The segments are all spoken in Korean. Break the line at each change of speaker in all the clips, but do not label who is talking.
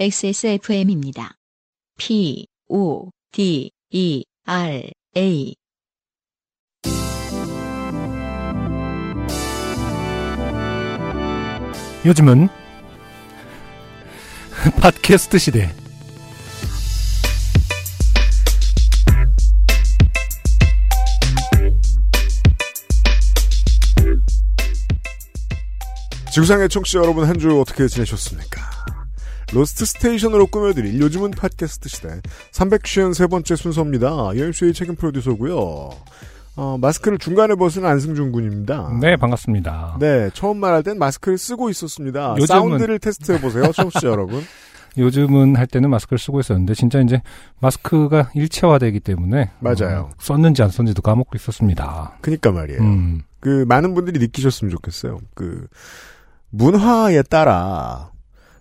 XSFM입니다. P, O, D, E, R, A.
요즘은 팟캐스트 시대.
지구상의 청취자 여러분 한 주 어떻게 지내셨습니까? 로스트 스테이션으로 꾸며드릴 요즘은 팟캐스트 시대 353번째 순서입니다. 여임쇼의 책임 프로듀서고요. 어, 마스크를 중간에 벗은 안승준 군입니다.
네, 반갑습니다.
네, 처음 말할 땐 마스크를 쓰고 있었습니다.
요즘은-
사운드를 테스트해보세요, 청취자 여러분.
요즘은 할 때는 마스크를 쓰고 있었는데 진짜 이제 마스크가 일체화되기 때문에
맞아요.
어, 썼는지 안 썼는지도 까먹고 있었습니다.
그니까 말이에요.
음,
그, 많은 분들이 느끼셨으면 좋겠어요. 그, 문화에 따라,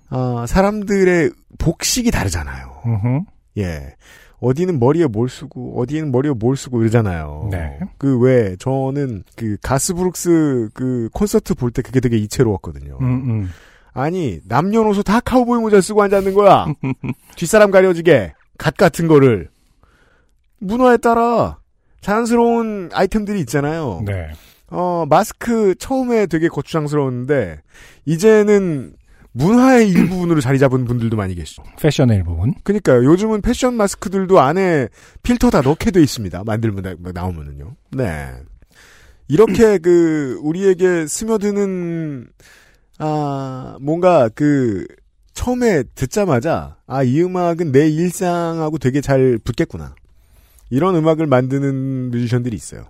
아, 사람들의 복식이 다르잖아요.
음흠.
예. 어디는 머리에 뭘 쓰고, 어디는 머리에 뭘 쓰고 이러잖아요.
네.
그 왜, 저는 그 가스브룩스 그 콘서트 볼 때 그게 되게 이채로웠거든요.
음, 음.
아니, 남녀노소 다 카우보이 모자 쓰고 앉았는 거야. 뒷사람 가려지게. 갓 같은 거를. 문화에 따라 자연스러운 아이템들이 있잖아요.
네.
어, 마스크 처음에 되게 거추장스러웠는데, 이제는 문화의 일부분으로 자리 잡은 분들도 많이 계시죠.
패션의 일부분.
그니까요. 요즘은 패션 마스크들도 안에 필터 다 넣게 돼 있습니다. 만들면 나, 뭐 나오면은요. 네. 이렇게 그 우리에게 스며드는 아 뭔가 그 처음에 듣자마자 아 이 음악은 내 일상하고 되게 잘 붙겠구나. 이런 음악을 만드는 뮤지션들이 있어요.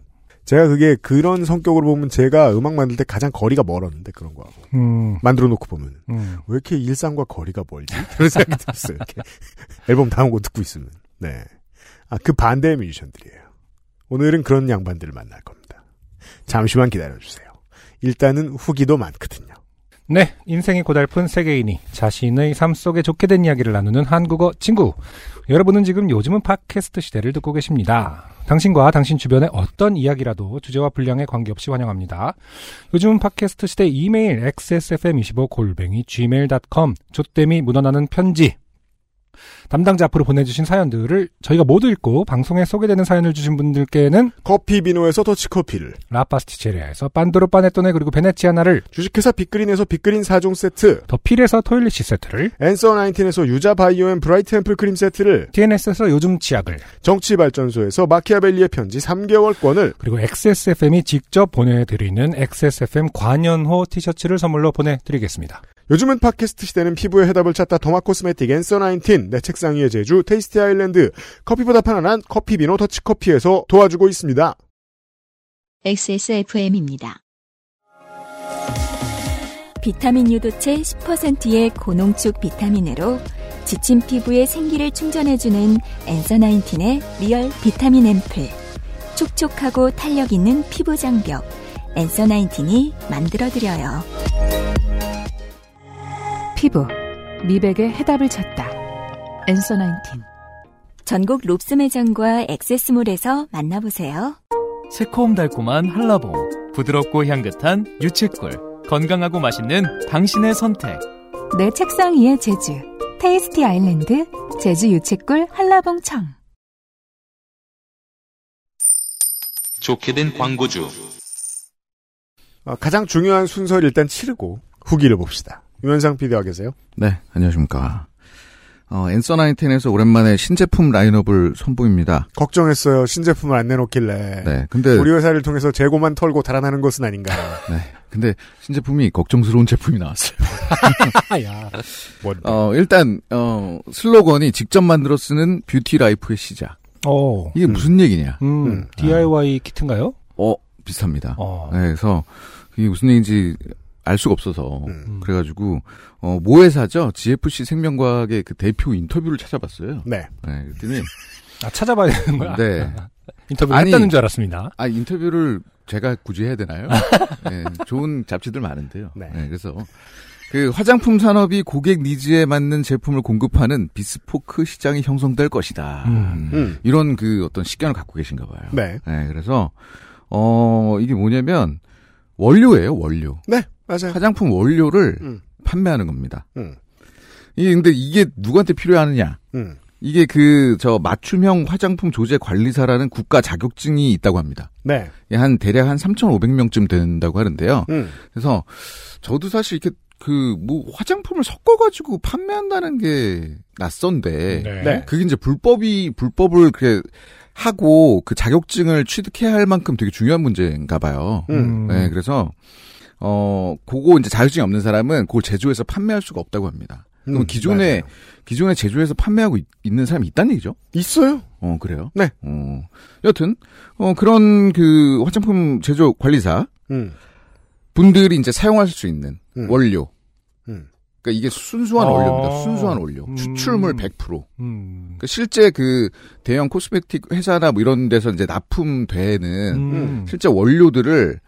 제가 그게 그런 성격으로 보면 제가 음악 만들 때 가장 거리가 멀었는데 그런 거하고
음,
만들어 놓고 보면
음.
왜 이렇게 일상과 거리가 멀지? 그런 생각이 들었어요. 이렇게 앨범 곡 듣고 있으면. 네. 아, 그 반대의 뮤지션들이에요. 오늘은 그런 양반들을 만날 겁니다. 잠시만 기다려주세요. 일단은 후기도 많거든요.
네, 인생이 고달픈 세계인이 자신의 삶 속에 좋게 된 이야기를 나누는 한국어 친구. 여러분은 지금 요즘은 팟캐스트 시대를 듣고 계십니다. 당신과 당신 주변의 어떤 이야기라도 주제와 분량에 관계없이 환영합니다. 요즘은 팟캐스트 시대 이메일 xsfm25 골뱅이 gmail.com 조땜이 묻어나는 편지 담당자 앞으로 보내주신 사연들을 저희가 모두 읽고 방송에 소개되는 사연을 주신 분들께는
커피 비노에서 더치커피를,
라파스티체리아에서 빤도르 파네토네 그리고 베네치아나를
주식회사 빅그린에서 빅그린 4종 세트,
더 필에서 토일리시 세트를
앤서 나인틴에서 유자 바이오 앤 브라이트 앰플 크림 세트를,
TNS에서 요즘 치약을
정치발전소에서 마키아벨리의 편지 3개월권을,
그리고 XSFM이 직접 보내드리는 XSFM 관연호 티셔츠를 선물로 보내드리겠습니다.
요즘은 팟캐스트 시대는 피부의 해답을 찾다 derma cosmetic 앤서 나인틴, 내 책상 위의 제주, 테이스티 아일랜드, 커피보다 편안한 커피 비노 더치커피에서 도와주고 있습니다.
XSFM입니다.
비타민 유도체 10%의 고농축 비타민으로 지친 피부에 생기를 충전해주는 앤서 나인틴의 리얼 비타민 앰플. 촉촉하고 탄력 있는 피부 장벽. 앤서 나인틴이 만들어드려요.
피부, 미백의 해답을 찾다. 앤서 나인틴.
전국 롭스 매장과 XS몰에서 만나보세요.
새콤달콤한 한라봉, 부드럽고 향긋한 유채꿀, 건강하고 맛있는 당신의 선택.
내 책상 위의 제주. 테이스티 아일랜드, 제주 유채꿀 한라봉청.
좋게 된 광고주.
어, 가장 중요한 순서를 일단 치르고 후기를 봅시다. 유현상 PD와 계세요?
네, 안녕하십니까. 어, 엔서 나인텐에서 오랜만에 신제품 라인업을 선보입니다.
걱정했어요. 신제품을 안 내놓길래.
네, 근데,
우리 회사를 통해서 재고만 털고 달아나는 것은 아닌가.
네, 근데 신제품이 걱정스러운 제품이 나왔어요.
야. 뭔데?
어, 일단, 어, 슬로건이 직접 만들어 쓰는 beauty life의 시작.
어,
이게
음.
무슨 얘기냐?
음,
음.
DIY 키트인가요?
어, 비슷합니다.
어,
네, 그래서 이게 무슨 얘기인지 알 수가 없어서
음.
그래가지고 어, 모 회사죠 GFC 생명과학의 그 대표 인터뷰를 찾아봤어요.
네.
네, 그랬더니
아, 찾아봐야 되는 거야?
네.
인터뷰
아니,
했다는 줄 알았습니다.
아 인터뷰를 제가 굳이 해야 되나요? 네, 좋은 잡지들 많은데요.
네.
네, 그래서 그 화장품 산업이 고객 니즈에 맞는 제품을 공급하는 비스포크 시장이 형성될 것이다.
음.
음.
이런 그 어떤 식견을 갖고 계신가 봐요.
네.
네, 그래서 어 이게 뭐냐면 원료예요, 원료.
네. 맞아요.
화장품 원료를
음.
판매하는 겁니다.
음.
이게 근데 이게 누구한테 필요하느냐?
음.
이게 그 저 맞춤형 화장품 조제 관리사라는 국가 자격증이 있다고 합니다.
네.
예, 한 대략 한 3,500명쯤 된다고 하는데요.
음.
그래서 저도 사실 이렇게 그 뭐 화장품을 섞어 가지고 판매한다는 게 낯선데
네.
네.
그게 이제 불법이 불법을 그렇게 하고 그 자격증을 취득해야 할 만큼 되게 중요한 문제인가 봐요.
음.
네, 그래서 어 그거 이제 자격증이 없는 사람은 그걸 제조해서 판매할 수가 없다고 합니다. 그럼
음,
기존에
맞아요.
기존에 제조해서 판매하고 있, 는 사람이 있다는 얘기죠?
있어요.
어 그래요?
네.
어 여튼 어 그런 그 화장품 제조 관리사
음.
분들이 이제 사용할 수 있는
음.
원료.
음.
그러니까 이게 순수한
아.
원료입니다. 순수한 원료.
음.
추출물 100%.
음.
그러니까 실제 그 대형 코스메틱 회사나 뭐 이런 데서 이제 납품되는
음.
실제 원료들을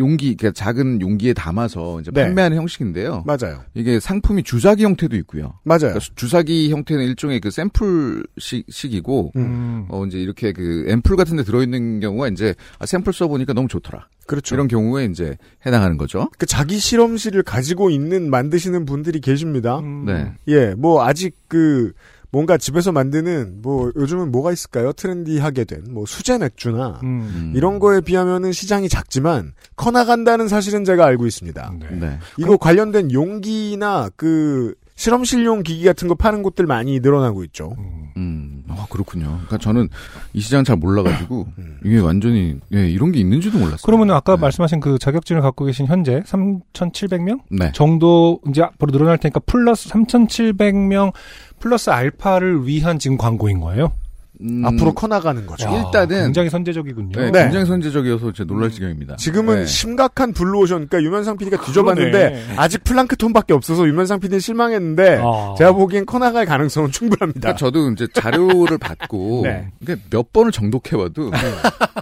용기, 그러니까 작은 용기에 담아서 이제
네.
판매하는 형식인데요.
맞아요.
이게 상품이 주사기 형태도 있고요.
맞아요.
그러니까 주사기 형태는 일종의 그 샘플식이고,
음.
어, 이제 이렇게 그 앰플 같은 데 들어있는 경우가 이제 아, 샘플 써보니까 너무 좋더라.
그렇죠.
이런 경우에 이제 해당하는 거죠.
그 자기 실험실을 가지고 있는 만드시는 분들이 계십니다.
음.
네.
예, 뭐 아직 그 뭔가 집에서 만드는 뭐 요즘은 뭐가 있을까요? 트렌디하게 된 뭐 수제 맥주나
음.
음.
이런 거에 비하면은 시장이 작지만 커 나간다는 사실은 제가 알고 있습니다.
네.
네.
이거 관련된 용기나 그 실험실용 기기 같은 거 파는 곳들 많이 늘어나고 있죠.
음.
음, 아, 그렇군요. 그러니까 저는 이 시장 잘 몰라가지고,
음.
이게 완전히, 예, 이런 게 있는지도 몰랐어요.
그러면 아까
네.
말씀하신 그 자격증을 갖고 계신 현재 3,700명
네.
정도 이제 앞으로 늘어날 테니까 플러스 3,700명 플러스 알파를 위한 지금 광고인 거예요.
음,
앞으로 커나가는 거죠.
야. 일단은-
굉장히 선제적이군요.
네,
네.
굉장히 선제적이어서 제 놀랄 지경입니다.
지금은
네.
심각한 블루오션, 그러니까 유면상 PD가 뒤져봤는데
그러네.
아직 플랑크톤밖에 없어서 유면상 PD는 실망했는데
아.
제가 보기엔 커나갈 가능성은 충분합니다.
그러니까 저도 이제 자료를 받고,
네.
그러니까 몇 번을 정독해봐도,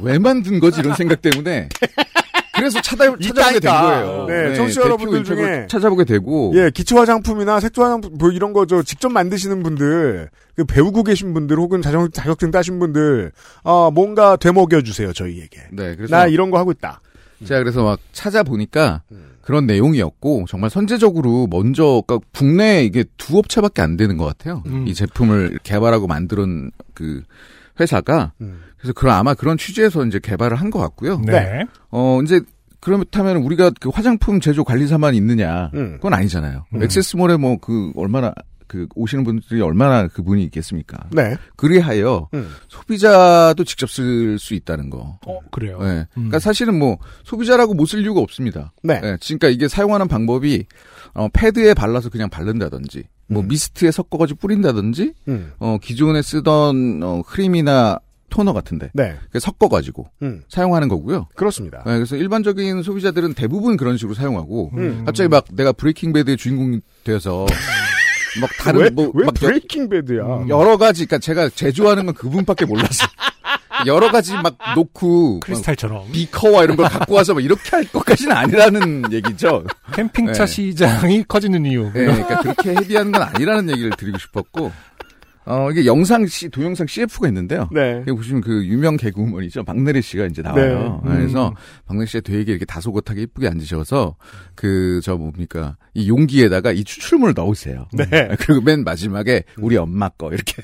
왜 만든 거지 이런 생각 때문에, 그래서 찾아, 찾아보게 된. 거예요.
네, 청취자
대표
여러분들 중에
찾아보게 되고,
예, 기초 화장품이나 색조 화장품 뭐 이런 거 저 직접 만드시는 분들, 그 배우고 계신 분들 혹은 자격, 자격증 따신 분들, 아 뭔가 되먹여 주세요 저희에게.
네, 그래서
나 이런 거 하고 있다.
제가 그래서 막 찾아보니까
음.
그런 내용이었고 정말 선제적으로 먼저 그러니까 국내에 이게 두 업체밖에 안 되는 것 같아요.
음.
이 제품을 개발하고 만드는 그 회사가
음.
그래서 그런 아마 그런 취지에서 이제 개발을 한 것 같고요.
네.
어 이제 그렇다면 우리가 그 화장품 제조 관리사만 있느냐?
음.
그건 아니잖아요.
음.
액세스몰에 뭐 그 얼마나 그 오시는 분들이 얼마나 그분이 있겠습니까?
네.
그리하여
음.
소비자도 직접 쓸 수 있다는 거.
어, 그래요.
네.
음.
그러니까 사실은 뭐 소비자라고 못 쓸 이유가 없습니다.
네.
네, 그러니까 이게 사용하는 방법이 어, 패드에 발라서 그냥 바른다든지, 뭐
음.
미스트에 섞어가지고 뿌린다든지,
음.
어, 기존에 쓰던 어, 크림이나 토너 같은데
네.
그 섞어가지고
음.
사용하는 거고요.
그렇습니다.
네, 그래서 일반적인 소비자들은 대부분 그런 식으로 사용하고,
음.
갑자기 막 내가 브레이킹 배드의 주인공이 되어서 막 다른
왜,
뭐 왜막 여-
브레이킹 배드야?
음.
여러 가지, 그러니까 제가 제조하는 건 그분밖에 몰라서 여러 가지 막 놓고 막
크리스탈처럼.
비커와 이런 걸 갖고 와서 막 이렇게 할 것까지는 아니라는 얘기죠.
캠핑차
네.
시장이 커지는 이유.
네, 그러니까 그렇게 heavy한 건 아니라는 얘기를 드리고 싶었고, 어, 이게 영상 씨, 동영상 CF가 있는데요.
네.
여기 보시면 그 유명 개그우먼이죠. 박내리 씨가 이제 나와요.
네. 음.
그래서 박내리 씨가 되게 이렇게 다소곳하게 이쁘게 앉으셔서 그, 저 뭡니까. 이 용기에다가 이 추출물을 넣으세요.
네.
그리고 맨 마지막에 우리 엄마 거 이렇게.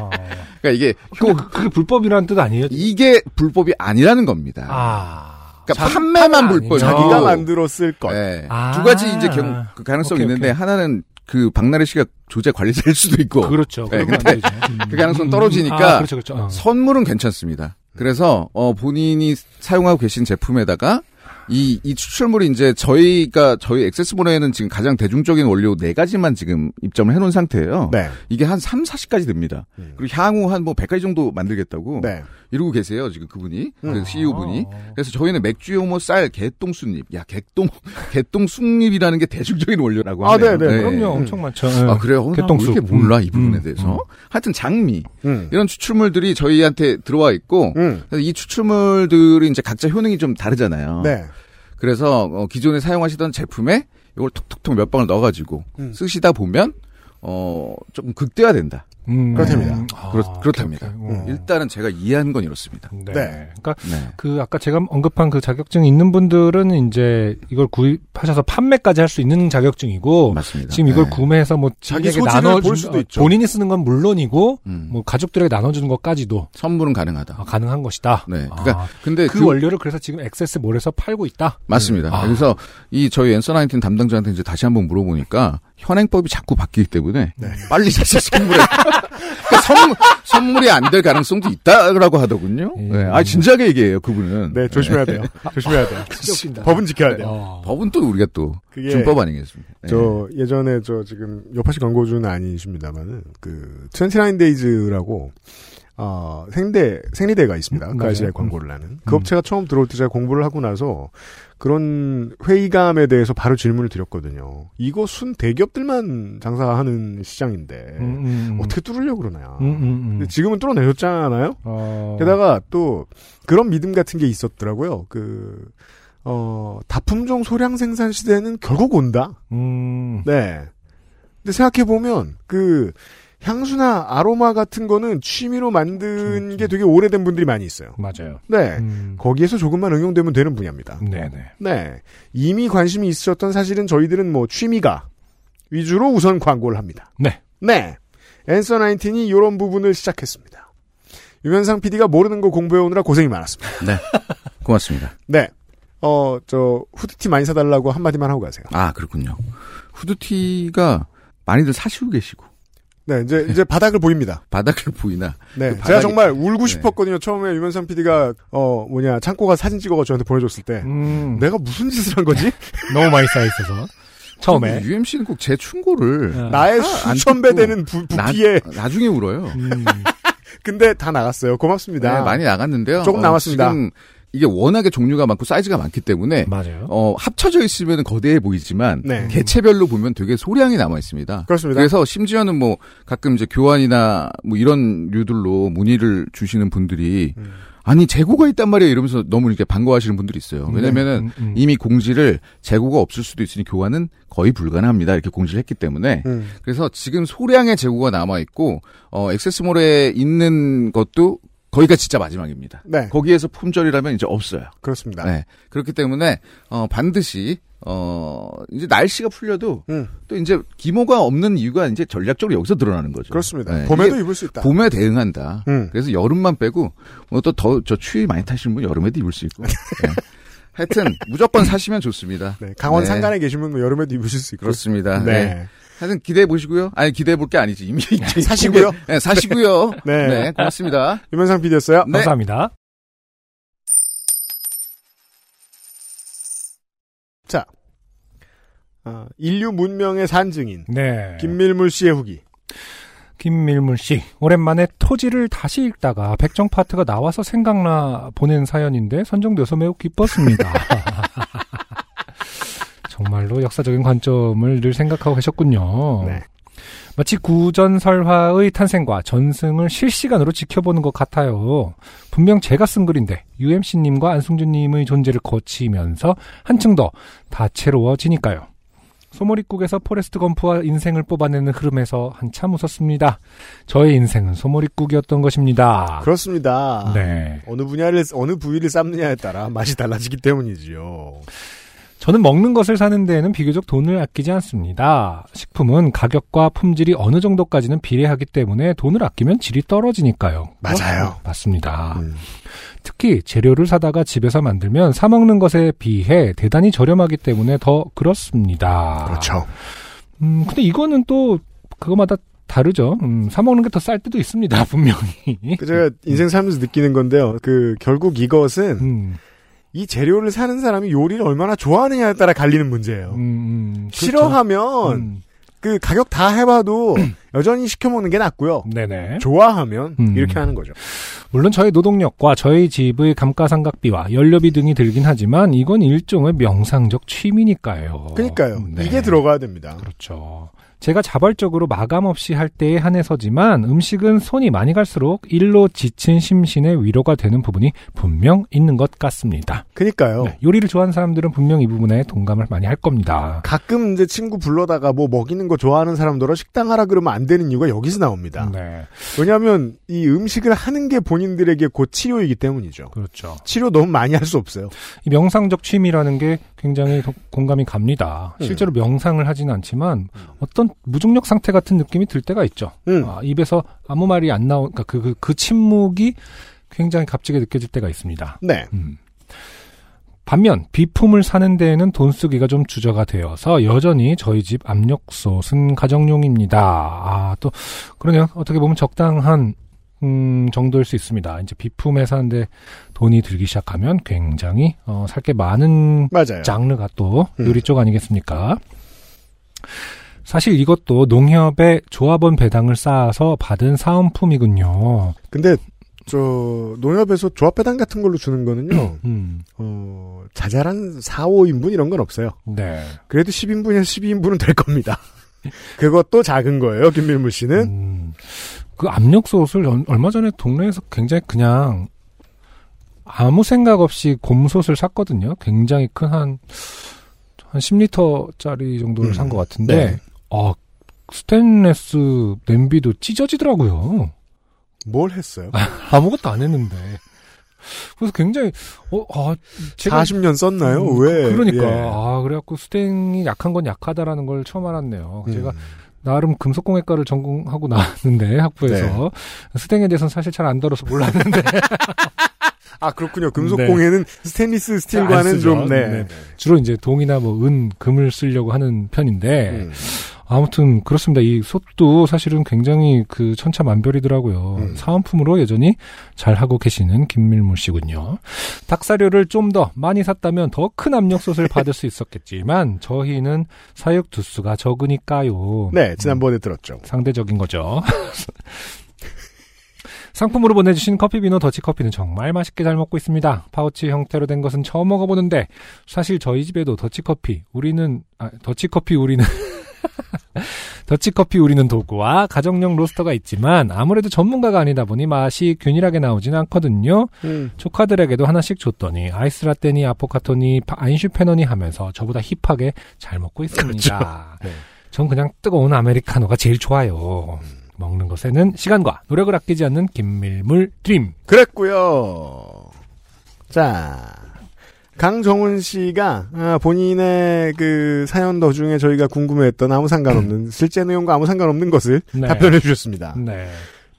어.
그러니까 이게
그, 그게 불법이라는 뜻 아니에요?
이게 불법이 아니라는 겁니다.
아.
그러니까
자,
판매만.
아니죠.
자기가 만들었을 것.
네.
아.
두 가지 이제 경, 그 가능성이
오케이,
있는데
오케이.
하나는 그 박나래 씨가 조제 관리자일 수도 있고
그렇죠.
네, 근데.
음.
그 가능성 떨어지니까
아, 그렇죠, 그렇죠. 어.
선물은 괜찮습니다. 그래서 어 본인이 사용하고 계신 제품에다가 이, 이 추출물이 이제 저희가, 저희 액세스몰에는 지금 가장 대중적인 원료 네 가지만 지금 입점을 해놓은 상태예요.
네.
이게 한 3, 40가지 됩니다.
음.
그리고 향후 한 뭐 100가지 정도 만들겠다고.
네.
이러고 계세요, 지금 그분이. 그
음.
CEO분이.
아.
그래서 저희는 맥주 효모 뭐 쌀, 개똥순잎. 야, 개똥, 개똥순잎이라는 게 대중적인 원료라고
아,
하네요.
네, 네.
그럼요.
음.
엄청 많죠.
아, 그래요? 어, 나
개똥쑥.
왜 이렇게 몰라, 이
음,
부분에
음,
대해서.
음.
하여튼 장미.
음.
이런 추출물들이 저희한테 들어와 있고, 이 추출물들이 이제 각자 효능이 좀 다르잖아요.
네.
그래서 어, 기존에 사용하시던 제품에 이걸 톡톡톡 몇 방울 넣어가지고
음.
쓰시다 보면 어 조금 극대화된다.
음.
그렇답니다.
아,
그렇,
오케이. 어.
일단은 제가 이해한 건 이렇습니다.
네.
네.
그러니까
네.
그 아까 제가 언급한 그 자격증 있는 분들은 이제 이걸 구입하셔서 판매까지 할 수 있는 자격증이고
맞습니다.
지금 이걸
네.
구매해서 뭐
자기
나눠
볼 수도 있죠.
본인이 쓰는 건 물론이고
음.
뭐 가족들에게 나눠주는 것까지도
선물은 가능하다.
아, 가능한 것이다.
네.
아,
그러니까 근데
그,
그
원료를 그래서 지금 액세스몰에서 팔고 있다.
맞습니다.
아.
그래서 이 저희 앤서 나인틴 담당자한테 이제 다시 한번 물어보니까 현행법이 자꾸 바뀌기 때문에
네.
빨리 사실 선물에 그러니까 선물, 선물이 안 될 가능성도 있다라고 하더군요.
음.
네. 아 진지하게 얘기해요 그분은.
네, 조심해야 돼요. 조심해야 돼요.
웃긴다.
법은 지켜야 돼요.
어.
법은 또 우리가 또
그게
준법 아니겠습니까? 네.
저 예전에 저 지금 요파시 광고주는 아니십니다만은 그 29데이즈라고 어 생대 생리대가 있습니다.
음,
그 아시아에
맞아요.
광고를 하는 그
음.
업체가 처음 들어올 때 제가 공부를 하고 나서 그런 회의감에 대해서 바로 질문을 드렸거든요. 이거 순 대기업들만 장사하는 시장인데
음, 음,
어떻게 뚫으려고 그러냐.
음, 음, 음.
근데 지금은 뚫어내셨잖아요.
어.
게다가 또 그런 믿음 같은 게 있었더라고요. 그 어, 다품종 소량 생산 시대는 결국 온다.
음.
네. 근데 생각해 보면 그 향수나 아로마 같은 거는 취미로 만든
그치,
게 되게 오래된 분들이 많이 있어요.
맞아요.
네.
음.
거기에서 조금만 응용되면 되는 분야입니다.
네네.
네. 이미 관심이 있으셨던 사실은 저희들은 뭐 취미가 위주로 우선 광고를 합니다.
네.
네. 앤서 나인틴이 이런 부분을 시작했습니다. 유현상 PD가 모르는 거 공부해 오느라 고생이 많았습니다.
고맙습니다.
네. 어, 저, 후드티 많이 사달라고 한마디만 하고 가세요.
아 그렇군요. 후드티가 많이들 사시고 계시고
네, 이제, 이제 바닥을 보입니다.
바닥을 보이나
네.
그
제가
바닥이-
정말 울고
네.
싶었거든요. 처음에 유현상 PD가, 어, 뭐냐, 창고가 사진 찍어가 저한테 보내줬을 때.
음.
내가 무슨 짓을 한 거지?
너무 많이 쌓여 있어서 처음에.
UMC는 꼭 제 충고를
어.
나의
아, 안
수천 배 되는 부,
나,
부피에.
나 중에 울어요.
음.
근데 다 나갔어요. 고맙습니다.
네, 많이 나갔는데요.
조금
어,
남았습니다.
지금 이게 워낙에 종류가 많고 사이즈가 많기 때문에
맞아요.
어, 합쳐져 있으면 거대해 보이지만
네.
개체별로 보면 되게 소량이 남아 있습니다.
그렇습니다.
그래서 심지어는 뭐 가끔 이제 교환이나 뭐 이런 류들로 문의를 주시는 분들이
음.
아니 재고가 있단 말이에요 이러면서 너무 이렇게 반가워하시는 분들이 있어요. 왜냐면은
음, 음.
이미 공지를 재고가 없을 수도 있으니 교환은 거의 불가능합니다 이렇게 공지를 했기 때문에
음.
그래서 지금 소량의 재고가 남아 있고 어 액세스몰에 있는 것도 거기가 진짜 마지막입니다.
네.
거기에서 품절이라면 이제 없어요.
그렇습니다.
네. 그렇기 때문에 어 반드시 어 이제 날씨가 풀려도
음.
또 이제 기모가 없는 이유가 이제 전략적으로 여기서 드러나는 거죠.
그렇습니다.
네.
봄에도 입을 수 있다.
봄에 대응한다.
음.
그래서 여름만 빼고 뭐 또 더 저 추위 많이 타시는 분 여름에도 입을 수 있고. 네. 하여튼 무조건 사시면 좋습니다.
네. 강원
네.
산간에 계시면 뭐 여름에도 입으실 수 있고.
그렇습니다.
네.
네. 하여튼 기대해 보시고요. 아니 기대해 볼 게 아니지 이미
사시고요.
네, 사시고요.
네.
네, 고맙습니다.
유면상 PD였어요.
네.
감사합니다.
자. 아, 인류 문명의 산증인.
네.
김밀물 씨의 후기.
김밀물 씨, 오랜만에 토지를 다시 읽다가 백정 파트가 나와서 생각나 보낸 사연인데 선정돼서 매우 기뻤습니다. 정말로 역사적인 관점을 늘 생각하고 계셨군요.
네.
마치 구전설화의 탄생과 전승을 실시간으로 지켜보는 것 같아요. 분명 제가 쓴 글인데 UMC님과 안승준님의 존재를 거치면서 한층 더 다채로워지니까요. 소머리국에서 포레스트 검프와 인생을 뽑아내는 흐름에서 한참 웃었습니다. 저의 인생은 소머리국이었던 것입니다.
그렇습니다.
네.
어느 분야를, 어느 부위를 삶느냐에 따라 맛이 달라지기 때문이지요.
저는 먹는 것을 사는 데에는 비교적 돈을 아끼지 않습니다. 식품은 가격과 품질이 어느 정도까지는 비례하기 때문에 돈을 아끼면 질이 떨어지니까요.
맞아요.
맞습니다.
음.
특히 재료를 사다가 집에서 만들면 사 먹는 것에 비해 대단히 저렴하기 때문에 더 그렇습니다.
그렇죠.
음, 근데 이거는 또 그거마다 다르죠. 음, 사 먹는 게 더 쌀 때도 있습니다. 분명히.
그 제가 인생 살면서 느끼는 건데요. 그 결국 이것은
음,
이 재료를 사는 사람이 요리를 얼마나 좋아하느냐에 따라 갈리는 문제예요.
음, 음, 그렇죠.
싫어하면
음,
그 가격 다 해봐도 여전히 시켜 먹는 게 낫고요.
네네.
좋아하면
음.
이렇게 하는 거죠.
물론 저희 노동력과 저희 집의 감가상각비와 연료비 등이 들긴 하지만 이건 일종의 명상적 취미니까요.
그러니까요.
네.
이게 들어가야 됩니다.
그렇죠. 제가 자발적으로 마감 없이 할 때에 한해서지만 음식은 손이 많이 갈수록 일로 지친 심신의 위로가 되는 부분이 분명 있는 것 같습니다.
그니까요.
네, 요리를 좋아하는 사람들은 분명 이 부분에 동감을 많이 할 겁니다.
가끔 이제 친구 불러다가 뭐 먹이는 거 좋아하는 사람들어 식당 하라 그러면 안 되는 이유가 여기서 나옵니다.
네,
왜냐하면 이 음식을 하는 게 본인들에게 곧 치료이기 때문이죠.
그렇죠.
치료 너무 많이 할 수 없어요.
이 명상적 취미라는 게 굉장히 도- 공감이 갑니다.
음.
실제로 명상을 하지는 않지만 어떤 무중력 상태 같은 느낌이 들 때가 있죠.
음.
아, 입에서 아무 말이 안 나오, 그러니까 그, 그, 그 침묵이 굉장히 값지게 느껴질 때가 있습니다.
네.
음. 반면 비품을 사는 데에는 돈 쓰기가 좀 주저가 되어서 여전히 저희 집 압력솥은 가정용입니다. 아, 또 그러네요. 어떻게 보면 적당한 음, 정도일 수 있습니다. 이제 비품에 사는데 돈이 들기 시작하면 굉장히 어, 살 게 많은
맞아요.
장르가 또
음.
요리 쪽 아니겠습니까? 사실 이것도 농협의 조합원 배당을 쌓아서 받은 사은품이군요.
근데 저 농협에서 조합 배당 같은 걸로 주는 거는요.
음,
어, 자잘한 4, 5인분 이런 건 없어요.
네.
그래도 10인분에서 12인분은 될 겁니다. 그것도 작은 거예요, 김밀물 씨는.
음, 그 압력솥을 얼- 얼마 전에 동네에서 굉장히 그냥 아무 생각 없이 곰솥을 샀거든요. 굉장히 큰 한, 한 10리터짜리 정도를
음,
산것 같은데,
네.
아, 스테인레스 냄비도 찢어지더라고요.
뭘 했어요?
아무것도 안 했는데. 그래서 굉장히, 어, 아, 제가.
40년 썼나요?
음,
왜?
그러니까.
예.
아, 그래갖고 스테인이 약한 건 약하다라는 걸 처음 알았네요.
음.
제가 나름 금속공예과를 전공하고 나왔는데 학부에서
네.
스탱에 대해서는 사실 잘 안 다뤄서 몰랐는데
아 그렇군요. 금속공예는 스테인리스 스틸과는
네. 안 쓰죠.
좀 네.
네. 주로 이제 동이나 뭐 은, 금을 쓰려고 하는 편인데
음.
아무튼 그렇습니다. 이 솥도 사실은 굉장히 그 천차만별이더라고요.
음.
사은품으로 여전히 잘 하고 계시는 김밀물 씨군요. 닭사료를 좀 더 많이 샀다면 더 큰 압력솥을 받을 수 있었겠지만 저희는 사육 두수가 적으니까요.
네, 지난번에 들었죠.
상대적인 거죠. 상품으로 보내주신 커피비노 더치커피는 정말 맛있게 잘 먹고 있습니다. 파우치 형태로 된 것은 처음 먹어보는데 사실 저희 집에도 더치커피 우리는 아, 더치커피 우리는 더치커피 우리는 도구와 가정용 로스터가 있지만 아무래도 전문가가 아니다 보니 맛이 균일하게 나오진 않거든요.
음.
조카들에게도 하나씩 줬더니 아이스라떼니 아포카토니 파- 아인슈페너니 하면서 저보다 힙하게 잘 먹고 있습니다.
네.
전 그냥 뜨거운 아메리카노가 제일 좋아요. 먹는 것에는 시간과 노력을 아끼지 않는 김밀물 드림.
그랬고요. 자, 강정훈 씨가 아, 본인의 그 사연 도중에 저희가 궁금해했던 아무 상관없는 실제 내용과 아무 상관없는 것을
네.
답변해 주셨습니다.
네.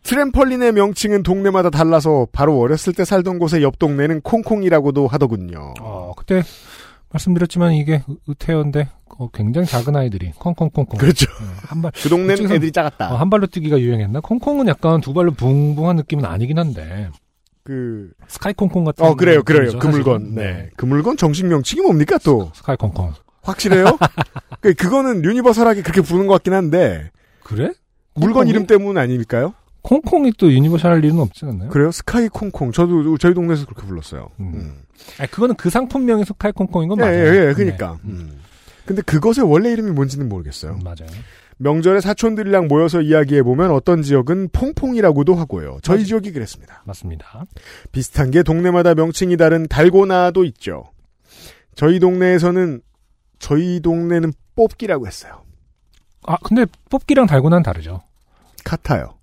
트램펄린의 명칭은 동네마다 달라서 바로 어렸을 때 살던 곳의 옆 동네는 콩콩이라고도 하더군요.
어, 그때 말씀드렸지만 이게 의- 의태어인데 어, 굉장히 작은 아이들이 콩콩콩콩.
그렇죠.
어, 한 발,
그 동네는 애들이 작았다.
어, 한 발로 뛰기가 유행했나? 콩콩은 약간 두 발로 붕붕한 느낌은 아니긴 한데
그,
스카이 콩콩 같은.
어, 그래요, 그래요. 그 물건.
사실은.
네. 그 물건 정식 명칭이 뭡니까 또?
스카이 콩콩.
확실해요? 그, 그거는 universal하게 그렇게 부르는 것 같긴 한데,
그래?
물건
콩콩이?
이름 때문 아닐까요?
콩콩이 또 universal할 일은 없지 않나요?
그래요? 스카이 콩콩. 저도 저희 동네에서 그렇게 불렀어요.
음.
음.
아니, 그거는 그 상품명의 스카이 콩콩인 건
예,
맞아요.
예, 예, 그니까.
네.
음. 근데 그것의 원래 이름이 뭔지는 모르겠어요.
음, 맞아요.
명절에 사촌들이랑 모여서 이야기해보면 어떤 지역은 퐁퐁이라고도 하고요. 저희
맞아요.
지역이 그랬습니다.
맞습니다.
비슷한 게 동네마다 명칭이 다른 달고나도 있죠. 저희 동네에서는 저희 동네는 뽑기라고 했어요.
아, 근데 뽑기랑 달고나는 다르죠.
같아요.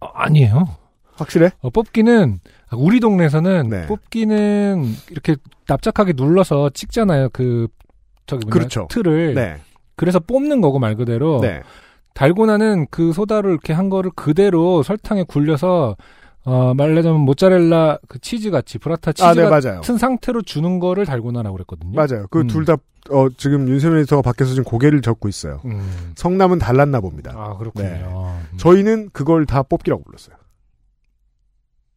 어, 아니에요.
확실해?
어, 뽑기는 아, 우리 동네에서는
네.
뽑기는 이렇게 납작하게 눌러서 찍잖아요. 그 저기 뭐냐,
그렇죠.
틀을.
네.
그래서 뽑는 거고 말 그대로.
네.
달고나는 그 소다를 이렇게 한 거를 그대로 설탕에 굴려서 어 말하자면 모짜렐라 그 치즈 같이 브라타 치즈
아, 네, 맞아요.
같은 상태로 주는 거를 달고나라고 그랬거든요.
맞아요. 그
음.
둘 다, 어, 지금 윤세민 에디터가 밖에서 지금 고개를 젓고 있어요.
음.
성남은 달랐나 봅니다.
아 그렇군요.
네.
음.
저희는 그걸 다 뽑기라고 불렀어요.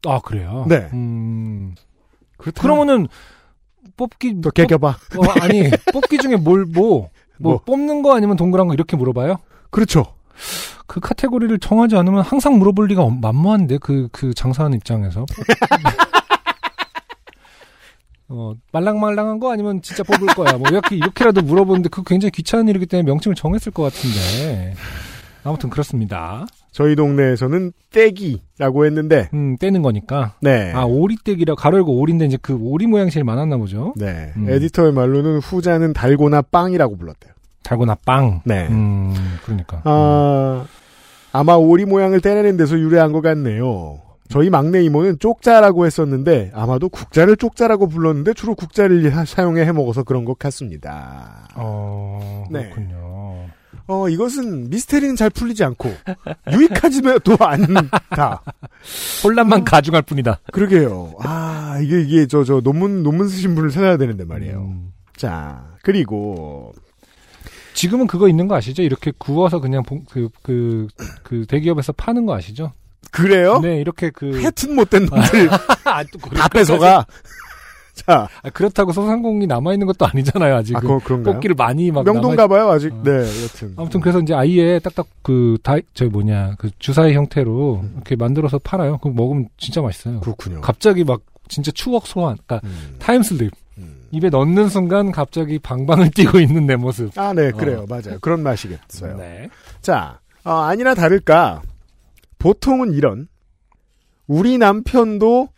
아 그래요.
네.
음.
그렇다.
그러면은 뽑기
또 개겨봐.
뽑- 어, 아니 뽑기 중에 뭘 뭐 뭐
뭐.
뽑는 거 아니면 동그란 거 이렇게 물어봐요?
그렇죠.
그 카테고리를 정하지 않으면 항상 물어볼 리가 없- 만무한데 그 그 장사하는 입장에서 어, 말랑말랑한 거 아니면 진짜 뽑을 거야. 뭐 이렇게 이렇게라도 물어보는데 그거 굉장히 귀찮은 일이기 때문에 명칭을 정했을 것 같은데. 아무튼 그렇습니다.
저희 동네에서는 떼기라고 했는데,
음, 떼는 거니까.
네.
아, 오리떼기라 가로 열고 오리인데 이제 그 오리 모양이 제일 많았나 보죠.
네.
음.
에디터의 말로는 후자는 달고나 빵이라고 불렀대요.
달고나 빵.
네.
음, 그러니까.
아, 아마 오리 모양을 떼내는 데서 유래한 것 같네요. 저희 막내 이모는 쪽자라고 했었는데 아마도 국자를 쪽자라고 불렀는데 주로 국자를 하- 사용해 해먹어서 그런 것 같습니다.
어,
네.
그렇군요.
어 이것은 미스테리는 잘 풀리지 않고 유익하지도 않다.
혼란만 가중할 뿐이다.
그러게요. 아 이게 이게 저 저 논문 논문 쓰신 분을 찾아야 되는데 말이에요.
음.
자 그리고
지금은 그거 있는 거 아시죠? 이렇게 구워서 그냥 봉- 그, 그, 그 대기업에서 파는 거 아시죠?
그래요?
네, 이렇게 그.
하여튼 못된 놈들
아, 또 그럴
다. 뺏어가. 자,
아, 그렇다고 소상공인이 남아있는 것도 아니잖아요, 아직.
아, 그거 그런가요?
꽃기를 많이 막.
명동 가 봐요 아직.
어.
네, 여튼.
아무튼 그래서 이제 아예 딱딱 그, 다, 저 뭐냐, 그 주사위 형태로
음.
이렇게 만들어서 팔아요. 그럼 먹으면 진짜 맛있어요.
그렇군요.
갑자기 막 진짜 추억 소환, 그러니까
음,
time slip.
음.
입에 넣는 순간 갑자기 방방을 뛰고 있는 내 모습.
아, 네, 그래요. 맞아요. 그런 맛이겠어요.
어. 네.
자, 어, 아니나 다를까. 보통은 이런. 우리 남편도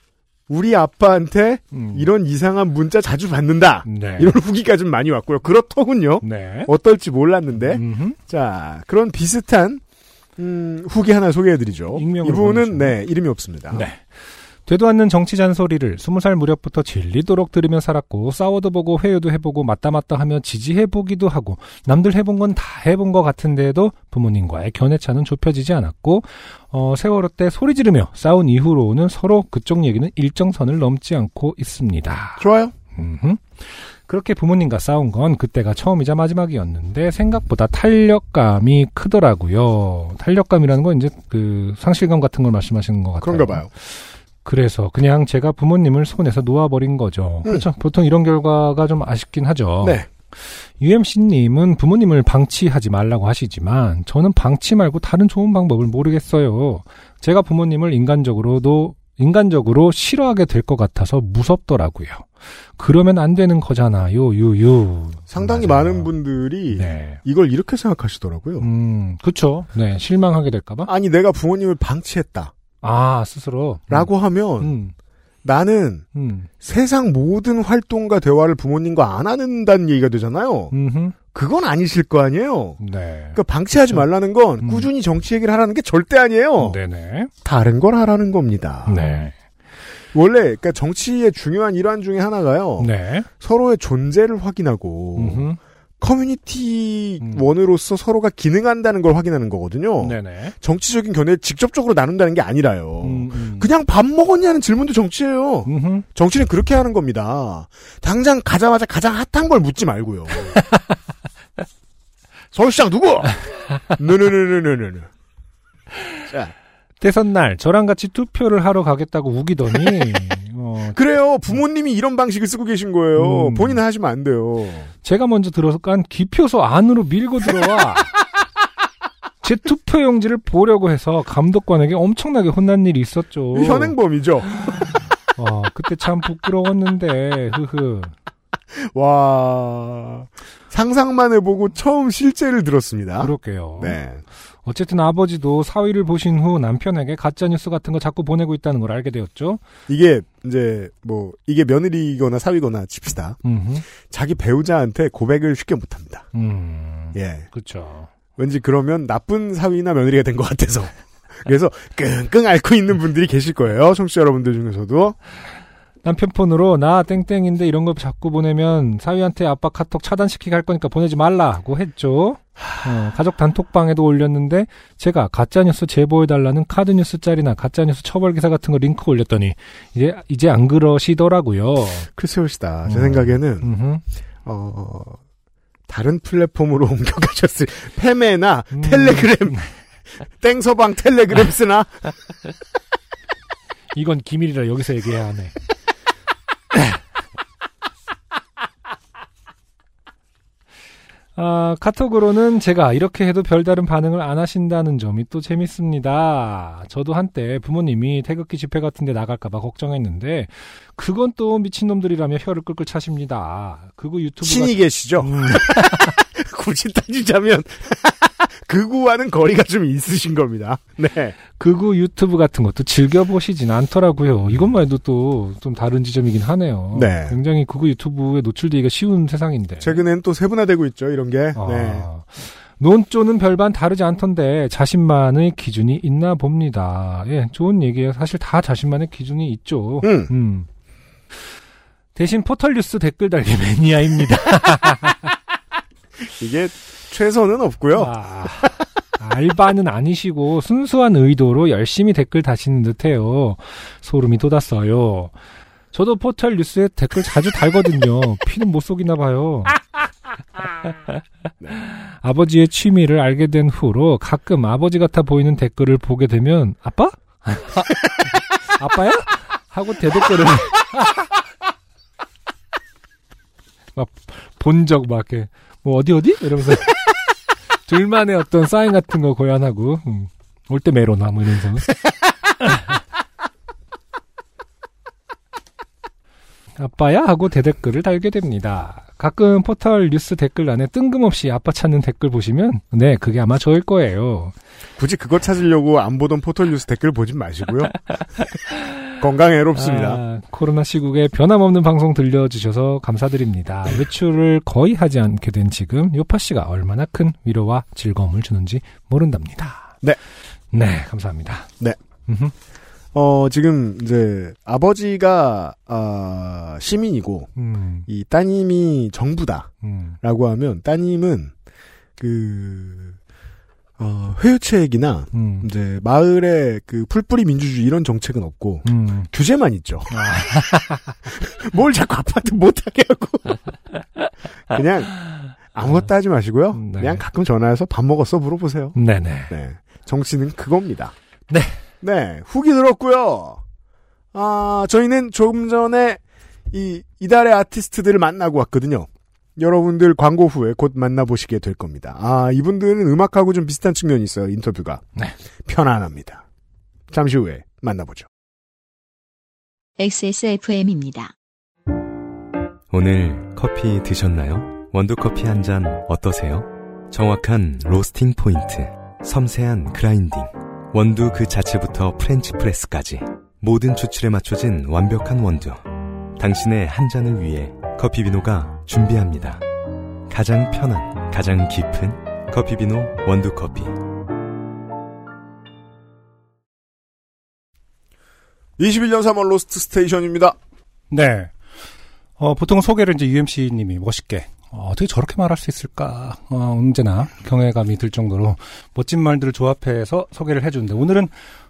우리 아빠한테
음.
이런 이상한 문자 자주 받는다.
네.
이런 후기가 좀 많이 왔고요. 그렇더군요.
네.
어떨지 몰랐는데.
음흠.
자, 그런 비슷한 음, 후기 하나 소개해드리죠. 이분은
보내주세요.
네 이름이 없습니다.
네. 되도 않는 정치 잔소리를 스무 살 무렵부터 질리도록 들으며 살았고 싸워도 보고 회유도 해보고 맞다 맞다 하며 지지해보기도 하고 남들 해본 건 다 해본 것 같은데도 부모님과의 견해차는 좁혀지지 않았고 어, 세월호 때 소리 지르며 싸운 이후로는 서로 그쪽 얘기는 일정선을 넘지 않고 있습니다.
좋아요.
음흠. 그렇게 부모님과 싸운 건 그때가 처음이자 마지막이었는데 생각보다 탄력감이 크더라고요. 탄력감이라는 건 이제 그 상실감 같은 걸 말씀하시는 것 같아요.
그런가 봐요.
그래서 그냥 제가 부모님을 손에서 놓아버린 거죠.
음.
그렇죠. 보통 이런 결과가 좀 아쉽긴 하죠.
네.
UMC님은 부모님을 방치하지 말라고 하시지만 저는 방치 말고 다른 좋은 방법을 모르겠어요. 제가 부모님을 인간적으로도 인간적으로 싫어하게 될 것 같아서 무섭더라고요. 그러면 안 되는 거잖아요, 유유.
상당히
맞아요.
많은 분들이
네.
이걸 이렇게 생각하시더라고요.
음, 그쵸. 네, 실망하게 될까봐?
아니 내가 부모님을 방치했다.
아, 스스로.
라고 하면
음,
나는
음,
세상 모든 활동과 대화를 부모님과 안 하는다는 얘기가 되잖아요.
음,
그건 아니실 거 아니에요.
네.
그러니까 방치하지 말라는 건
음.
꾸준히 정치 얘기를 하라는 게 절대 아니에요.
네네.
다른 걸 하라는 겁니다.
네.
원래 그러니까 정치의 중요한 일환 중에 하나가요.
네.
서로의 존재를 확인하고
음흠.
커뮤니티
음.
원으로서 서로가 기능한다는 걸 확인하는 거거든요.
네네.
정치적인 견해를 직접적으로 나눈다는 게 아니라요.
음, 음.
그냥 밥 먹었냐는 질문도 정치예요.
음흠.
정치는 그렇게 하는 겁니다. 당장 가자마자 가장 핫한 걸 묻지 말고요. 서울시장 누구? 느느느느느느. 자,
대선 날 저랑 같이 투표를 하러 가겠다고 우기더니 어,
그래요. 부모님이 이런 방식을 쓰고 계신 거예요.
음.
본인은 하시면 안 돼요.
제가 먼저 들어서 깐 기표소 안으로 밀고 들어와 제 투표용지를 보려고 해서 감독관에게 엄청나게 혼난 일이 있었죠.
현행범이죠.
어, 그때 참 부끄러웠는데 흐흐.
와 상상만 해보고 처음 실제를 들었습니다.
그럴게요.
네.
어쨌든 아버지도 사위를 보신 후 남편에게 가짜 뉴스 같은 거 자꾸 보내고 있다는 걸 알게 되었죠.
이게 이제 뭐 이게 며느리거나 사위거나 칩시다.
음흠.
자기 배우자한테 고백을 쉽게 못 합니다.
음.
예.
그렇죠.
왠지 그러면 나쁜 사위나 며느리가 된 것 같아서. 그래서 끙끙 앓고 있는 분들이 계실 거예요. 청취자 여러분들 중에서도.
남편 폰으로 나 땡땡인데 이런 거 자꾸 보내면 사위한테 아빠 카톡 차단시키게 할 거니까 보내지 말라고 했죠. 어, 가족 단톡방에도 올렸는데 제가 가짜뉴스 제보해달라는 카드뉴스 짤이나 가짜뉴스 처벌 기사 같은 거 링크 올렸더니 이제 이제 안 그러시더라고요.
크리스올시다. 제
음.
생각에는
음흠.
어 다른 플랫폼으로 옮겨가셨을 페메나
음.
텔레그램 땡서방 텔레그램 쓰나
이건 기밀이라 여기서 얘기해야 하네. 아, 카톡으로는 제가 이렇게 해도 별다른 반응을 안 하신다는 점이 또 재밌습니다. 저도 한때 부모님이 태극기 집회 같은데 나갈까봐 걱정했는데, 그건 또 미친놈들이라며 혀를 끌끌 차십니다. 그거 유튜브가.
신이 계시죠?
음,
굳이 따지자면 그구와는 거리가 좀 있으신 겁니다. 네.
그거 유튜브 같은 것도 즐겨보시진 않더라고요. 이것만 해도 또 좀 다른 지점이긴 하네요.
네.
굉장히 그거 유튜브에 노출되기가 쉬운 세상인데.
최근엔 또 세분화되고 있죠. 이런 게.
아,
네.
논조는 별반 다르지 않던데 자신만의 기준이 있나 봅니다. 예, 좋은 얘기예요. 사실 다 자신만의 기준이 있죠.
음.
음. 대신 포털 뉴스 댓글 달기 매니아입니다.
이게 최선은 없고요.
아, 알바는 아니시고 순수한 의도로 열심히 댓글 다시는 듯해요. 소름이 돋았어요. 저도 포털 뉴스에 댓글 자주 달거든요. 피는 못 속이나 봐요. 아버지의 취미를 알게 된 후로 가끔 아버지 같아 보이는 댓글을 보게 되면 아빠? 아빠야? 하고 대댓글을 막 본 적 막 이렇게 뭐 어디 어디 이러면서 둘만의 어떤 사인 같은 거 고연하고 음, 올때 메로나 뭐 이러면서 아빠야 하고 대댓글을 달게 됩니다. 가끔 포털 뉴스 댓글란에 뜬금없이 아빠 찾는 댓글 보시면 네 그게 아마 저일 거예요.
굳이 그거 찾으려고 안 보던 포털 뉴스 댓글 보진 마시고요. 건강 해롭습니다.
아, 코로나 시국에 변함없는 방송 들려주셔서 감사드립니다. 외출을 거의 하지 않게 된 지금 요파 씨가 얼마나 큰 위로와 즐거움을 주는지 모른답니다.
네.
네, 감사합니다.
네. 어, 지금 이제 아버지가 아, 시민이고
음,
이 따님이 정부다라고
음,
하면 따님은 그 어, 회유책이나
음,
이제 마을에 그 풀뿌리 민주주의 이런 정책은 없고
음.
규제만 있죠. 뭘 자꾸 아파트 못하게 하고 그냥 아무것도 하지 마시고요.
네.
그냥 가끔 전화해서 밥 먹었어 물어보세요.
네네.
네. 정치는 그겁니다.
네.
네. 후기 들었고요. 아, 저희는 조금 전에 이, 이달의 아티스트들을 만나고 왔거든요. 여러분들 광고 후에 곧 만나보시게 될 겁니다. 아, 이분들은 음악하고 좀 비슷한 측면이 있어요, 인터뷰가.
네.
편안합니다. 잠시 후에 만나보죠.
XSFM입니다.
오늘 커피 드셨나요? 원두커피 한 잔 어떠세요? 정확한 로스팅 포인트, 섬세한 grinding, 원두 그 자체부터 French press까지 모든 추출에 맞춰진 완벽한 원두. 당신의 한 잔을 위해 커피비노가 준비합니다. 가장 편한, 가장 깊은 커피비노 원두커피.
21년 3월 로스트 스테이션입니다.
네. 어, 보통 소개를 이제 UMC님이 멋있게, 어, 어떻게 저렇게 말할 수 있을까, 어, 언제나 경외감이 들 정도로 멋진 말들을 조합해서 소개를 해주는데, 오늘은,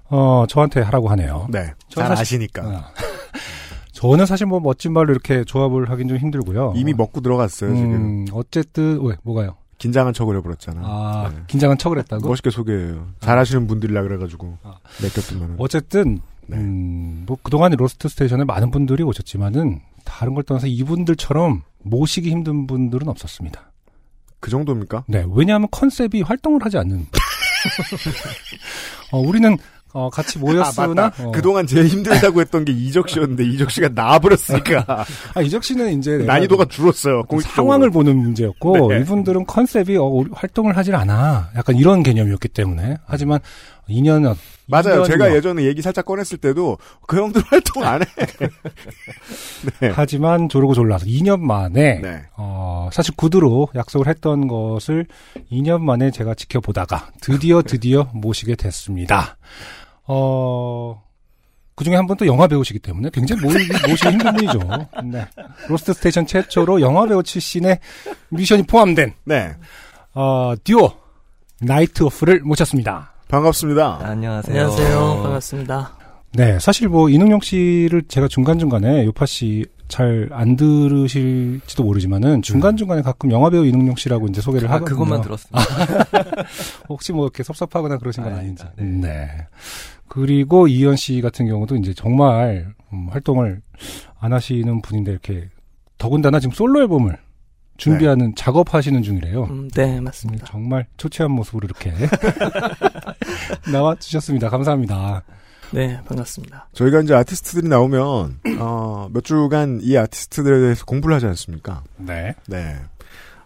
어, 저한테 하라고 하네요.
네. 잘
사실-
아시니까.
어. 저는 사실 뭐 멋진 말로 이렇게 조합을 하긴 좀 힘들고요.
이미 먹고 들어갔어요, 지금.
음, 어쨌든, 왜, 뭐가요?
긴장한 척을 해버렸잖아.
아,
네.
긴장한 척을 했다고?
멋있게 소개해요. 잘하시는 분들이라 그래가지고.
아.
맡겼더만.
어쨌든,
네.
음, 뭐, 그동안 로스트 스테이션에 많은 분들이 오셨지만은, 다른 걸 떠나서 이분들처럼 모시기 힘든 분들은 없었습니다.
그 정도입니까?
네, 왜냐하면 컨셉이 활동을 하지 않는. 어, 우리는, 어, 같이 모였으나,
아.
어,
그동안 제일 힘들다고 했던 게 이적 씨였는데, 이적 씨가 나와버렸으니까.
아, 이적 씨는 이제.
난이도가 줄었어요.
상황을 보는 문제였고,
네.
이분들은 컨셉이, 어, 활동을 하질 않아. 약간 이런 개념이었기 때문에. 하지만, 2년,
맞아요.
2년여
제가 예전에 얘기 살짝 꺼냈을 때도, 그 형들 활동 안 해. 네.
하지만 조르고 졸라서 2년 만에
네.
어, 사실 구두로 약속을 했던 것을 2년 만에 제가 지켜보다가 드디어 드디어 모시게 됐습니다. 어, 그 중에 한 분 또 영화 배우시기 때문에 굉장히 모, 모시기 힘든 분이죠. 네. 로스트 스테이션 최초로 영화 배우 출신의 뮤지션이 포함된,
네.
어, 듀오, 나이트 오프를 모셨습니다.
반갑습니다.
안녕하세요. 안녕하세요. 반갑습니다.
네, 사실 뭐 이능용 씨를 제가 중간 중간에 요파 씨 잘 안 들으실지도 모르지만은 중간 중간에 가끔 영화 배우 이능용 씨라고 이제 소개를
아,
하거든요.
그것만 들었습니다.
혹시 뭐 이렇게 섭섭하거나 그러신 건 아닌지.
아닙니다.
네. 그리고 이현 씨 같은 경우도 이제 정말 음, 활동을 안 하시는 분인데 이렇게 더군다나 지금 솔로 앨범을 준비하는 작업하시는 중이래요.
음, 네, 맞습니다.
정말 초췌한 모습으로 이렇게 나와 주셨습니다. 감사합니다.
네, 반갑습니다.
저희가 이제 아티스트들이 나오면 어, 몇 주간 이 아티스트들에 대해서 공부를 하지 않습니까?
네.
네.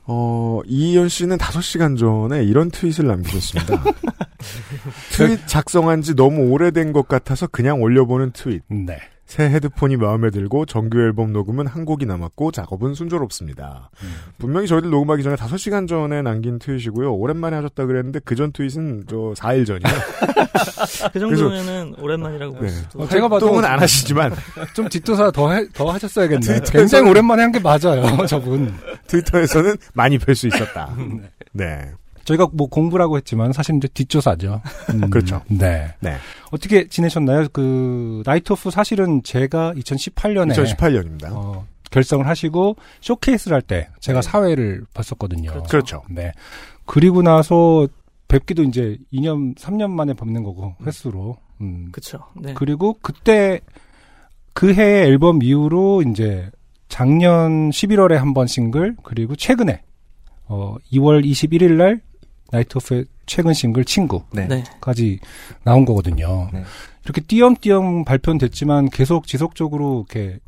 어, 이희연 씨는 5시간 전에 이런 트윗을 남기셨습니다. 트윗 작성한 지 너무 오래된 것 같아서 그냥 올려보는 트윗.
네.
새 헤드폰이 마음에 들고 정규 앨범 녹음은 한 곡이 남았고 작업은 순조롭습니다. 분명히 저희들 녹음하기 전에 5시간 전에 남긴 트윗이고요. 오랜만에 하셨다 그랬는데 그 전 트윗은 저 4일 전이요.
그 정도면은 오랜만이라고 볼
네.
수도.
어, 제가 봐도
안 하시지만
좀 뒷조사 더, 해- 더 하셨어야겠네요. 굉장히 오랜만에 한 게 맞아요, 저분.
트위터에서는 많이 뵐 수 있었다. 네.
저희가 뭐 공부라고 했지만 사실 이제 뒷조사죠. 음,
그렇죠.
네.
네.
어떻게 지내셨나요? 그 나이트 오프 사실은 제가 2018년에
2018년입니다.
어, 결성을 하시고 쇼케이스를 할 때 제가 사회를 봤었거든요.
그렇죠.
네. 그리고 나서 뵙기도 이제 2년, 3년 만에 뵙는 거고 횟수로. 음.
그쵸. 네.
그리고 그때 그 해의 앨범 이후로 이제 작년 11월에 한 번 싱글 그리고 최근에 어 2월 21일 날 나이트 오프의 최근 싱글 친구까지
네.
나온 거거든요.
네.
이렇게 띄엄띄엄 발표는 됐지만 계속 지속적으로 이렇게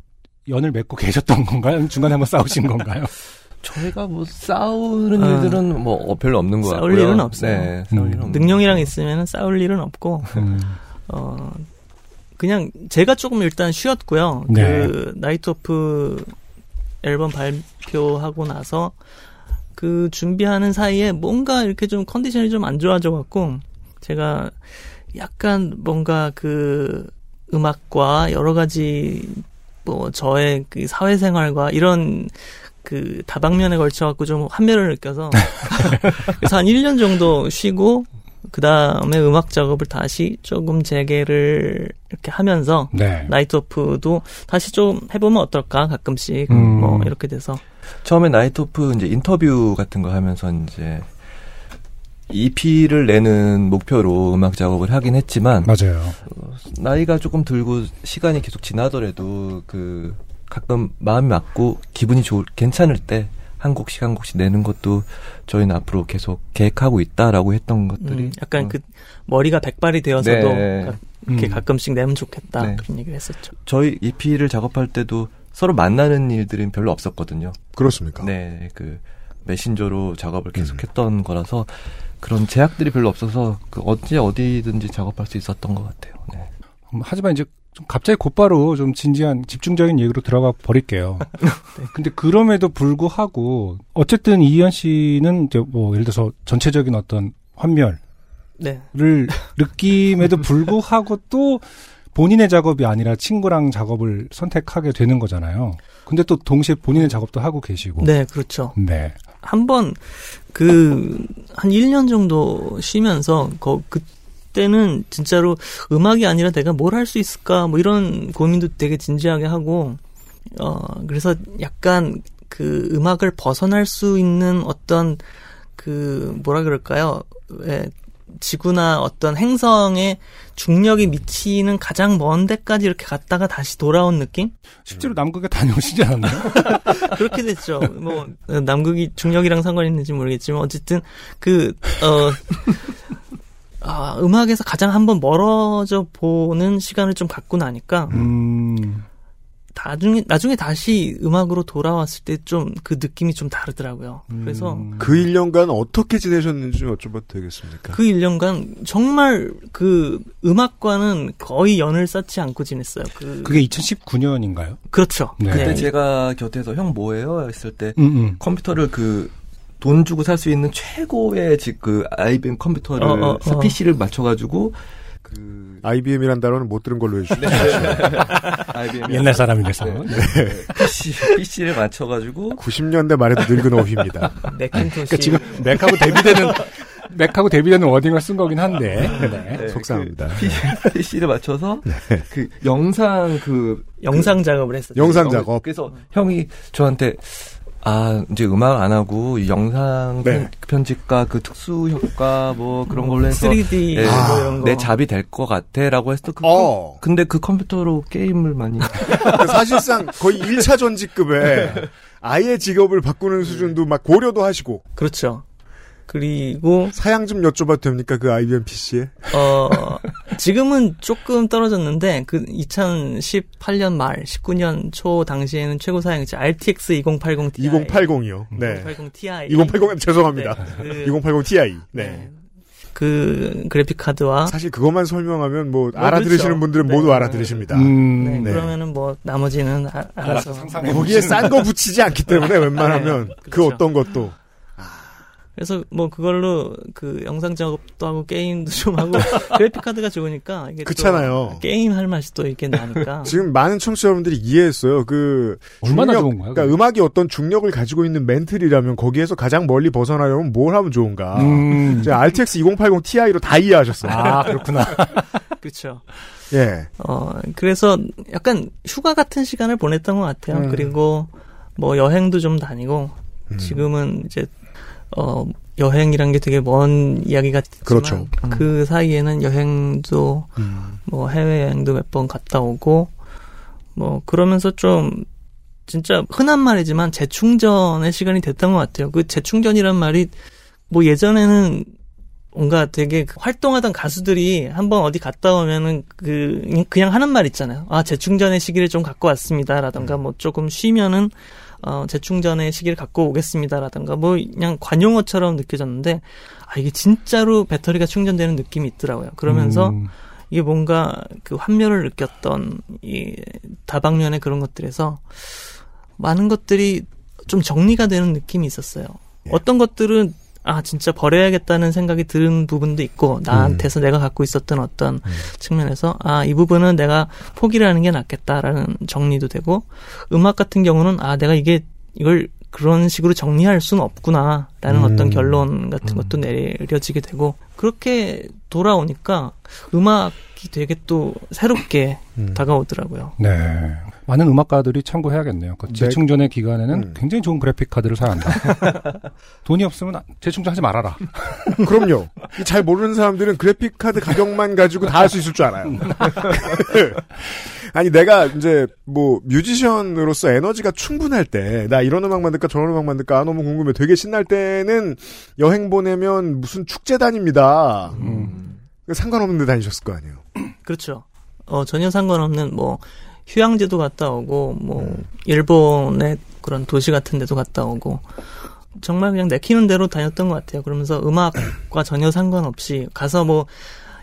연을 맺고 계셨던 건가요? 중간에 한번 싸우신 건가요?
저희가 뭐 싸우는
아.
일들은 뭐 어, 별로 없는 것
싸울
같고요.
일은 없어요.
네, 싸울
음.
일은
능력이랑 있으면 싸울 일은 없고,
음.
어, 그냥 제가 조금 일단 쉬었고요.
네.
그 나이트 오프 앨범 발표하고 나서 그 준비하는 사이에 뭔가 이렇게 좀 컨디션이 좀 안 좋아져 갖고 제가 약간 뭔가 그 음악과 여러 가지 뭐 저의 그 사회생활과 이런 그 다방면에 걸쳐 갖고 좀 한멸을 느껴서 그래서 한 1년 정도 쉬고 그 다음에 음악 작업을 다시 조금 재개를 이렇게 하면서
네.
나이트 오프도 다시 좀 해보면 어떨까 가끔씩
음.
뭐 이렇게 돼서
처음에 나이트 오프 이제 인터뷰 같은 거 하면서 이제 EP를 내는 목표로 음악 작업을 하긴 했지만
맞아요.
나이가 조금 들고 시간이 계속 지나더라도 그 가끔 마음이 맞고 기분이 좋을 괜찮을 때 한 곡씩 한 곡씩 내는 것도 저희는 앞으로 계속 계획하고 있다라고 했던 것들이
음, 약간
어,
그 머리가 백발이 되어서도
네.
가- 이렇게
음.
가끔씩 내면 좋겠다
네.
그런 얘기를 했었죠.
저희 EP를 작업할 때도 서로 만나는 일들은 별로 없었거든요.
그렇습니까?
네, 그 메신저로 작업을 계속했던 거라서 그런 제약들이 별로 없어서 그 언제 어디든지 작업할 수 있었던 것 같아요. 네.
음, 하지만 이제 좀 갑자기 곧바로 좀 진지한 집중적인 얘기로 들어가 버릴게요. 근데 그럼에도 불구하고 어쨌든 이현 씨는 이제 뭐 예를 들어서 전체적인 어떤 환멸을
네.
느낌에도 불구하고 또 본인의 작업이 아니라 친구랑 작업을 선택하게 되는 거잖아요. 근데 또 동시에 본인의 작업도 하고 계시고.
네, 그렇죠.
네.
한번 그 한 1년 정도 쉬면서 거 그 때는 진짜로 음악이 아니라 내가 뭘 할 수 있을까 뭐 이런 고민도 되게 진지하게 하고 어 그래서 약간 그 음악을 벗어날 수 있는 어떤 그 뭐라 그럴까요? 왜 지구나 어떤 행성에 중력이 미치는 가장 먼 데까지 이렇게 갔다가 다시 돌아온 느낌?
실제로 남극에 다녀오시지 않았나요?
그렇게 됐죠. 뭐 어, 남극이 중력이랑 상관 있는지 모르겠지만 어쨌든 그 어. 아, 음악에서 가장 한번 멀어져 보는 시간을 좀 갖고 나니까
음.
나중에 나중에 다시 음악으로 돌아왔을 때 좀 그 느낌이 좀 다르더라고요. 그래서
음.
그 1년간 어떻게 지내셨는지 좀 여쭤봐도 되겠습니까?
그 1년간 정말 그 음악과는 거의 연을 쌓지 않고 지냈어요. 그
그게 2019년인가요?
그렇죠.
네.
그때 제가 곁에서 형 뭐예요? 했을 때
음, 음.
컴퓨터를 그 돈 주고 살 수 있는 최고의 지- 그 IBM 컴퓨터를
어, 어, 어.
PC를 맞춰가지고 그
IBM이란 단어는 못 들은 걸로 해주시죠.
IBM
옛날 사람이라서.
네. PC PC를 맞춰가지고
90년대 말에도 늙은 어휘입니다.
맥킨토시
그러니까 지금 맥하고 대비되는 맥하고 대비되는 워딩을 쓴 거긴 한데. 네.
네,
속상합니다.
그 PC를 맞춰서 그 영상 그
영상 작업을 했었죠.
영상
영-
작업.
그래서 형이 저한테 아, 이제 음악 안 하고 이 영상
네.
편- 편집과 그 특수 효과 뭐 그런 걸로 해서
3D
예,
뭐 이런 거.
내 잡이 될 것 같아라고 때 그,
어.
근데 그 컴퓨터로 게임을 많이
사실상 거의 1차 전직급에 아예 직업을 바꾸는 수준도 막 고려도 하시고.
그렇죠. 그리고
사양 좀 여쭤봐도 됩니까? 그 IBM PC에?
어 지금은 조금 떨어졌는데 그 2018년 말 19년 초 당시에는 최고 사양이지 RTX 2080 Ti
2080이요. 네.
2080 Ti
2080 죄송합니다.
네, 그-
2080 Ti. 네.
그 그래픽 카드와
사실 그것만 설명하면
뭐뭐
알아들으시는
그렇죠.
분들은
네.
모두 알아들으십니다.
음,
네,
네.
그러면은 뭐 나머지는 아, 알아서
거기에 싼 거 붙이지 않기 때문에 웬만하면
네,
그
그렇죠.
어떤 것도
그래서 뭐 그걸로 그 영상 작업도 하고 게임도 좀 하고 그래픽 카드가 좋으니까 이게 또
그렇잖아요.
게임 할 맛이 또 있게 나니까
지금 많은 청취자 여러분들이 이해했어요. 그
얼마나
중력,
좋은 거야,
그러니까? 음악이 어떤 중력을 가지고 있는 멘틀이라면 거기에서 가장 멀리 벗어나려면 뭘 하면 좋은가?
음.
이제 RTX 2080 Ti로 다 이해하셨어요.
아, 그렇구나.
그렇죠.
예.
어 그래서 약간 휴가 같은 시간을 보냈던 것 같아요.
음.
그리고 뭐 여행도 좀 다니고
음.
지금은 이제 어 여행이란 게 되게 먼 이야기 같지만
그렇죠.
그 사이에는 여행도
음.
뭐 해외 여행도 몇 번 갔다 오고 뭐 그러면서 좀 진짜 흔한 말이지만 재충전의 시간이 됐던 것 같아요. 그 재충전이란 말이 뭐 예전에는 뭔가 되게 그 활동하던 가수들이 한번 어디 갔다 오면은 그 그냥 하는 말 있잖아요. 아 재충전의 시기를 좀 갖고 왔습니다라던가 뭐 조금 쉬면은 어 재충전의 시기를 갖고 오겠습니다라던가 뭐 그냥 관용어처럼 느껴졌는데 아 이게 진짜로 배터리가 충전되는 느낌이 있더라고요. 그러면서
음,
이게 뭔가 그 환멸을 느꼈던 이 다방면의 그런 것들에서 많은 것들이 좀 정리가 되는 느낌이 있었어요. 어떤 것들은 아 진짜 버려야겠다는 생각이 드는 부분도 있고 나한테서 내가 갖고 있었던 어떤 측면에서 아 이 부분은 내가 포기를 하는 게 낫겠다라는 정리도 되고 음악 같은 경우는 아 내가 이게 이걸 그런 식으로 정리할 수는 없구나라는
음.
어떤 결론 같은 것도 내려지게 되고 그렇게 돌아오니까 음악이 되게 또 새롭게
음.
다가오더라고요.
네. 많은 음악가들이 참고해야겠네요. 그 재충전의 기간에는
음.
굉장히 좋은 그래픽 카드를 사야 한다. 돈이 없으면 재충전하지 말아라.
그럼요. 이잘 모르는 사람들은 그래픽 카드 가격만 가지고 다 할 수 있을 줄 알아요. 아니 내가 이제 뭐 뮤지션으로서 에너지가 충분할 때 나 이런 음악 만들까 저런 음악 만들까 아, 너무 궁금해 되게 신날 때는 여행 보내면 무슨 축제 다닙니다.
음.
상관없는 데 다니셨을 거 아니에요.
그렇죠. 어, 전혀 상관없는 뭐 휴양지도 갔다 오고 뭐
음.
일본의 그런 도시 같은 데도 갔다 오고 정말 그냥 내키는 대로 다녔던 것 같아요. 그러면서 음악과 전혀 상관없이 가서 뭐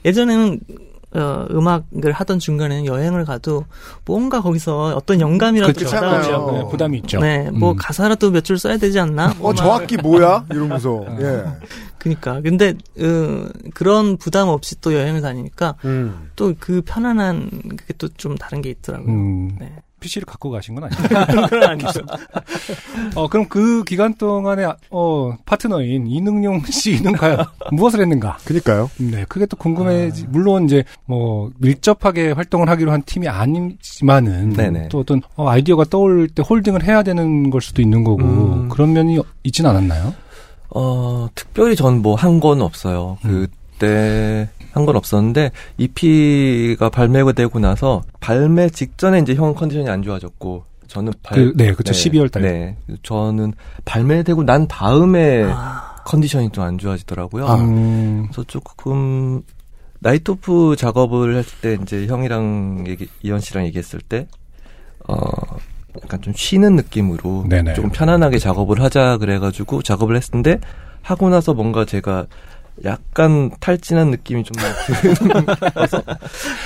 예전에는 어, 음악을 하던 중간에는 여행을 가도 뭔가 거기서 어떤 영감이라도
그렇죠. 그렇죠. 네, 부담이 있죠.
네, 뭐
음.
가사라도 몇 줄 써야 되지 않나?
어저 악기 뭐야? 이러면서 예.
그니까 근데 어, 그런 부담 없이 또 여행을 다니니까
음.
또그 편안한 그게 또 좀 다른 게 있더라고요.
음,
네.
PC를 갖고 가신 건 아니에요?
그건 아니죠.
어, 그럼 그 기간 동안에, 어, 파트너인 이능용 씨는 과연 무엇을 했는가?
그니까요.
네, 그게 또 궁금해지, 물론 이제, 뭐, 밀접하게 활동을 하기로 한 팀이 아니지만은,
네네.
또 어떤, 어, 아이디어가 떠올 때 홀딩을 해야 되는 걸 수도 있는 거고,
음.
그런 면이 있진 않았나요?
어, 특별히 전 뭐 한 건 없어요.
음.
그때 한 건 없었는데 EP가 발매가 되고 나서 발매 직전에 이제 형 컨디션이 안 좋아졌고 저는 발
그, 네, 그쵸, 12월 달에.
네. 저는 발매되고 난 다음에
아,
컨디션이 좀안 좋아지더라고요.
음,
그래서 조금 나이트오프 작업을 했을 때 이제 형이랑 얘기, 이현 씨랑 얘기했을 때 어, 약간 좀 쉬는 느낌으로
네네.
조금 편안하게 작업을 하자 그래가지고 작업을 했는데 하고 나서 뭔가 제가 약간 탈진한 느낌이 좀 들어서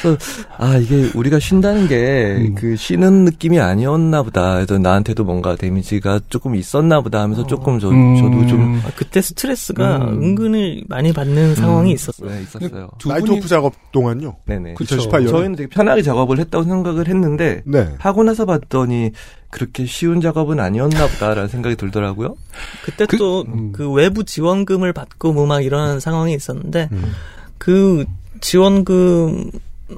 그래서 아 이게 우리가 쉰다는 게그
음.
쉬는 느낌이 아니었나 보다. 그래서 나한테도 뭔가 데미지가 조금 있었나 보다 하면서 조금 저,
음.
저도 좀
아, 그때 스트레스가
음.
은근히 많이 받는 상황이 있었어요.
네, 있었어요.
두
나이트 오프 작업 동안요.
네네.
그쵸.
2018년.
저희는 되게 편하게 작업을 했다고 생각을 했는데
네.
하고 나서 봤더니 그렇게 쉬운 작업은 아니었나 보다라는 생각이 들더라고요.
그때
그-
또
음.
그 외부 지원금을 받고 뭐 막 이런 상황이 있었는데
음.
그 지원금을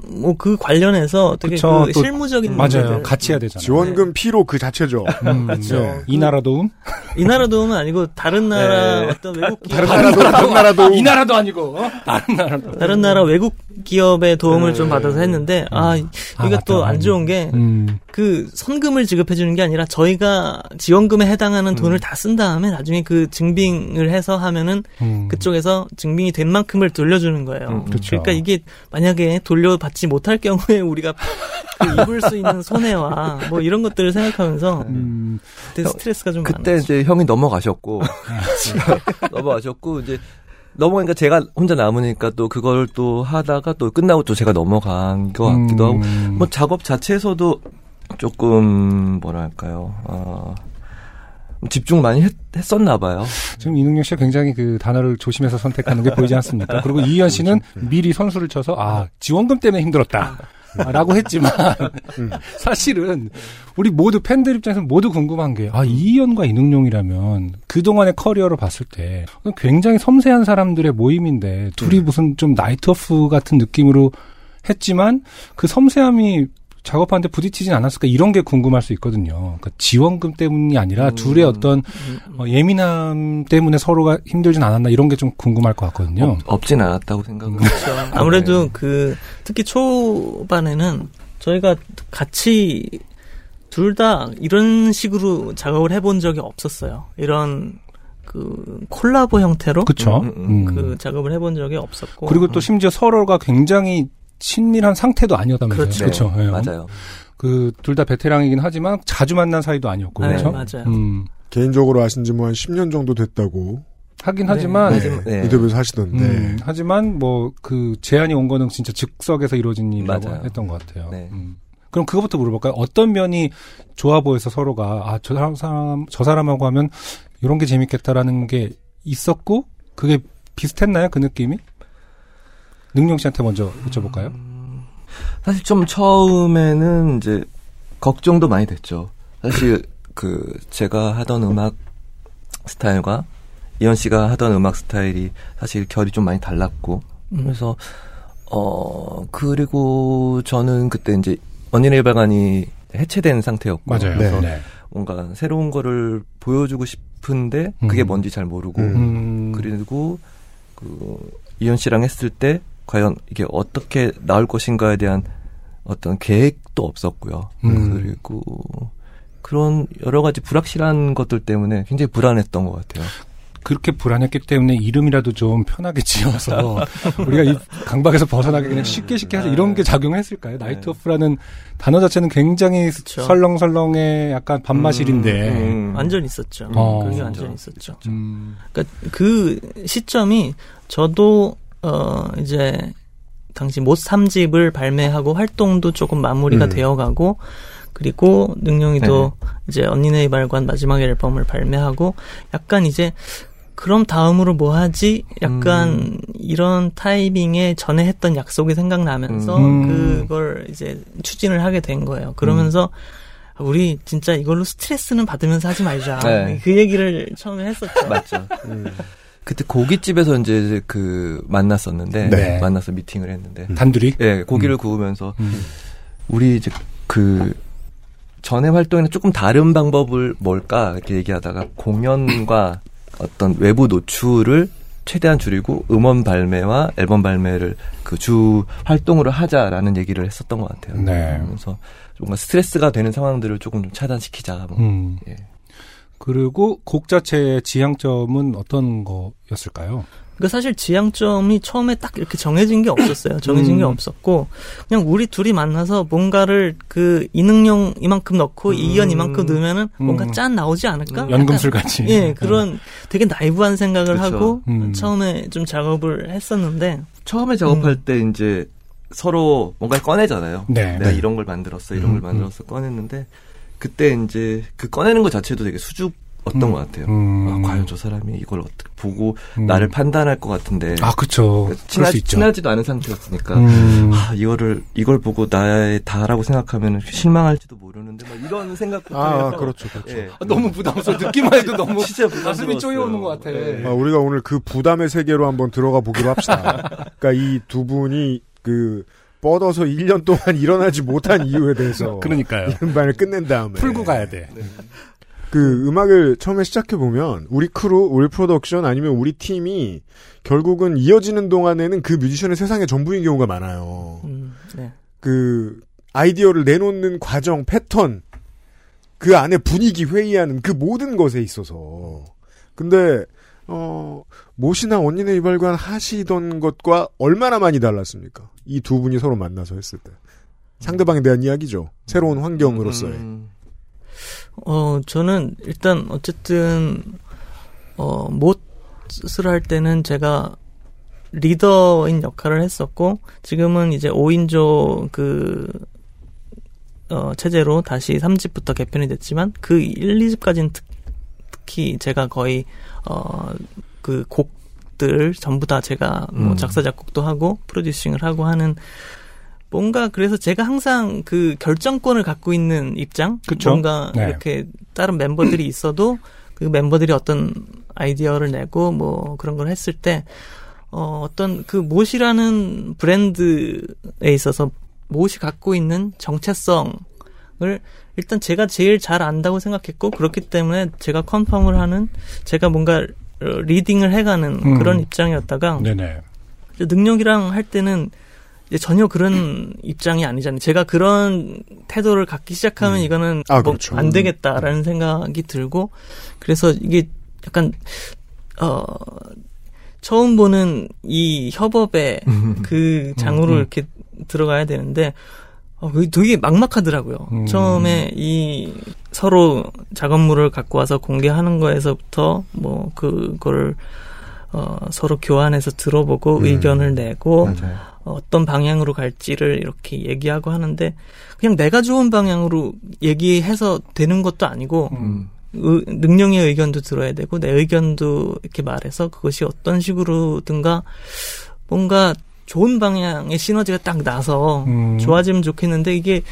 뭐그 관련해서 되게
그쵸,
그
또-
실무적인
맞아요.
문제들.
같이 해야 되잖아요.
지원금 피로 그 자체죠.
음,
그렇죠.
네. 이 나라 도움?
이 나라 도움은 아니고 다른 나라
네.
어떤 외국 기업
다른 나라도 다른 나라도
이 나라도 아니고 어? 다른 나라도.
다른 나라 외국 기업의 도움을
네.
좀 받아서 했는데 아 이-
아,
이거 또. 안 좋은 게
음.
그 선금을 지급해 주는 게 아니라 저희가 지원금에 해당하는
음.
돈을 다쓴 다음에 나중에 그 증빙을 해서 하면은
음.
그쪽에서 증빙이 된 만큼을 돌려주는 거예요.
음,
그렇죠.
그러니까 이게 만약에 돌려받지 못할 경우에 우리가 그 입을 수 있는 손해와 뭐 이런 것들을 생각하면서
음.
되게 스트레스가 좀
그때
많았죠.
이제 형이 넘어가셨고 넘어가셨고 이제 넘어가니까 제가 혼자 남으니까 또 그걸 또 하다가 또 끝나고 또 제가 넘어간 것 같기도 하고
음.
뭐 작업 자체에서도 조금 뭐랄까요? 어, 집중 많이 했, 었나 봐요.
지금 이능용 씨가 굉장히 그 단어를 조심해서 선택하는 게 보이지 않습니까? 그리고 이희연 씨는 미리 선수를 쳐서 아 지원금 때문에 힘들었다. 아, 라고 했지만 사실은 우리 모두 팬들 입장에서 모두 궁금한 게 아 이희연과 이능용이라면 그동안의 커리어를 봤을 때 굉장히 섬세한 사람들의 모임인데 둘이 무슨 좀 나이트 오프 같은 느낌으로 했지만 그 섬세함이 작업하는데 부딪히진 않았을까 이런 게 궁금할 수 있거든요. 그러니까 지원금 때문이 아니라 둘의 어떤 어, 예민함 때문에 서로가 힘들진 않았나 이런 게 좀 궁금할 것 같거든요.
없, 없진 않았다고 생각을
그렇죠. 아무래도 그 특히 초반에는 저희가 같이 둘 다 이런 식으로 작업을 해본 적이 없었어요. 이런 그 콜라보 형태로
그쵸?
음, 음,
음.
그 작업을 해본 적이 없었고
그리고 또 심지어 서로가 굉장히 친밀한 상태도 아니었다면서요.
그렇죠.
그렇죠. 예.
맞아요.
그 둘 다 베테랑이긴 하지만 자주 만난 사이도 아니었고
네,
그렇죠.
맞아요.
음.
개인적으로 아신 지 뭐 한 10년 정도 됐다고
하긴 하지만
네,
하지만- 네.
인터뷰에서 하시던데
음, 하지만 뭐 그 제안이 온 거는 진짜 즉석에서 이루어진 일이라고
맞아요.
했던 것 같아요.
네.
음. 그럼 그거부터 물어볼까요? 어떤 면이 좋아 보여서 서로가 아저 사람, 사람 저 사람하고 하면 이런 게 재밌겠다라는 게 있었고 그게 비슷했나요 그 느낌이? 능용 씨한테 먼저 여쭤볼까요?
사실 좀 처음에는 이제 걱정도 많이 됐죠. 사실 그 제가 하던 음악 스타일과 이현 씨가 하던 음악 스타일이 사실 결이 좀 많이 달랐고
음.
그래서 어 그리고 저는 그때 이제 언니네 발간이 해체된 상태였고
맞아요.
그래서
네.
뭔가 새로운 거를 보여주고 싶은데 그게
음.
뭔지 잘 모르고
음.
음.
그리고 그 이현 씨랑 했을 때 과연 이게 어떻게 나올 것인가에 대한 어떤 계획도 없었고요.
음.
그리고 그런 여러 가지 불확실한 것들 때문에 굉장히 불안했던 것 같아요.
그렇게 불안했기 때문에 이름이라도 좀 편하게 지어서 우리가 이 강박에서 벗어나게 그냥 쉽게 쉽게 하자 이런 게 작용했을까요? 나이트 오프라는 단어 자체는 굉장히
그쵸.
설렁설렁의 약간 밥맛일인데
음.
완전 있었죠.
어.
그게. 완전 있었죠.
음,
그러니까 그 시점이 저도 어 이제 당시 못 3집을 발매하고 활동도 조금 마무리가
음.
되어가고 그리고 능용이도 이제 언니네 발관 마지막 앨범을 발매하고 약간 이제 그럼 다음으로 뭐 하지? 약간
음.
이런 타이밍에 전에 했던 약속이 생각나면서
음.
그걸 이제 추진을 하게 된 거예요. 그러면서 우리 진짜 이걸로 스트레스는 받으면서 하지 말자.
네.
그 얘기를 처음에 했었죠.
맞죠.
음.
그때 고깃집에서 이제 그 만났었는데
네.
만나서 미팅을 했는데
단둘이
예 고기를 구우면서
음.
우리 이제 그 전에 활동에는 조금 다른 방법을 뭘까 이렇게 얘기하다가 공연과 어떤 외부 노출을 최대한 줄이고 음원 발매와 앨범 발매를 그 주 활동으로 하자라는 얘기를 했었던 것 같아요.
네.
그래서 뭔가 스트레스가 되는 상황들을 조금 좀 차단시키자. 뭐.
음.
예.
그리고 곡 자체의 지향점은 어떤 거였을까요?
그러니까 사실 지향점이 처음에 딱 이렇게 정해진 게 없었어요. 정해진 게
음.
없었고 그냥 우리 둘이 만나서 뭔가를 그 이능용 이만큼 넣고 이연 이만큼 넣으면은 뭔가
음.
짠 나오지 않을까?
연금술
약간,
같이.
예, 그런 되게 나이브한 생각을
그쵸.
하고
음.
처음에 좀 작업을 했었는데
처음에 작업할 때 이제 서로 뭔가 꺼내잖아요.
네.
내가
네.
이런 걸 만들었어, 이런 걸
음,
만들었어 꺼냈는데 그때 이제 그 꺼내는 것 자체도 되게 수줍었던
음.
것 같아요.
음.
아, 과연 저 사람이 이걸 어떻게 보고
음.
나를 판단할 것 같은데
아, 그쵸. 그럴
친하,
수 있죠.
친하지도 않은 상태였으니까
음.
아, 이거를 이걸 보고 나의 다라고 생각하면 실망할지도 모르는데 막 이런 생각부터
아, 그렇죠, 그렇죠.
예.
아, 너무 부담스러워. 듣기만 해도 너무
진짜.
가슴이 쪼여오는 것 같아.
네.
아, 우리가 오늘 그 부담의 세계로 한번 들어가 보기로 합시다. 그러니까 이 두 분이 그 뻗어서 1년 동안 일어나지 못한 이유에 대해서
그러니까요.
이른바를 끝낸 다음에
풀고 가야 돼.
그 음악을 처음에 시작해 보면 우리 크루, 우리 프로덕션 아니면 우리 팀이 결국은 이어지는 동안에는 그 뮤지션의 세상의 전부인 경우가 많아요.
음, 네.
그 아이디어를 내놓는 과정, 패턴, 그 안에 분위기 회의하는 그 모든 것에 있어서. 근데 어 모시나 언니네 이발관 하시던 것과 얼마나 많이 달랐습니까? 이 두 분이 서로 만나서 했을 때. 상대방에 대한 이야기죠. 새로운 환경으로서의.
음. 어, 저는 일단 어쨌든 어, 못을 할 때는 제가 리더인 역할을 했었고 지금은 이제 5인조 그 어, 체제로 다시 3집부터 개편이 됐지만 그 1, 2집까지는 특, 특히 제가 거의 어, 그 곡들 전부 다 제가 뭐
음.
작사 작곡도 하고 프로듀싱을 하고 하는 뭔가 그래서 제가 항상 그 결정권을 갖고 있는 입장
그쵸?
뭔가
네.
이렇게 다른 멤버들이 있어도 그 멤버들이 어떤 아이디어를 내고 뭐 그런 걸 했을 때 어, 어떤 그 못이라는 브랜드에 있어서 못이 갖고 있는 정체성 을 일단 제가 제일 잘 안다고 생각했고 그렇기 때문에 제가 컨펌을 하는 제가 뭔가 어, 리딩을 해가는
음.
그런 입장이었다가
네네.
능력이랑 할 때는 전혀 그런 입장이 아니잖아요. 제가 그런 태도를 갖기 시작하면 이거는
아,
뭐
그렇죠.
안 되겠다라는 생각이 들고 그래서 이게 약간 어 처음 보는 이 협업의 그 장으로
음.
이렇게 들어가야 되는데 어, 그게 되게 막막하더라고요.
음.
처음에 이 서로 작업물을 갖고 와서 공개하는 거에서부터 뭐 그거를 어, 서로 교환해서 들어보고
음.
의견을 내고
맞아요.
어떤 방향으로 갈지를 이렇게 얘기하고 하는데 그냥 내가 좋은 방향으로 얘기해서 되는 것도 아니고
음.
의- 능령의 의견도 들어야 되고 내 의견도 이렇게 말해서 그것이 어떤 식으로든가 뭔가 좋은 방향의 시너지가 딱 나서
음.
좋아지면 좋겠는데 이게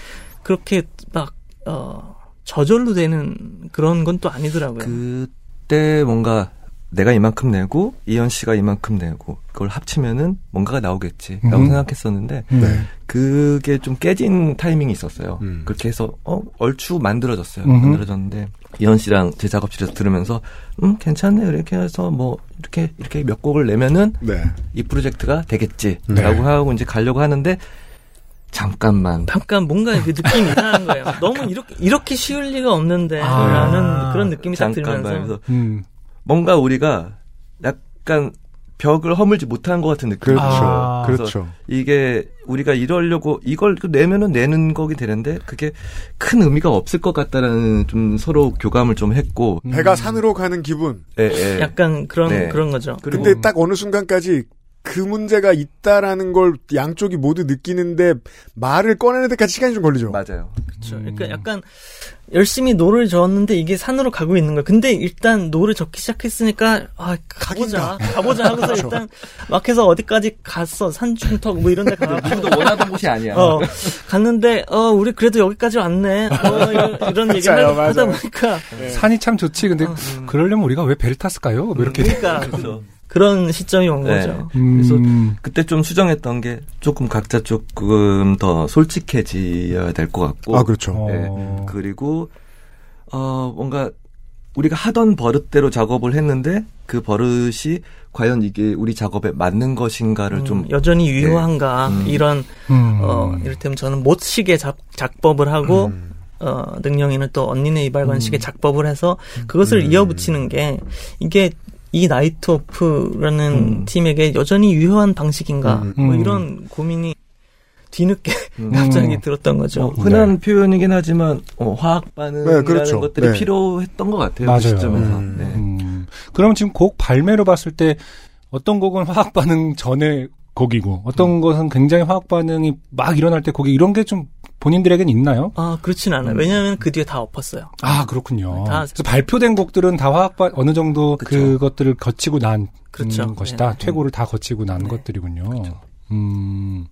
그렇게 막 어, 저절로 되는 그런 건 또 아니더라고요.
그때 뭔가 내가 이만큼 내고 이현 씨가 이만큼 내고 그걸 합치면은 뭔가가 나오겠지라고
음.
생각했었는데
음.
네.
그게 좀 깨진 타이밍이 있었어요.
음.
그렇게 해서 어 얼추 만들어졌어요.
음흠.
만들어졌는데 이현 씨랑 제 작업실에서 들으면서 음 괜찮네 이렇게 해서 뭐 이렇게 이렇게 몇 곡을 내면은
네.
이 프로젝트가 되겠지라고
네.
하고 이제 가려고 하는데 잠깐만
잠깐 뭔가 그 느낌이 이상한 거예요. 너무 이렇게 이렇게 쉬울 리가 없는데
아.
라는 그런 느낌이 딱 들면서
음.
뭔가 우리가 약간 벽을 허물지 못한 것 같은 느낌.
그렇죠.
아.
그렇죠.
이게 우리가 이러려고 이걸 내면은 내는 거기 되는데 그게 큰 의미가 없을 것 같다라는 좀 서로 교감을 좀 했고.
음.
배가 산으로 가는 기분.
예, 예.
약간 그런
네.
그런 거죠.
그리고
근데 딱 어느 순간까지 그 문제가 있다라는 걸 양쪽이 모두 느끼는데 말을 꺼내는 데까지 시간이 좀 걸리죠.
맞아요.
그렇죠. 그러니까 약간 열심히 노를 저었는데 이게 산으로 가고 있는 거예요. 근데 일단 노를 젓기 시작했으니까 아 가보자, 가보자 하고서
그렇죠.
일단 막 해서 어디까지 갔어 산중턱 뭐 이런 데 가고
도 원하던 곳이 아니야.
어, 갔는데 어 우리 그래도 여기까지 왔네. 어, 이런, 이런 얘기를
맞아요,
하- 하다
맞아요.
보니까
산이 참 좋지. 근데 그러려면 우리가 왜 배를 탔을까요? 뭐 이렇게.
그러니까
그래서
그런 시점이 온
네.
거죠.
음.
그때 좀 수정했던 게 조금 각자 조금 더 솔직해져야 될 것 같고.
아, 그렇죠.
네.
어.
그리고 어 뭔가 우리가 하던 버릇대로 작업을 했는데 그 버릇이 과연 이게 우리 작업에 맞는 것인가를
음,
좀
여전히 유효한가
음.
이런
음.
어 이를테면 저는 못식의 작, 작법을 하고
음.
어 능령이는 또 언니네 이발관식의 작법을 해서 그것을 이어붙이는 게 이게 이 나이트 오프라는
음.
팀에게 여전히 유효한 방식인가
음.
뭐
음.
이런 고민이 뒤늦게
음.
갑자기 들었던 거죠.
뭐 흔한 표현이긴 하지만 어, 화학 반응이라는
네, 그렇죠.
것들이
네.
필요했던 것 같아요.
맞아요.
그 시점에서.
음.
네.
음. 그럼 지금 곡 발매로 봤을 때 어떤 곡은 화학 반응 전에 곡이고 어떤 것은 굉장히 화학 반응이 막 일어날 때 곡이 이런 게 좀 본인들에겐 있나요?
아 그렇진 않아요.
음.
왜냐하면 그 뒤에 다 엎었어요.
아 그렇군요.
다-
그래서 발표된 곡들은 다 화학 반 어느 정도 그
그쵸.
것들을 거치고 난
그렇죠.
음, 것이다.
네.
퇴고를 다 거치고 난
네.
것들이군요. 음.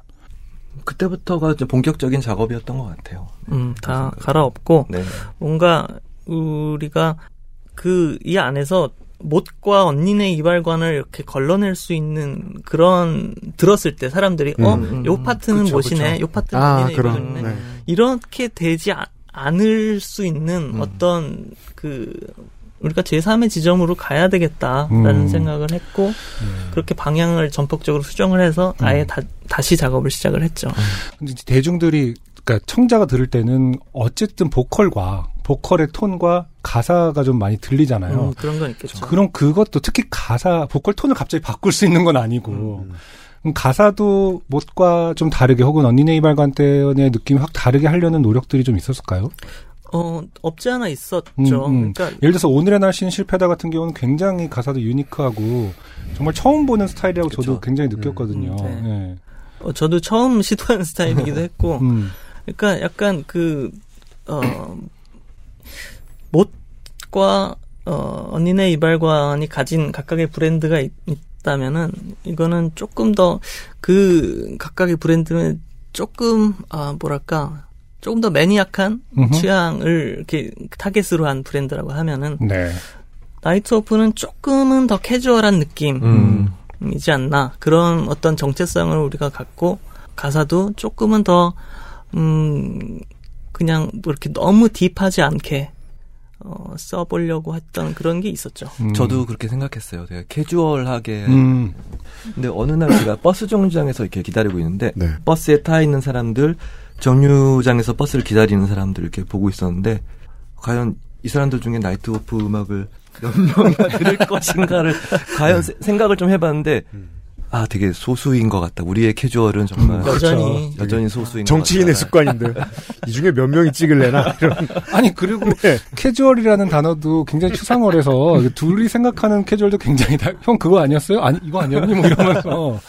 그때부터가 이제 본격적인 작업이었던 것 같아요.
음, 다 갈아엎고
네.
뭔가 우리가 그 이 안에서 못과 언니네 이발관을 이렇게 걸러낼 수 있는 그런 들었을 때 사람들이 어,
음.
요 파트는
그쵸,
못이네,
그쵸.
요 파트는
아,
언니네 이발관이네.
네.
이렇게 되지 아- 않을 수 있는
음.
어떤 그 우리가 제3의 지점으로 가야 되겠다라는
음.
생각을 했고 그렇게 방향을 전폭적으로 수정을 해서
음.
아예 다, 다시 작업을 시작을 했죠.
근데 대중들이 그러니까 청자가 들을 때는 어쨌든 보컬과 보컬의 톤과 가사가 좀 많이 들리잖아요.
음, 그런 건 있겠죠.
그럼 그것도 특히 가사 보컬 톤을 갑자기 바꿀 수 있는 건 아니고 그럼 가사도 못과 좀 다르게 혹은 언니네 이발관 때의 느낌이 확 다르게 하려는 노력들이 좀 있었을까요?
어, 없지 않아 있었죠.
음, 음.
그러니까
예를 들어서 오늘의 날씨는 실패다 같은 경우는 굉장히 가사도 유니크하고 정말 처음 보는 스타일이라고 저도 굉장히 느꼈거든요.
음, 네.
네.
어, 저도 처음 시도하는 스타일이기도 했고,
음.
그러니까 약간 그, 어, 못과, 어, 언니네 이발관이 가진 각각의 브랜드가 있, 있다면은, 이거는 조금 더, 그, 각각의 브랜드는 조금, 아, 뭐랄까, 조금 더 매니악한
음흠.
취향을 이렇게 타겟으로 한 브랜드라고 하면은,
네.
나이트 오프는 조금은 더 캐주얼한 느낌.
음.
이지 않나 그런 어떤 정체성을 우리가 갖고 가사도 조금은 더 음, 그냥 뭐 이렇게 너무 deep하지 않게 어, 써보려고 했던 그런 게 있었죠.
저도 그렇게 생각했어요. 되게 캐주얼하게.
음.
근데 어느 날 제가 버스 정류장에서 이렇게 기다리고 있는데
네.
버스에 타 있는 사람들, 정류장에서 버스를 기다리는 사람들 이렇게 보고 있었는데 과연 이 사람들 중에 나이트 오프 음악을 몇 명이나 들을 것인가를 과연 세- 생각을 좀 해봤는데 아 되게 소수인 것 같다. 우리의 캐주얼은 정말
음, 여전히.
여전히 소수인
정치인의. 습관인데 이 중에 몇 명이 찍을래나 이런
아니 그리고 캐주얼이라는 단어도 굉장히 추상어라서 둘이 생각하는 캐주얼도 굉장히 다, 형 그거 아니었어요? 아니 이거 아니었니? 뭐 이러면서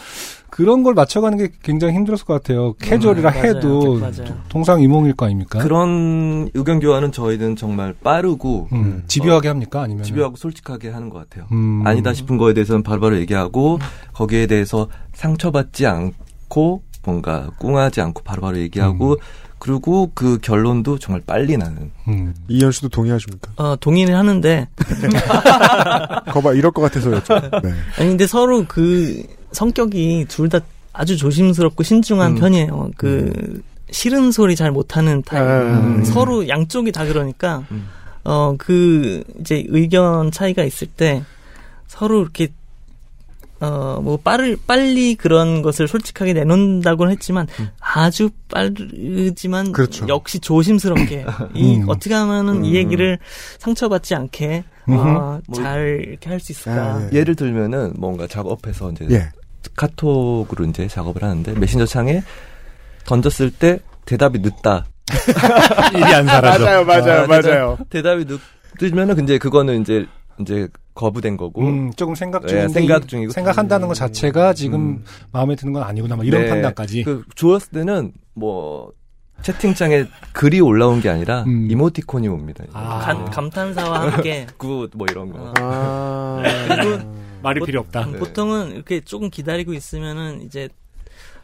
그런 걸 맞춰가는 게 굉장히 힘들었을 것 같아요. 캐주얼이라
음.
해도
맞아요.
동상이몽일 거 아닙니까?
그런 의견 교환은 저희는 정말 빠르고
음, 집요하게 합니까? 아니면
집요하고 솔직하게 하는 것 같아요.
음.
아니다 싶은 거에 대해서는 바로바로 얘기하고 거기에 대해서 상처받지 않고 뭔가 꿍하지 않고 바로바로 얘기하고 그리고 그 결론도 정말 빨리 나는.
음.
이현 씨도 동의하십니까?
어, 동의는 하는데
거봐 이럴 것 같아서였죠. 네.
아니 근데 서로 그 성격이 둘 다 아주 조심스럽고 신중한
음.
편이에요. 그 싫은 소리 잘 못하는 타입.
음.
서로 양쪽이 다 그러니까
음.
어그 이제 의견 차이가 있을 때 서로 이렇게 어뭐 빠를 빨리 그런 것을 솔직하게 내놓는다고는 했지만 아주 빠르지만
그렇죠.
역시 조심스럽게 이
음.
어떻게 하면은 이 얘기를 상처받지 않게 어, 뭐잘 이렇게 할 수 있을까?
아, 예.
예를 들면은 뭔가 작업해서 이제
예.
카톡으로 이제 작업을 하는데 메신저 창에 던졌을 때 대답이 늦다.
일이 안 사라져.
맞아요, 맞아요,
아,
맞아요.
대답이 늦으면은 근데 그거는 이제 이제 거부된 거고.
음, 조금 생각
예,
중인데
생각
이-
중이고.
생각한다는 것 자체가 지금
음.
마음에 드는 건 아니구나. 막 이런
네,
판단까지.
그 좋았을 때는 뭐 채팅창에 글이 올라온 게 아니라
음.
이모티콘이 옵니다.
아.
감, 감탄사와 함께
굿뭐 이런 거.
어.
아.
그리고
말이
보-
필요 없다.
음, 보통은 이렇게 조금 기다리고 있으면은 이제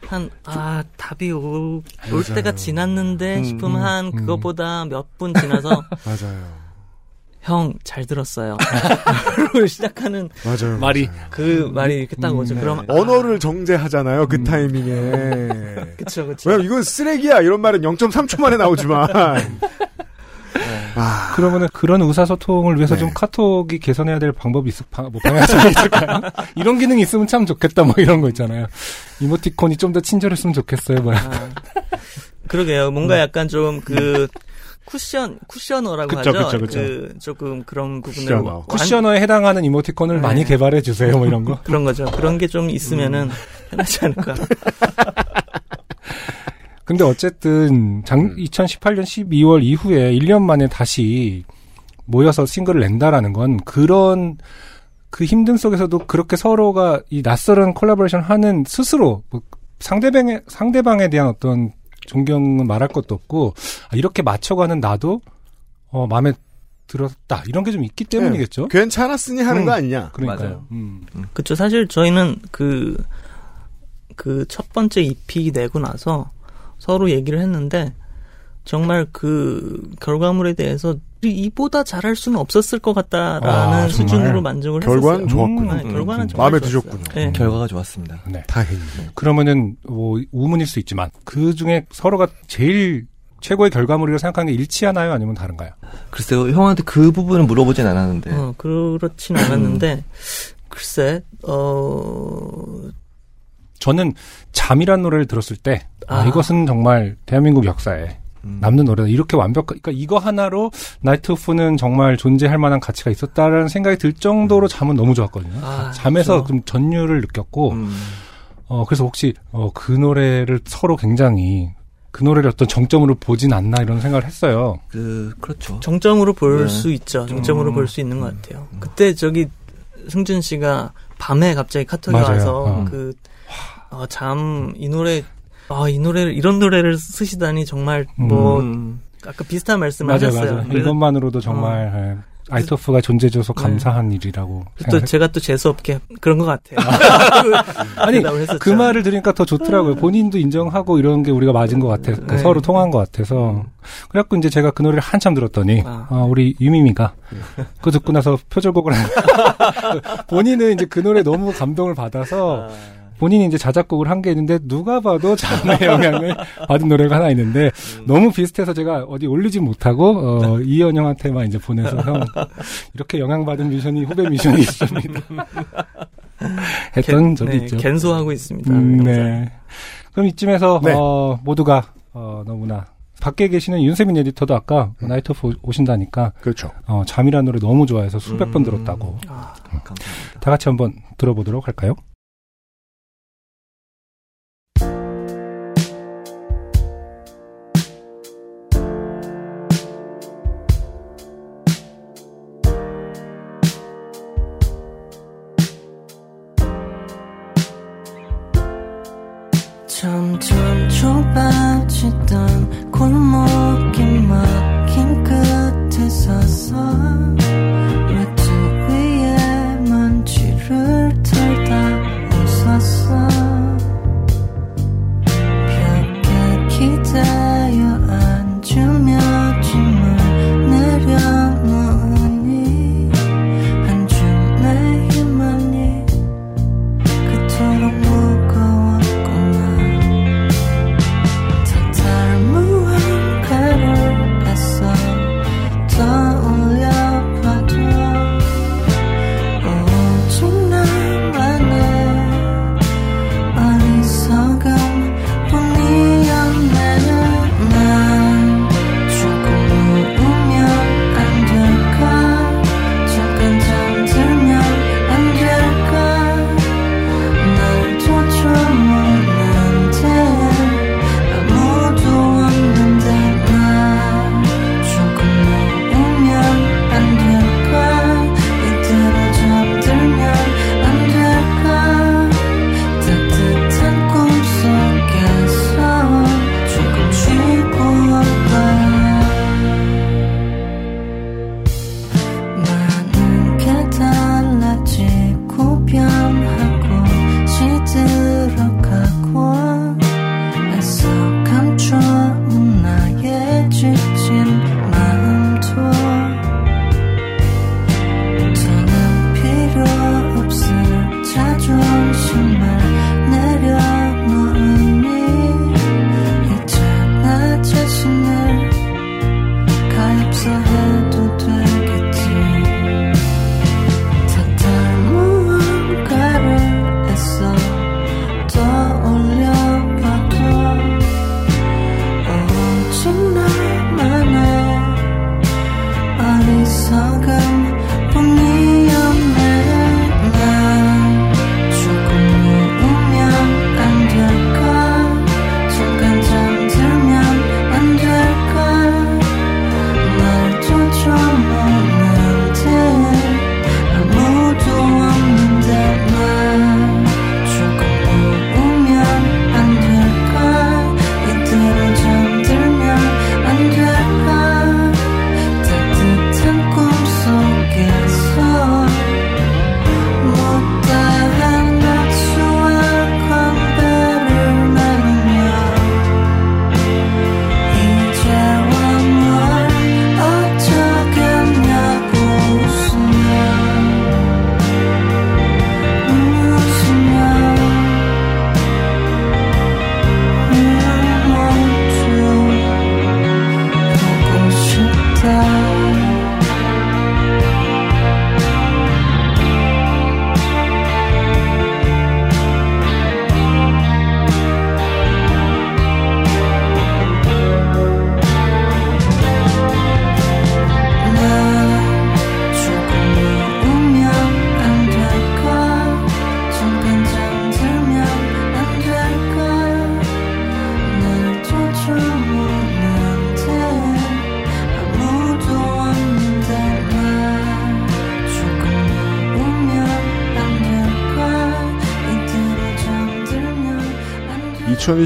한 아 답이 올, 올 때가 지났는데
음,
싶으면
음,
한
음.
그거보다 몇 분 지나서
맞아요.
형 잘 들었어요. 시작하는
맞아요.
말이.
맞아요.
그 말이 이렇게 딱 오죠.
네.
그럼
언어를 정제하잖아요. 그 타이밍에.
그쵸 그쵸.
왜냐면 이건 쓰레기야 이런 말은 0.3초 만에 나오지만. 아,
그러면은 그런 의사소통을 위해서
네.
좀 카톡이 개선해야 될 방법이 있을, 방, 뭐 방향성이 있을까요? 이런 기능이 있으면 참 좋겠다, 뭐 이런 거 있잖아요. 이모티콘이 좀 더 친절했으면 좋겠어요, 뭐야.
아, 그러게요. 뭔가 약간 좀그 쿠션 쿠셔너라고
그쵸,
하죠.
그쵸, 그쵸.
그 조금 그런 부분을
쿠셔너.
완-
쿠셔너에 해당하는 이모티콘을
네.
많이 개발해 주세요, 뭐 이런 거.
그런 거죠. 그런 게 좀 있으면은 편하지 않을까.
근데 어쨌든 장, 2018년 12월 이후에 1년 만에 다시 모여서 싱글을 낸다라는 건 그런 그 힘든 속에서도 그렇게 서로가 이 낯설은 콜라보레이션 하는 스스로 뭐 상대방에 상대방에 대한 어떤 존경은 말할 것도 없고 아, 이렇게 맞춰가는 나도 어 마음에 들었다 이런 게 좀 있기 때문이겠죠.
괜찮았으니 하는
음.
거 아니냐.
그러니까요.
맞아요.
음.
그쵸. 사실 저희는 그, 그 첫 번째 EP 내고 나서 서로 얘기를 했는데, 정말 그 결과물에 대해서 이보다 잘할 수는 없었을 것 같다라는
아.
수준으로 만족을
결과는
했었어요.
좋았군요.
네, 결과는
음,
정말
마음에
좋았어요.
드셨군요.
네.
결과가 좋았습니다.
네.
다행히.
그러면은 뭐 우문일 수 있지만 그 중에 서로가 제일 최고의 결과물이라고 생각하는 게 일치하나요? 아니면 다른가요?
글쎄요, 형한테 그 부분은 물어보진 않았는데.
어, 그렇진 않았는데 글쎄 어
저는 잠이란 노래를 들었을 때 아,
아.
이것은 정말 대한민국 역사에 남는 노래다. 이렇게 완벽, 그러니까 이거 하나로 나이트 오프는 정말 존재할 만한 가치가 있었다라는 생각이 들 정도로 잠은 너무 좋았거든요.
아,
잠에서
그렇죠.
좀 전율을 느꼈고,
음.
어, 그래서 혹시, 어, 그 노래를 서로 굉장히 그 노래를 어떤 정점으로 보진 않나 이런 생각을 했어요.
그, 그렇죠.
정점으로 볼
네.
수 있죠. 정점으로
음.
볼수 있는 것 같아요. 그때 저기 승준 씨가 밤에 갑자기 카톡이
맞아요.
와서
어.
그 어, 잠이 노래 아 이 노래를 이런 노래를 쓰시다니 정말 뭐
음.
아까 비슷한 말씀
맞아요,
하셨어요.
맞아요. 이것만으로도 정말 예, 아이토프가 존재해줘서 감사한 일이라고.
또 제가 또 재수 없게 그런 것 같아요.
아니
대답을 했었죠.
그 말을 들으니까 더 좋더라고요. 본인도 인정하고 이런 게 우리가 맞은 것 같아. 서
네.
서로 통한 것 같아서. 그래갖고 이제 제가 그 노래를 한참 들었더니
아.
어, 우리 유미미가 그거 듣고 나서 표절곡을 한 본인은 이제 그 노래 너무 감동을 받아서 본인이 이제 자작곡을 한 게 있는데 누가 봐도 잠의 영향을 받은 노래가 하나 있는데 너무 비슷해서 제가 어디 올리진 못하고 어, 이현영한테만 이제 보내서 형 이렇게 영향받은 뮤지션이 후배 뮤지션이 있습니다. 했던
겐-
적이
네,
있죠.
갠소하고 있습니다.
음, 네. 그럼 이쯤에서
네.
어, 모두가 어, 너무나 밖에 계시는 윤세민 에디터도 아까 나이트 오프 오신다니까
그렇죠.
어, 잠이라는 노래 너무 좋아해서 수백 번 들었다고.
아,
감사합니다.
다 같이 한번 들어보도록 할까요?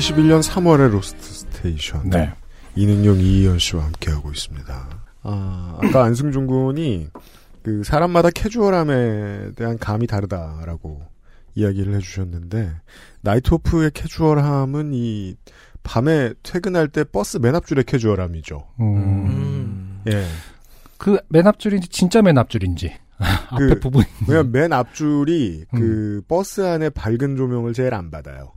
2021년 3월의 로스트 스테이션.
네.
이능룡 이이언 씨와 함께하고 있습니다. 아, 아까 안승준 군이 그 사람마다 캐주얼함에 대한 감이 다르다라고 이야기를 해주셨는데 나이트 오프의 캐주얼함은 이 밤에 퇴근할 때 버스 맨 앞줄의 캐주얼함이죠.
음.
예.
그 맨 앞줄인지 진짜 맨 앞줄인지 앞에
그,
부분
왜냐면 맨 앞줄이
음.
그 버스 안에 밝은 조명을 제일 안 받아요.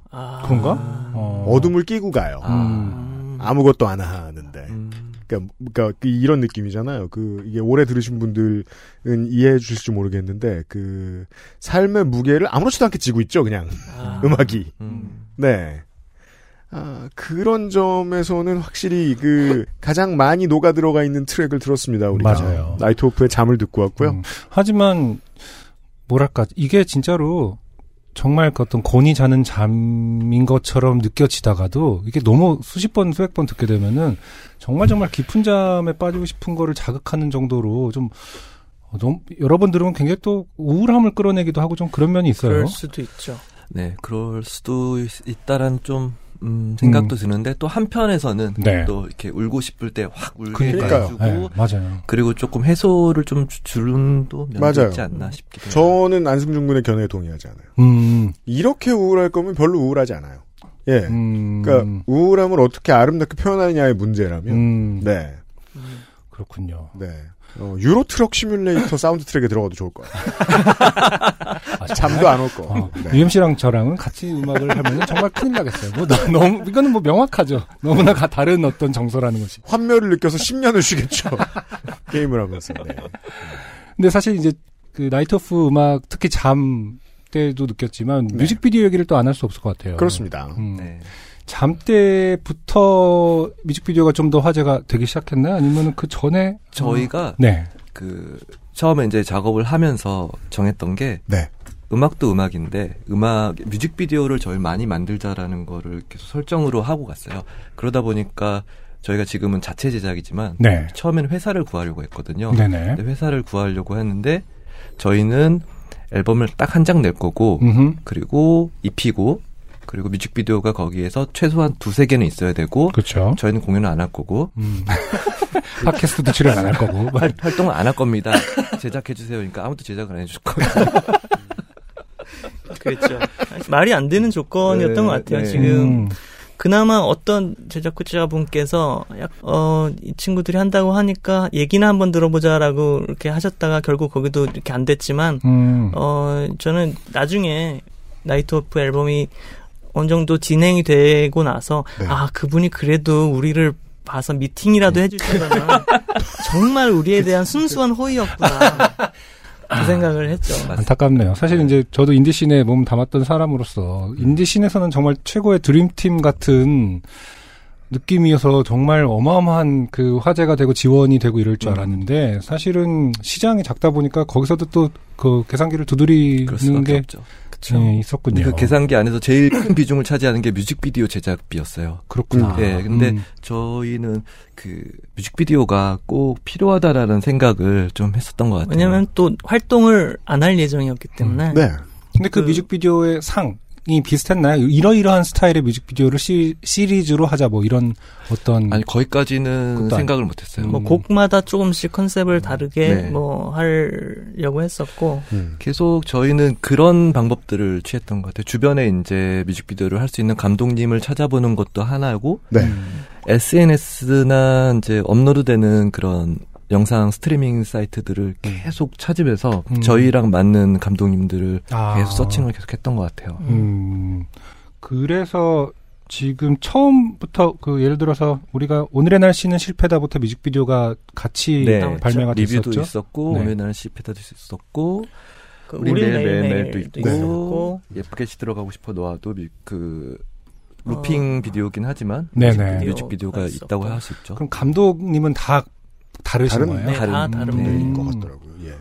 그런가? 어.
어둠을 끼고 가요.
음.
아무것도 안 하는데. 그러니까, 그러니까 그 이런 느낌이잖아요. 그 이게 오래 들으신 분들은 이해해 주실지 모르겠는데 그 삶의 무게를 아무렇지도 않게 지고 있죠, 그냥 음악이. 네. 아, 그런 점에서는 확실히 그 가장 많이 녹아 들어가 있는 트랙을 들었습니다. 우리가
맞아요.
나이트 오프의 잠을 듣고 왔고요.
음. 하지만 뭐랄까 이게 진짜로 정말 그 어떤 곤이 자는 잠인 것처럼 느껴지다가도 이게 너무 수십 번 수백 번 듣게 되면은 정말 정말 깊은 잠에 빠지고 싶은 거를 자극하는 정도로 좀 어, 너무 여러 번 들으면 굉장히 또 우울함을 끌어내기도 하고 좀 그런 면이 있어요.
그럴 수도 있죠.
네, 그럴 수도 있, 있다란 좀 음, 생각도 드는데 또 한편에서는
네.
또 이렇게 울고 싶을 때 확 울게
그러니까요.
해주고
네, 맞아요.
그리고 조금 해소를 좀 주- 주는도 면도
맞아요.
있지 않나 싶기도 해요.
저는 안승준 군의 견해에 동의하지 않아요.
음.
이렇게 우울할 거면 별로 우울하지 않아요. 예.
음.
그러니까 우울함을 어떻게 아름답게 표현하느냐의 문제라면
음.
네.
그렇군요.
네. 어, 유로 트럭 시뮬레이터 사운드 트랙에 들어가도 좋을 거야. 잠도 안 올 거.
어,
네.
UMC랑 저랑은 같이 음악을 하면 정말 큰일 나겠어요. 뭐, 너, 너무, 이거는 뭐 명확하죠. 너무나 가- 다른 어떤 정서라는 것이.
환멸을 느껴서 10년을 쉬겠죠. 게임을 하면서. 네.
근데 사실 이제 그 나이트 오프 음악, 특히 잠 때도 느꼈지만 뮤직비디오 얘기를 또 안 할 수 없을 것 같아요.
네. 그렇습니다.
음.
네.
잠 때부터 뮤직비디오가 좀 더 화제가 되기 시작했나요? 아니면 그 전에?
저희가
네.
그 처음에 이제 작업을 하면서 정했던 게
네.
음악도 음악인데 음악 뮤직비디오를 저희 많이 만들자라는 거를 계속 설정으로 하고 갔어요. 그러다 보니까 저희가 지금은 자체 제작이지만
네.
처음에는 회사를 구하려고 했거든요.
네네.
근데 회사를 구하려고 했는데 저희는 앨범을 딱 한 장 낼 거고
음흠.
그리고 입히고 그리고 뮤직비디오가 거기에서 최소한 두세 개는 있어야 되고
그렇죠.
저희는 공연을 안 할 거고
음. 팟캐스트도 출연 안 할 거고.
활, 활동을 안 할 겁니다. 제작해 주세요. 그러니까 아무도 제작을 안 해줄 거예요.
그렇죠. 말이 안 되는 조건이었던
네,
것 같아요.
네.
지금
음.
그나마 어떤 제작자분께서 약, 어, 이 친구들이 한다고 하니까 얘기나 한번 들어보자라고 이렇게 하셨다가 결국 거기도 이렇게 안 됐지만,
음.
어, 저는 나중에 나이트 오프 앨범이 어느 정도 진행이 되고 나서,
네.
아, 그분이 그래도 우리를 봐서 미팅이라도 해주시면 정말 우리에 대한 순수한 호의였구나. 그 생각을 했죠.
안타깝네요. 사실 이제 저도 indie scene에 몸 담았던 사람으로서 indie scene에서는 정말 최고의 드림팀 같은 느낌이어서 정말 어마어마한 그 화제가 되고 지원이 되고 이럴 줄 알았는데 사실은 시장이 작다 보니까 거기서도 또 그 계산기를 두드리는 게. 예, 있었군요.
그 계산기 안에서 제일 큰 비중을 차지하는 게 뮤직비디오 제작비였어요.
그렇구나.
네, 근데
음.
저희는 그 뮤직비디오가 꼭 필요하다라는 생각을 좀 했었던 것 같아요.
왜냐면 또 활동을 안 할 예정이었기 때문에.
네.
근데 그, 뮤직비디오의 상 이 비슷했나요? 이러이러한 스타일의 뮤직비디오를 시, 시리즈로 하자 뭐 이런 어떤
아니 거기까지는 생각을
아니-
못했어요.
뭐 곡마다 조금씩 컨셉을 다르게
네.
뭐 하려고 했었고
음.
계속 저희는 그런 방법들을 취했던 것 같아요. 주변에 이제 뮤직비디오를 할 수 있는 감독님을 찾아보는 것도 하나고,
네.
SNS나 이제 업로드되는 그런 영상 스트리밍 사이트들을 계속 찾으면서
음.
저희랑 맞는 감독님들을
아.
계속 서칭을 계속 했던 것 같아요.
음, 그래서 지금 처음부터 그 예를 들어서 우리가 오늘의 날씨는 실패다부터 뮤직비디오가 같이
네,
발매가
리뷰도
됐었죠.
있었고
네.
오늘 날은 실패다도 있었고
그
우리 매일
매일매일도
매일매일도 있고
있었고.
예쁘게 들어가고 싶어 미- 그 루핑 비디오긴 하지만
네네.
뮤직비디오가 있다고 할 수 있죠.
그럼 감독님은 다 다르신
다른-
거예요?
네, 다
다른-
다른
네.
분인
것
거.
같더라고요. 예.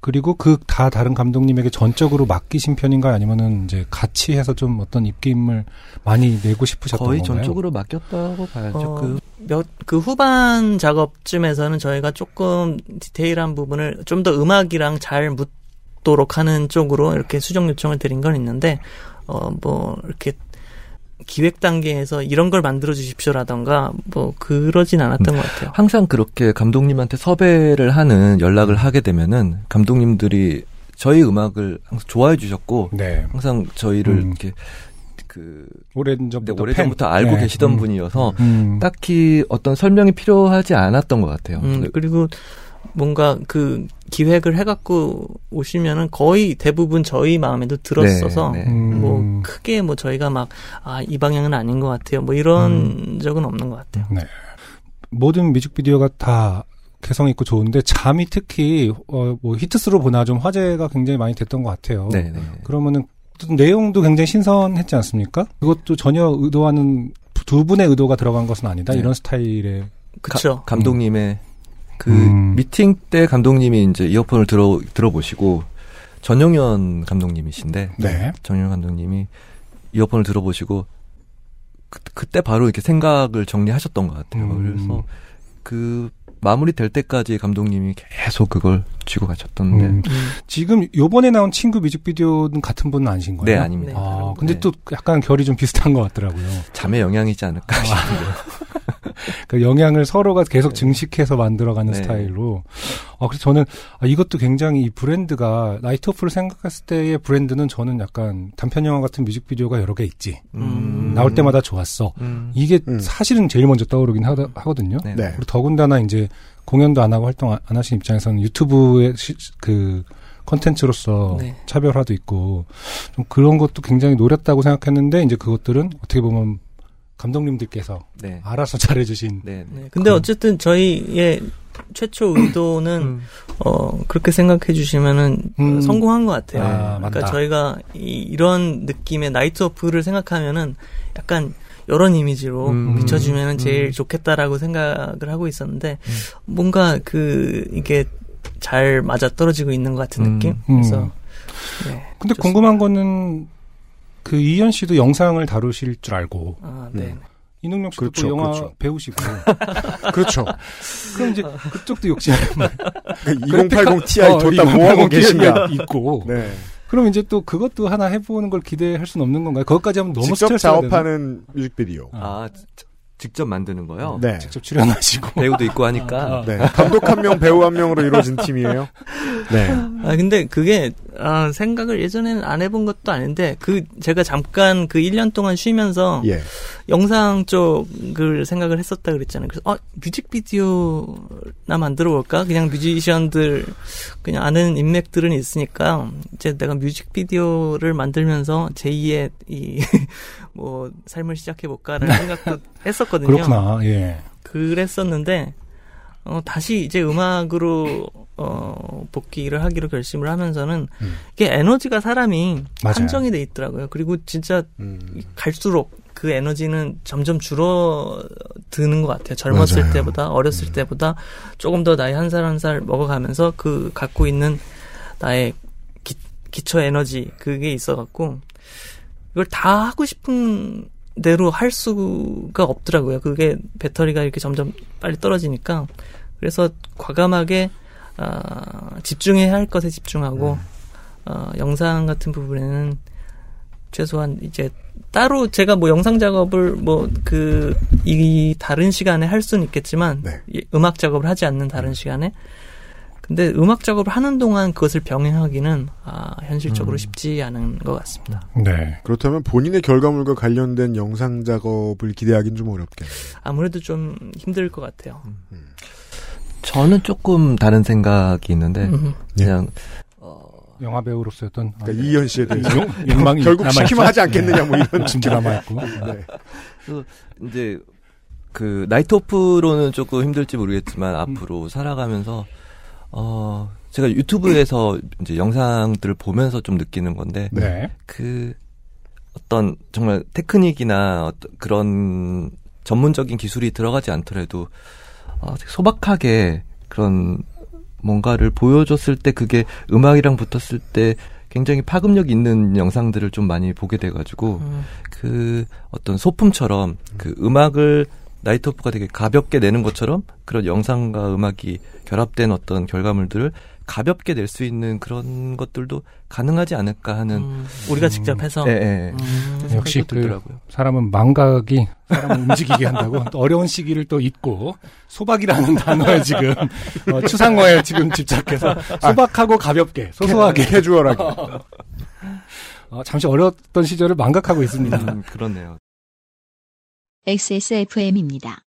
그리고 그 다 다른 감독님에게 전적으로 맡기신 편인가요? 아니면은 이제 같이 해서 좀 어떤 입김을 많이 내고 싶으셨던
거의
건가요?
전적으로 맡겼다고 봐야죠.
어,
그
몇, 그 후반 작업쯤에서는 저희가 조금 디테일한 부분을 좀 더 음악이랑 잘 묻도록 하는 쪽으로 이렇게 수정 요청을 드린 건 있는데, 어, 뭐, 이렇게 기획 단계에서 이런 걸 만들어 주십시오라던가 뭐 그러진 않았던 것 같아요.
항상 그렇게 감독님한테 섭외를 하는 연락을 하게 되면은 감독님들이 저희 음악을 항상 좋아해 주셨고
네.
항상 저희를
음.
이렇게 그
오랜
네,
전부터
오래전부터
팬.
알고
네.
계시던
음.
분이어서
음.
딱히 어떤 설명이 필요하지 않았던 것 같아요.
음, 그리고 뭔가 그 기획을 해갖고 오시면은 거의 대부분 저희 마음에도 들었어서
네,
네. 음.
뭐 크게 뭐 저희가 막 아 이 방향은 아닌 것 같아요. 뭐 이런 적은 없는 것 같아요.
네. 모든 뮤직비디오가 다 개성 있고 좋은데 잠이 특히 어, 뭐 히트스로 보나 좀 화제가 굉장히 많이 됐던 것 같아요.
네, 네.
그러면은 어떤 내용도 굉장히 신선했지 않습니까? 그것도 전혀 의도하는 두 분의 의도가 들어간 것은 아니다.
네.
이런 스타일의
그쵸.
감독님의 그
음.
미팅 때 감독님이 이제 이어폰을 들어 들어보시고 전용현 감독님이신데
네.
전용현 감독님이 이어폰을 들어보시고 그, 그때 바로 이렇게 생각을 정리하셨던 것 같아요.
음.
그래서 그 마무리 될 때까지 감독님이 계속 그걸 쥐고 가셨던데
음. 지금 요번에 나온 친구 뮤직비디오는 같은 분은 아니신 거예요?
네, 아닙니다.
네,
아,
다른
근데
네.
또 약간 결이 좀 비슷한 것 같더라고요.
잠의 영향이지 않을까 싶은데요.
그 영향을 서로가 계속 증식해서 만들어가는
네.
스타일로. 아, 그래서 저는 아, 이것도 굉장히 이 브랜드가 나이트 오프를 생각했을 때의 브랜드는 저는 약간 단편 영화 같은 뮤직비디오가 여러 개 있지.
음.
나올 때마다 좋았어.
음.
이게
음.
사실은 제일 먼저 떠오르긴 하, 하거든요.
네.
네.
그리고 더군다나 이제 공연도 안 하고 활동 안 하신 입장에서는 유튜브의 시- 그 컨텐츠로서
네.
차별화도 있고 좀 그런 것도 굉장히 노렸다고 생각했는데 이제 그것들은 어떻게 보면 감독님들께서
네.
알아서 잘해주신
네. 네.
네, 근데 어쨌든 저희의 최초 의도는
음.
어 그렇게 생각해 주시면은
음.
성공한 것 같아요.
아,
그러니까
맞다.
저희가 이, 런 느낌의 나이트 오프를 생각하면은 약간 이런 이미지로
음.
비춰주면은 제일
음.
좋겠다라고 생각을 하고 있었는데 뭔가 그 이게 잘 맞아 떨어지고 있는 것 같은
음.
느낌.
음.
그래서 네.
근데
좋습니다.
궁금한 거는 그 이현 씨도 영상을 다루실 줄 알고
아, 네.
음.
이능용 씨도
그렇죠,
또 영화
그렇죠.
배우시고
그렇죠.
그럼 이제 그쪽도 욕심을
2080 Ti
어,
뒀다
2080
뭐하고 계신가.
있고
네.
그럼 이제 또 그것도 하나 해보는 걸 기대할 수는 없는 건가요? 그것까지 하면 너무
직접
스트레스가?
작업하는 뮤직비디오.
아 지- 직접 만드는 거요?
네.
직접 출연하시고
배우도 있고 하니까
네. 감독 한 명, 배우 한 명으로 이루어진 팀이에요. 네.
아 근데 그게 아, 생각을 예전에는 안 해본 것도 아닌데 그 제가 잠깐 그 1년 동안 쉬면서
예.
영상 쪽을 생각을 했었다 그랬잖아요. 그래서 아 뮤직비디오나 만들어 볼까? 그냥 뮤지션들 그냥 아는 인맥들은 있으니까 이제 내가 뮤직비디오를 만들면서 제2의 이 뭐 삶을 시작해 볼까라는 생각도 했었거든요.
그렇구나. 예.
그랬었는데 어, 다시 이제 음악으로 어, 복귀를 하기로 결심을 하면서는
음.
이게 에너지가 사람이
맞아요.
한정이 돼 있더라고요. 그리고 진짜
음.
갈수록 그 에너지는 점점 줄어드는 것 같아요. 젊었을
맞아요.
때보다 어렸을 때보다 조금 더 나이 한 살 한 살 먹어가면서 그 갖고 있는 나의 기, 기초 에너지 그게 있어갖고 이걸 다 하고 싶은 대로 할 수가 없더라고요. 그게 배터리가 이렇게 점점 빨리 떨어지니까 그래서 과감하게 아, 집중해야 할 것에 집중하고 어, 영상 같은 부분에는 최소한 이제 따로 제가 뭐 영상 작업을 뭐 그 이 다른 시간에 할 수는 있겠지만
네.
이 음악 작업을 하지 않는 다른 시간에 근데 음악 작업을 하는 동안 그것을 병행하기는 아, 현실적으로 쉽지 않은 것 같습니다.
네.
그렇다면 본인의 결과물과 관련된 영상 작업을 기대하기는 좀 어렵겠네요.
아무래도 좀 힘들 것 같아요.
저는 조금 다른 생각이 있는데
음.
그냥
영화 배우로서의 어떤
그러니까 이현 씨에 대해서
용- 욕망이
결국? 시키면 하지 않겠느냐 뭐 이런
욕심도 남아 있고.
네.
그 이제 그 나이트 오프로는 조금 힘들지 모르겠지만 앞으로 살아가면서 어 제가 유튜브에서 이제 영상들을 보면서 좀 느끼는 건데
네.
그 어떤 정말 테크닉이나 어떤 그런 전문적인 기술이 들어가지 않더라도 어, 소박하게 그런 뭔가를 보여줬을 때 그게 음악이랑 붙었을 때 굉장히 파급력 있는 영상들을 좀 많이 보게 돼가지고
음.
그 어떤 소품처럼 그 음악을 나이트 오프가 되게 가볍게 내는 것처럼 그런 영상과 음악이 결합된 어떤 결과물들을 가볍게 낼 수 있는 그런 것들도 가능하지 않을까 하는
음, 우리가 직접 해서
예, 예.
음.
역시
생각도
그
들더라고요.
사람은 망각이 사람을 움직이게 한다고 또 어려운 시기를 또 잊고 소박이라는 단어에 지금 어, 추상어에 지금 집착해서 소박하고 가볍게 소소하게
캐주얼하게
어, 잠시 어려웠던 시절을 망각하고 있습니다.
음, 그렇네요.
XSFM입니다.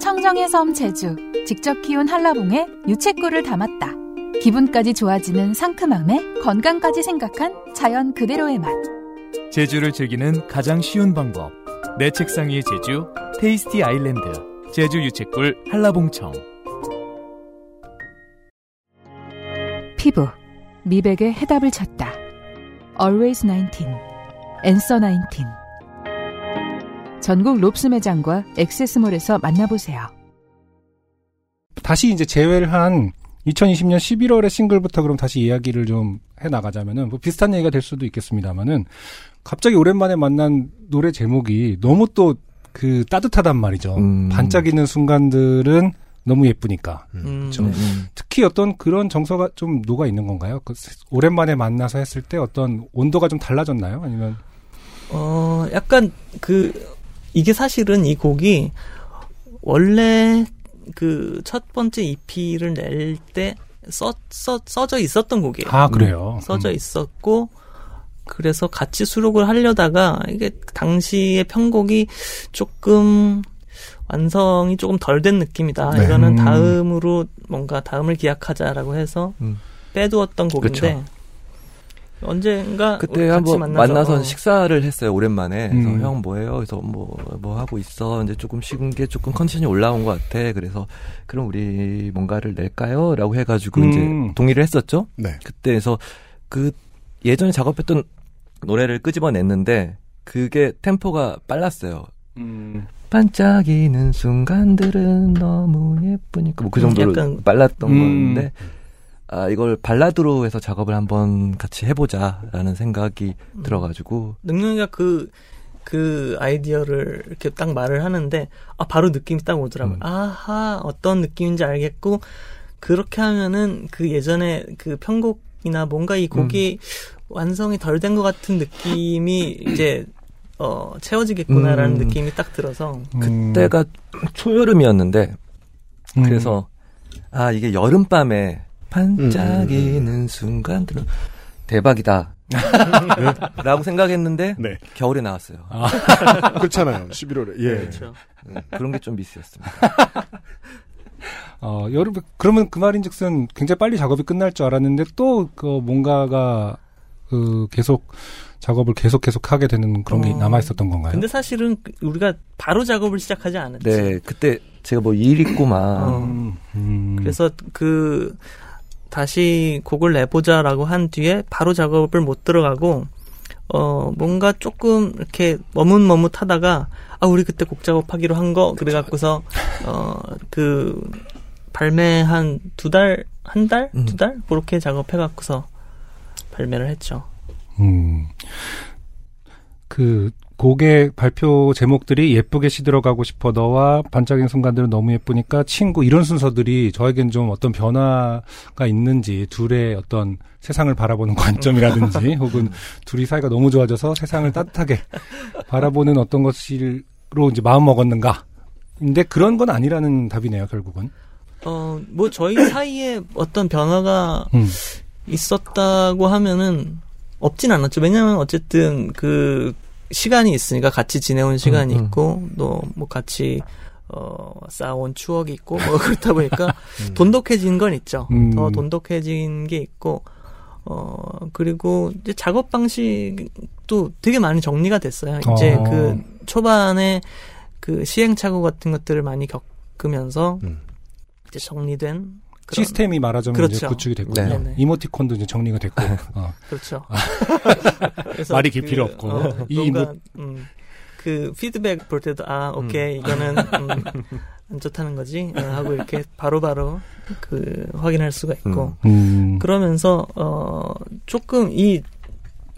청정의 섬 제주 직접 키운 한라봉에 유채꿀을 담았다. 기분까지 좋아지는 상큼함에 건강까지 생각한 자연 그대로의 맛.
제주를 즐기는 가장 쉬운 방법. 내 책상 위의 제주, 테이스티 아일랜드, 제주 유채꿀 한라봉청.
피부 미백의 해답을 찾다. Always 19, Answer 19. 전국 롭스 매장과 액세스몰에서 만나보세요.
다시 이제 재회를 한 2020년 11월의 싱글부터 그럼 다시 이야기를 좀 해 나가자면은 뭐 비슷한 얘기가 될 수도 있겠습니다만은 갑자기 오랜만에 만난 노래 제목이 너무 또 그 따뜻하단 말이죠.
음.
반짝이는 순간들은 너무 예쁘니까.
음.
음, 음.
특히 어떤 그런 정서가 좀 녹아 있는 건가요? 그 오랜만에 만나서 했을 때 어떤 온도가 좀 달라졌나요? 아니면
어, 약간 그 이게 사실은 이 곡이 원래 그 첫 번째 EP를 낼 때 써, 써, 써져 있었던 곡이에요.
아 그래요?
써져
음.
있었고 그래서 같이 수록을 하려다가 이게 당시의 편곡이 조금 완성이 조금 덜 된 느낌이다.
네.
이거는
음.
다음으로 뭔가 다음을 기약하자라고 해서
음.
빼두었던 곡인데
그쵸.
언젠가
그때 한번
만나서
만나서
어,
식사를 했어요 오랜만에. 그래서
음.
형 뭐해요? 그래서 뭐뭐 하고 있어. 이제 조금 식은 게 조금 컨디션이 올라온 것 같아. 그래서 그럼 우리 뭔가를 낼까요?라고 해가지고
음.
이제 동의를 했었죠.
네.
그때에서 그 예전에 작업했던 노래를 끄집어냈는데 그게 템포가 빨랐어요.
음.
반짝이는 순간들은 너무 예쁘니까 뭐그
음,
정도로
약간-
빨랐던
음.
거였는데 아 이걸 발라드로 해서 작업을 한번 같이 해보자라는 생각이
음.
들어가지고
능력이가 그, 그 아이디어를 이렇게 딱 말을 하는데, 아, 바로 느낌이 딱 오더라고요.
음.
아하, 어떤 느낌인지 알겠고, 그렇게 하면은 그 예전에 그 편곡이나 뭔가 이 곡이 완성이 덜 된 것 같은 느낌이 이제, 어, 채워지겠구나라는
음.
느낌이 딱 들어서,
그때가 초여름이었는데
음.
그래서 아 이게 여름밤에 반짝이는 순간 들은 대박이다. 라고 생각했는데
네.
겨울에 나왔어요.
그렇잖아요. 11월에. 예.
그렇죠.
음, 그런 게 좀 미스였습니다.
어, 여름, 그러면 그 말인 즉슨 굉장히 빨리 작업이 끝날 줄 알았는데 또, 그, 뭔가가, 그, 계속, 작업을 계속 계속 하게 되는 그런 게
어,
남아 있었던 건가요?
근데 사실은 그 우리가 바로 작업을 시작하지 않았지.
네, 그때 제가 뭐 일 있고 막
어.
음, 음.
그래서 그 다시 곡을 내보자라고 한 뒤에 바로 작업을 못 들어가고 어 뭔가 조금 이렇게 머뭇머뭇하다가 아 우리 그때 곡 작업하기로 한 거 그래갖고서 어 그 발매 한 두 달 한달
음.
두달 그렇게 작업해갖고서 발매를 했죠.
음. 그 곡의 발표 제목들이 예쁘게 시들어가고 싶어 너와 반짝이는 순간들은 너무 예쁘니까 친구 이런 순서들이 저에겐 좀 어떤 변화가 있는지 둘의 어떤 세상을 바라보는 관점이라든지 혹은 둘이 사이가 너무 좋아져서 세상을 따뜻하게 바라보는 어떤 것으로 이제 마음 먹었는가. 근데 그런 건 아니라는 답이네요, 결국은.
어 뭐 저희 사이에 어떤 변화가
음.
있었다고 하면은 없진 않았죠. 왜냐하면 어쨌든 그 시간이 있으니까 같이 지내온 시간이
음, 음.
있고 또 뭐 같이 어 쌓아온 추억이 있고 뭐 그렇다 보니까 돈독해진 건 있죠.
음.
더 돈독해진 게 있고 어 그리고 이제 작업 방식도 되게 많이 정리가 됐어요. 이제
어.
그 초반에 그 시행착오 같은 것들을 많이 겪으면서
음.
이제 정리된 그런
시스템이 말하자면 이제
그렇죠.
구축이 됐군요.
네네.
이모티콘도 이제 정리가 됐고. 어.
그렇죠.
말이 길 필요 없고.
어,
이
뭔가 음, 그 피드백 볼 때도 아 오케이 이거는 음, 안 좋다는 거지 어, 하고 이렇게 바로 바로 그 확인할 수가 있고
음.
그러면서 어 조금 이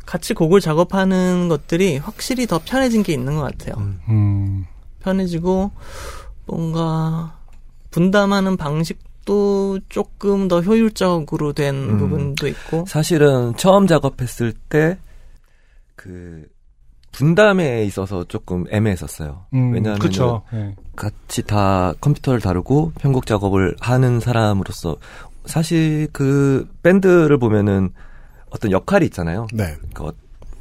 같이 곡을 작업하는 것들이 확실히 더 편해진 게 있는 것 같아요.
음.
음.
편해지고 뭔가 분담하는 방식 도 조금 더 효율적으로 된
음.
부분도 있고
사실은 처음 작업했을 때 그 분담에 있어서 조금 애매했었어요.
음,
왜냐하면
그쵸. 예.
같이 다 컴퓨터를 다루고 편곡 작업을 하는 사람으로서 사실 그 밴드를 보면은 어떤 역할이 있잖아요.
네.
그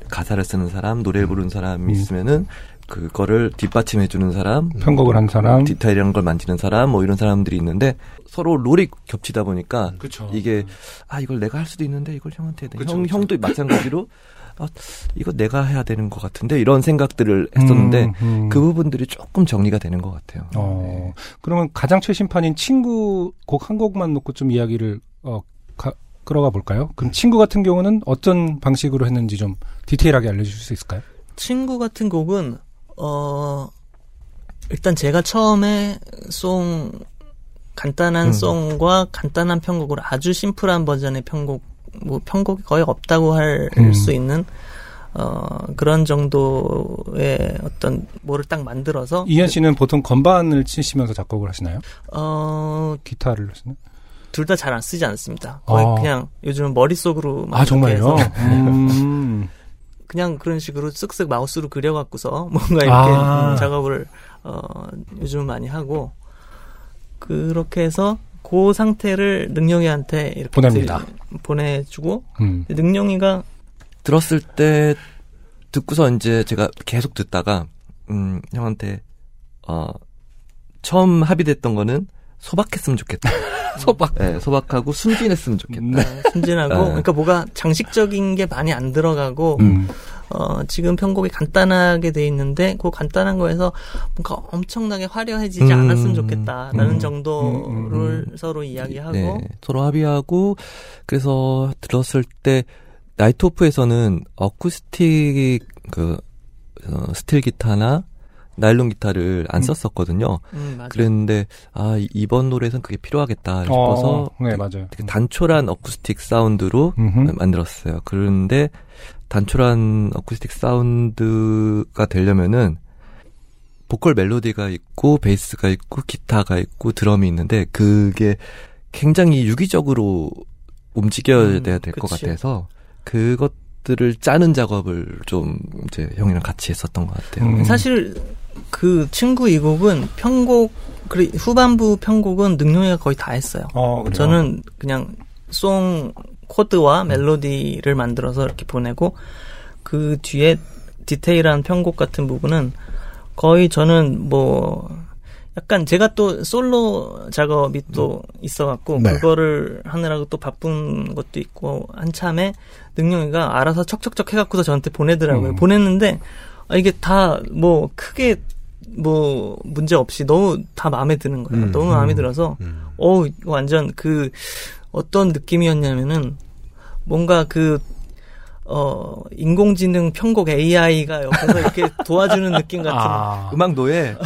가사를 쓰는 사람, 노래 부르는 사람이
음.
있으면은 그거를 뒷받침해 주는 사람,
편곡을 한 사람.
디테일한 걸 만지는 사람, 뭐 이런 사람들이 있는데 서로 role이 겹치다 보니까
그쵸.
이게 아 이걸 내가 할 수도 있는데 이걸 형한테 해야 돼.
그쵸,
형
그쵸.
형도 마찬가지로 아 이거 내가 해야 되는 것 같은데 이런 생각들을 했었는데
음, 음.
그 부분들이 조금 정리가 되는 것 같아요.
어, 그러면 가장 최신판인 친구 곡 한 곡만 놓고 좀 이야기를 어, 가- 끌어가 볼까요? 그럼 친구 같은 경우는 어떤 방식으로 했는지 좀 디테일하게 알려주실 수 있을까요?
친구 같은 곡은 어 일단 제가 처음에 송 간단한
음.
송과 간단한 편곡으로 아주 심플한 버전의 편곡 뭐 편곡이 거의 없다고 할수
음.
있는 어 그런 정도의 어떤 뭐를 딱 만들어서
이현 씨는 보통 건반을 치시면서 작곡을 하시나요?
다
기타를 하시나요?
잘안 쓰지 않습니다. 거의
아.
그냥 요즘은 머릿속으로
아 정말요? 음.
그냥 그런 식으로 쓱쓱 마우스로 그려갖고서 뭔가 이렇게
아.
음, 작업을 어, 요즘 많이 하고 그렇게 해서 그 상태를 능영이한테 이렇게
보냅니다.
드- 보내주고
음.
능영이가
들었을 때 듣고서 이제 제가 계속 듣다가 음 형한테 어 처음 합의됐던 거는 소박했으면 좋겠다. 소박. 네, 소박하고 순진했으면 좋겠다.
어, 순진하고
네.
그러니까 뭐가 장식적인 게 많이 안 들어가고
음.
어, 지금 편곡이 간단하게 돼 있는데 그 간단한 거에서 뭔가 엄청나게 화려해지지
음,
않았으면 좋겠다라는
음,
정도를
음, 음.
서로 이야기하고
네, 서로 합의하고 그래서 들었을 때 나이트 오프에서는 어쿠스틱 그 어, 스틸 기타나 나일론 기타를 안
음.
썼었거든요.
음.
그랬는데 아 이- 이번 노래에서는 그게 필요하겠다 싶어서
어, 네 맞아요.
되게 단촐한 어쿠스틱 사운드로
음흠.
만들었어요. 그런데 단촐한 어쿠스틱 사운드가 되려면은 보컬 멜로디가 있고 베이스가 있고 기타가 있고 드럼이 있는데 그게 굉장히 유기적으로 움직여야
음,
될것
그치.
같아서 그것 들을 짜는 작업을 좀 이제 형이랑 같이 했었던 것 같아요.
음.
사실 그 친구 이 곡은 편곡 그리 후반부 편곡은 능용이가 거의 다 했어요.
어?
저는 그냥 송 코드와 멜로디를 만들어서 이렇게 보내고 그 뒤에 디테일한 편곡 같은 부분은 거의 저는 뭐 약간 제가 또 솔로 작업이 또 있어갖고
네.
그거를 하느라고 또 바쁜 것도 있고 한참에 능용이가 알아서 척척척 해갖고서 저한테 보내더라고요.
음.
보냈는데 아, 이게 다 뭐 크게 뭐 문제 없이 너무 다 마음에 드는 거예요.
음,
너무 마음에
음,
들어서
음.
어 완전 그 어떤 느낌이었냐면은 뭔가 그 어, 인공지능 편곡 AI가 옆에서 이렇게 도와주는 느낌 같은.
아,
음악 노예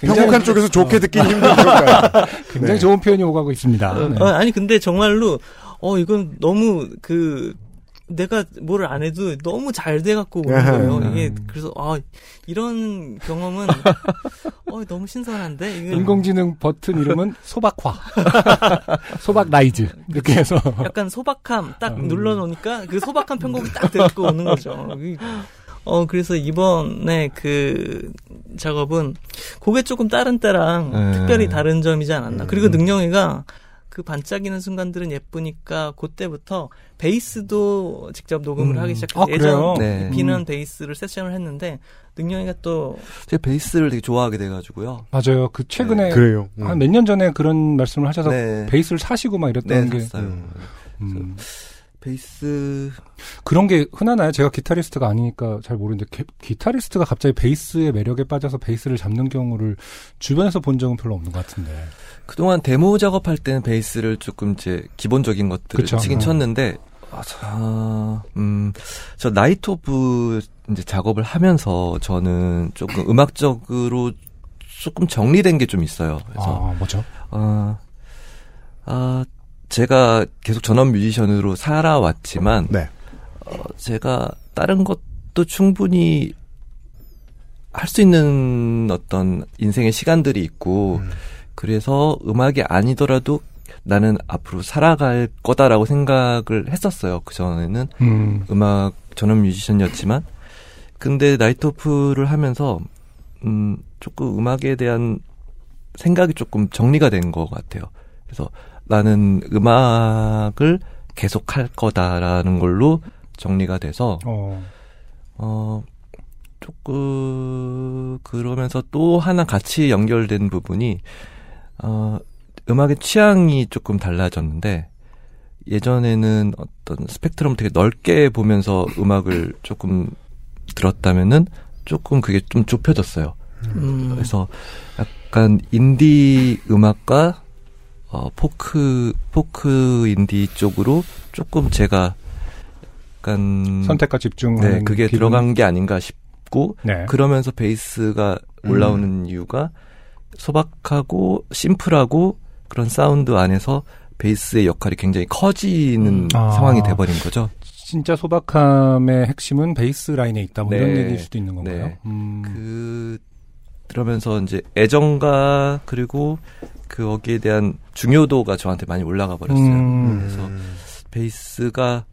편곡한 쪽에서 좋게 듣긴 힘드니까.
굉장히
네.
좋은 표현이 오가고 있습니다. 네.
어, 아니, 근데 정말로, 어, 이건 너무 그, 내가 뭐를 안 해도 너무 잘 돼갖고 오는 거예요. 이게, 그래서, 아, 이런 경험은, 어, 너무 신선한데?
인공지능 버튼 이름은 소박화, 소박라이즈 이렇게 해서
약간 소박함 딱 눌러놓으니까 그 소박한 편곡이 딱 듣고 오는 거죠. 이- 어, 그래서 이번에 그 작업은 그게 조금 다른 때랑
네.
특별히 다른 점이지 않았나. 그리고 능영이가 그 반짝이는 순간들은 예쁘니까 그때부터 베이스도 직접 녹음을
음.
하기 시작했어요.
아, 그래요?
예전
네.
비는 베이스를 세션을 했는데 능영이가 또
제가 베이스를 되게 좋아하게 돼가지고요.
맞아요. 그 최근에
그래요. 음.
한몇 년 전에 그런 말씀을 하셔서
네.
베이스를 사시고 막 이랬던
네,
게
샀어요.
음.
음,
베이스
그런 게 흔하나요? 제가 기타리스트가 아니니까 잘 모르는데 게- 기타리스트가 갑자기 베이스의 매력에 빠져서 베이스를 잡는 경우를 주변에서 본 적은 별로 없는 것 같은데.
그동안 데모 작업할 때는 베이스를 조금 이제 기본적인 것들을
그쵸.
치긴
음.
쳤는데 아, 저, 음, 저 나이트 오프 이제 작업을 하면서 저는 조금 음악적으로 조금 정리된 게 좀 있어요. 그래서
아, 뭐죠?
아, 아, 제가 계속 전업 뮤지션으로 살아왔지만
네.
어, 제가 다른 것도 충분히 할 수 있는 어떤 인생의 시간들이 있고 그래서 음악이 아니더라도 나는 앞으로 살아갈 거다라고 생각을 했었어요. 그 전에는
음.
음악 전업 뮤지션이었지만 근데 나이트 오프를 하면서 음 조금 음악에 대한 생각이 조금 정리가 된 것 같아요. 그래서 나는 음악을 계속 할 거다라는 걸로 정리가 돼서
어.
어 조금 그러면서 또 하나 같이 연결된 부분이 어 음악의 취향이 조금 달라졌는데 예전에는 어떤 스펙트럼 되게 넓게 보면서 음악을 조금 들었다면은 조금 그게 좀 좁혀졌어요.
음.
그래서 약간 인디 음악과 어 포크 포크 인디 쪽으로 조금 제가 약간
선택과 집중하는
네, 그게
기분?
들어간 게 아닌가 싶고
네.
그러면서 베이스가 올라오는 이유가 소박하고 심플하고 그런 사운드 안에서 베이스의 역할이 굉장히 커지는
아.
상황이 돼버린 거죠.
진짜 소박함의 핵심은 베이스 라인에 있다. 뭐 이런
네.
얘기일 수도 있는 건가요?
네.
음.
그 그러면서 이제 애정과 그리고 그 거기에 대한 중요도가 저한테 많이 올라가 버렸어요.
음.
그래서 베이스가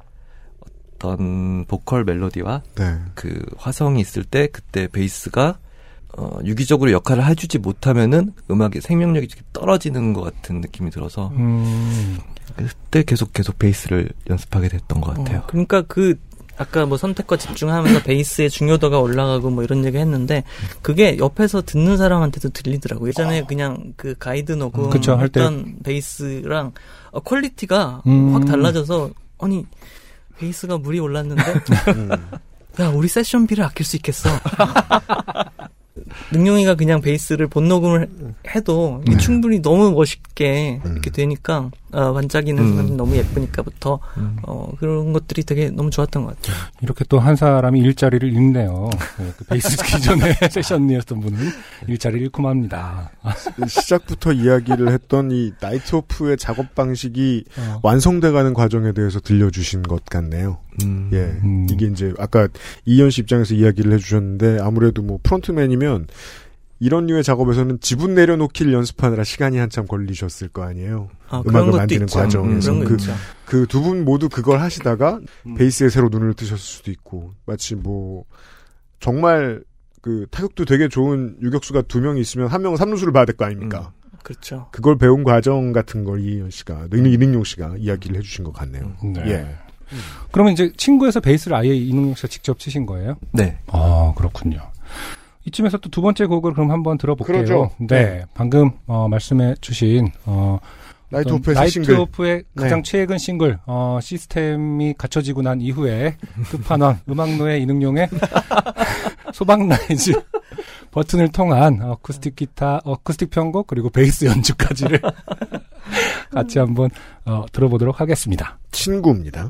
어떤 보컬 멜로디와
네.
그 화성이 있을 때 그때 베이스가 어, 유기적으로 역할을 해주지 못하면은 음악의 생명력이 좀 떨어지는 것 같은 느낌이 들어서
음.
그때 계속 계속 베이스를 연습하게 됐던 것 같아요.
어, 그러니까 그 아까 뭐 선택과 집중하면서 베이스의 중요도가 올라가고 뭐 이런 얘기 했는데 그게 옆에서 듣는 사람한테도 들리더라고요. 예전에 그냥 그 가이드 녹음
그쵸, 할 때.
했던 베이스랑 어, quality가
음.
확 달라져서 아니 베이스가 물이 올랐는데 야 우리 세션비를 아낄 수 있겠어. 능룡이가 그냥 베이스를 본 녹음을 해도 이게 충분히 너무 멋있게 이렇게 되니까 어, 반짝이는
음.
순간 너무 예쁘니까부터 어, 그런 것들이 되게 너무 좋았던 것 같아요.
이렇게 또 한 사람이 일자리를 잃네요. 네, 그 베이스 기존에 세션이었던 분은 일자리를 잃고 맙니다.
시작부터 이야기를 했던 이 나이트 오프의 작업 방식이
어.
완성돼가는 과정에 대해서 들려주신 것 같네요.
음.
예, 이게 이제 아까 이현 씨 입장에서 이야기를 해주셨는데 아무래도 뭐 프론트맨이면 이런 류의 작업에서는 지분 내려놓기를 연습하느라 시간이 한참 걸리셨을 거 아니에요.
아,
음악을 만드는
있죠.
과정에서
음,
거그
있죠.
그두 분 모두 그걸 하시다가 베이스에 새로 눈을 뜨셨을 수도 있고 마치 뭐 정말 그 타격도 되게 좋은 유격수가 두 명 있으면 한 명은 삼루수를 봐야 될 거 아닙니까?
그렇죠.
그걸 배운 과정 같은 걸 이현 씨가 이능용 씨가 이야기를 해주신 것 같네요.
네.
예.
그러면 이제 친구에서 베이스를 아예 이능용 씨가 직접 치신 거예요?
네.
아, 그렇군요. 이쯤에서 또 두 번째 곡을 그럼 한번 들어볼게요.
그러죠.
네.
네.
방금 어, 말씀해 주신 어
나이트
어떤
오프의 새
나이트
싱글.
오프의 가장
네.
최근 싱글 어, 시스템이 갖춰지고 난 이후에 끝판왕 음악 노예 이능룡의 소박라이즈 버튼을 통한 어쿠스틱 기타, 어쿠스틱 편곡 그리고 베이스 연주까지를 같이 한번 어, 들어보도록 하겠습니다.
친구입니다.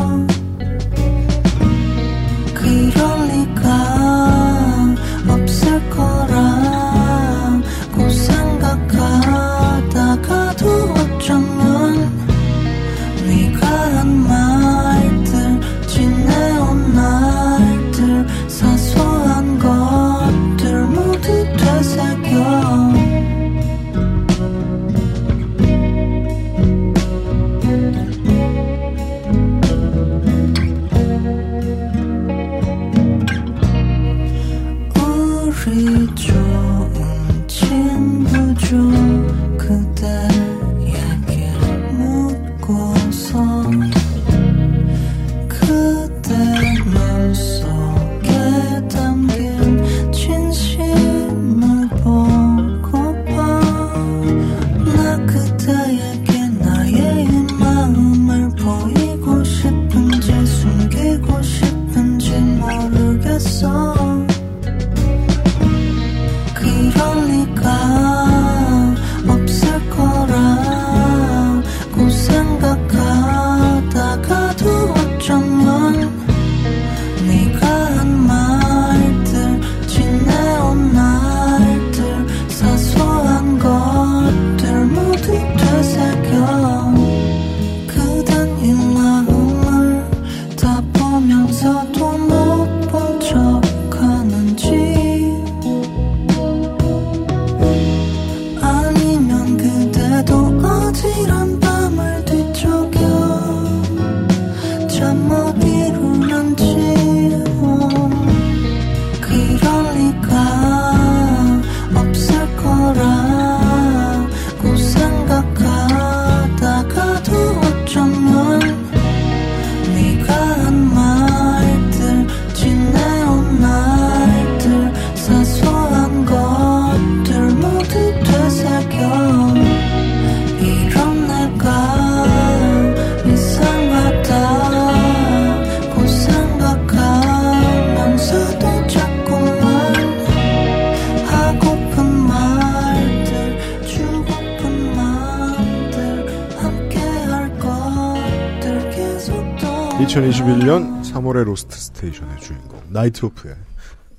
3월의 로스트 스테이션의 주인공 나이트오프의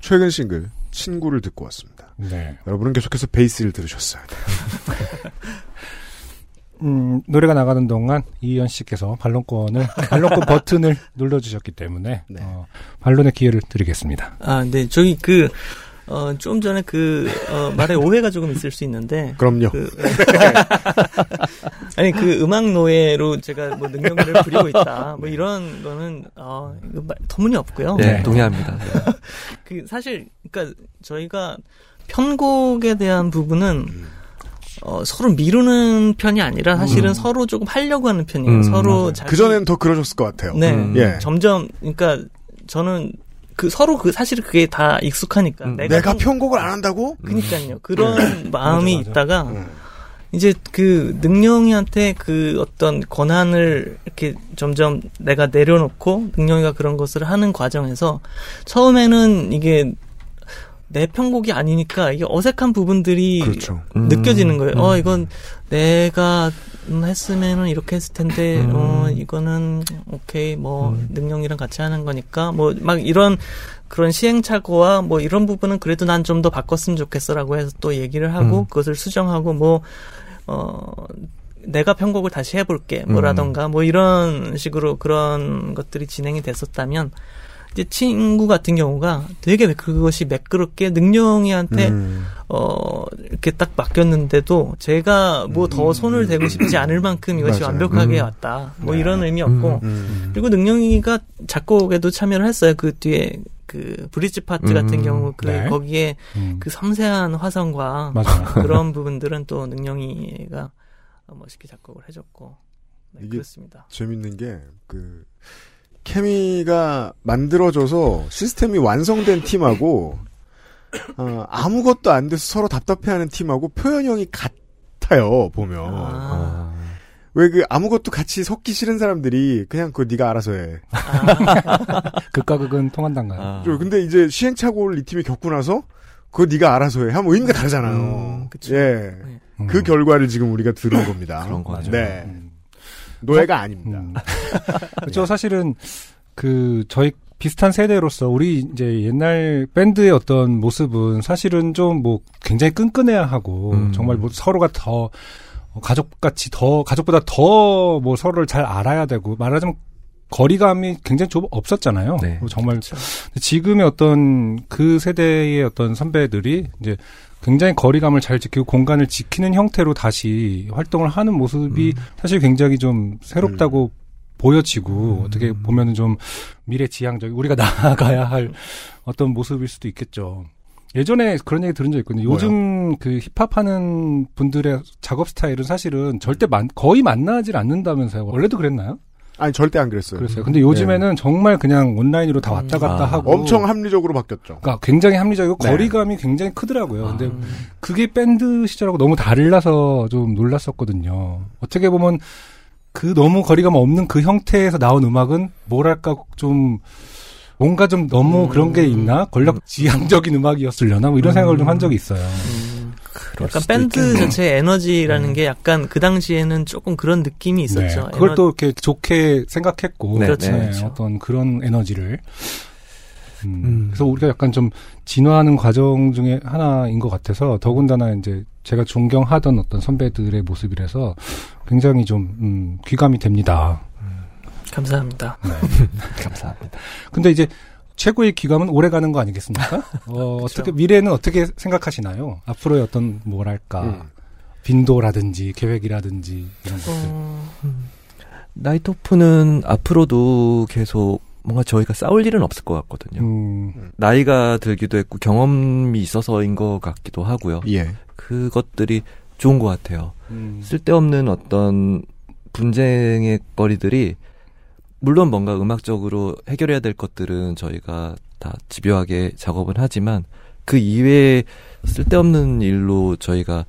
최근 싱글 친구를 듣고 왔습니다.
네.
여러분은 계속해서 베이스를 들으셨어요.
음, 노래가 나가는 동안 이이언 씨께서 반론권을 반론권 버튼을 눌러주셨기 때문에
네.
어, 반론의 기회를 드리겠습니다.
아, 네. 저기 그, 어, 좀 전에 그, 어, 말에 오해가 조금 있을 수 있는데.
그럼요.
그, 아니, 그 음악 노예로 제가 뭐 능룡을 부리고 있다. 뭐 이런 거는, 어, 이거 말- 터무니없고요.
네, 동의합니다. 네.
그, 사실, 그니까 저희가 편곡에 대한 부분은, 어, 서로 미루는 편이 아니라 사실은
음.
서로 조금 하려고 하는 편이에요.
음,
서로
맞아요.
자기-
그전엔 더 그러셨을 것 같아요.
네.
음. 예.
점점, 그러니까 저는 그 서로 그 사실 그게 다 익숙하니까
음. 내가 편곡을 안 한다고?
그니까요. 그런
네.
마음이
맞아, 맞아.
있다가
음.
이제 그 능령이한테 그 어떤 권한을 이렇게 점점 내가 내려놓고 능령이가 그런 것을 하는 과정에서 처음에는 이게 내 편곡이 아니니까 이게 어색한 부분들이
그렇죠.
느껴지는 거예요.
음.
어 이건 내가 음, 했으면은 이렇게 했을 텐데
음.
어 이거는 오케이 뭐 능령이랑 같이 하는 거니까 뭐 막 이런 그런 시행착오와 뭐 이런 부분은 그래도 난 좀 더 바꿨으면 좋겠어라고 해서 또 얘기를 하고
음.
그것을 수정하고 뭐어 내가 편곡을 다시 해볼게
음.
뭐라던가 뭐 이런 식으로 그런 것들이 진행이 됐었다면 이제 친구 같은 경우가 되게 그것이 매끄럽게 능령이한테
음.
어 이렇게 딱 맡겼는데도 제가 뭐 더 손을 대고 싶지 않을 만큼 이것이
맞아요.
완벽하게
음.
왔다 뭐
네.
이런 의미였고
음.
그리고 능령이가 작곡에도 참여를 했어요 그 뒤에 그 브릿지 파트 같은
음.
경우 그
네.
거기에
음.
그 섬세한 화성과. 그런 부분들은 또 능령이가 멋있게 작곡을 해줬고 네,
이게
그렇습니다.
재밌는 게, 그, 케미가 만들어져서 시스템이 완성된 팀하고, 어, 아무것도 안 돼서 서로 답답해하는 팀하고 표현형이 같아요, 보면.
아.
왜 그 아무것도 같이 섞기 싫은 사람들이 그냥 그거 네가 알아서 해.
극과 극은 통한단가요?
저 근데 이제 시행착오를 이 팀이 겪고 나서 그거 네가 알아서 해. 하면 의미가 다르잖아요. 예. 그 결과를 지금 우리가 들은 겁니다.
그런 거죠.
네. 노예가 아닙니다.
음. 그렇죠. 사실은 그 저희 비슷한 세대로서 우리 이제 옛날 밴드의 어떤 모습은 사실은 좀 뭐 굉장히 끈끈해야 하고
음.
정말 뭐 서로가 더 가족같이 더 가족보다 더 뭐 서로를 잘 알아야 되고 말하자면 거리감이 굉장히 좀 없었잖아요.
네.
뭐 정말 지금의 어떤 그 세대의 어떤 선배들이 이제 굉장히 거리감을 잘 지키고 공간을 지키는 형태로 다시 활동을 하는 모습이 사실 굉장히 좀 새롭다고 보여지고 어떻게 보면은 좀 미래 지향적 우리가 나아가야 할 어떤 모습일 수도 있겠죠. 예전에 그런 얘기 들은 적 있거든요. 요즘 그 힙합 하는 분들의 작업 스타일은 사실은 절대 만, 거의 만나질 않는다면서요. 원래도 그랬나요?
아니 절대 안 그랬어요.
그랬어요. 근데 요즘에는 정말 그냥 온라인으로 다 왔다 갔다
아,
하고
엄청 합리적으로 바뀌었죠.
그러니까 굉장히 합리적이고
네.
거리감이 굉장히 크더라고요. 근데 그게 밴드 시절하고 너무 달라서 좀 놀랐었거든요. 어떻게 보면 그 너무 거리감 없는 그 형태에서 나온 음악은 뭐랄까 좀 뭔가 좀 너무 그런 게 있나 권력 지향적인 음악이었으려나 뭐 이런 생각을 좀한 적이 있어요.
약간 밴드 자체의 에너지라는 게 약간 그 당시에는 조금 그런 느낌이 있었죠.
네, 그걸
에너-
또 이렇게 좋게 생각했고
네,
그렇죠.
네,
네,
그렇죠.
어떤 그런 에너지를 음, 그래서 우리가 약간 좀 진화하는 과정 중에 하나인 것 같아서 더군다나 이제 제가 존경하던 어떤 선배들의 모습이라서 굉장히 좀 음, 귀감이 됩니다.
감사합니다.
감사합니다.
근데 이제 최고의 귀감은 오래 가는 거 아니겠습니까? 어, 어떻게 미래는 어떻게 생각하시나요? 앞으로의 어떤 뭐랄까
음.
빈도라든지 계획이라든지 이런 것들.
어,
나이토프는 앞으로도 계속 뭔가 저희가 싸울 일은 없을 것 같거든요.
음,
나이가 들기도 했고 경험이 있어서인 것 같기도 하고요.
예.
그것들이 좋은 것 같아요.
음.
쓸데없는 어떤 분쟁의 거리들이 물론 뭔가 음악적으로 해결해야 될 것들은 저희가 다 집요하게 작업은 하지만 그 이외에 쓸데없는 일로 저희가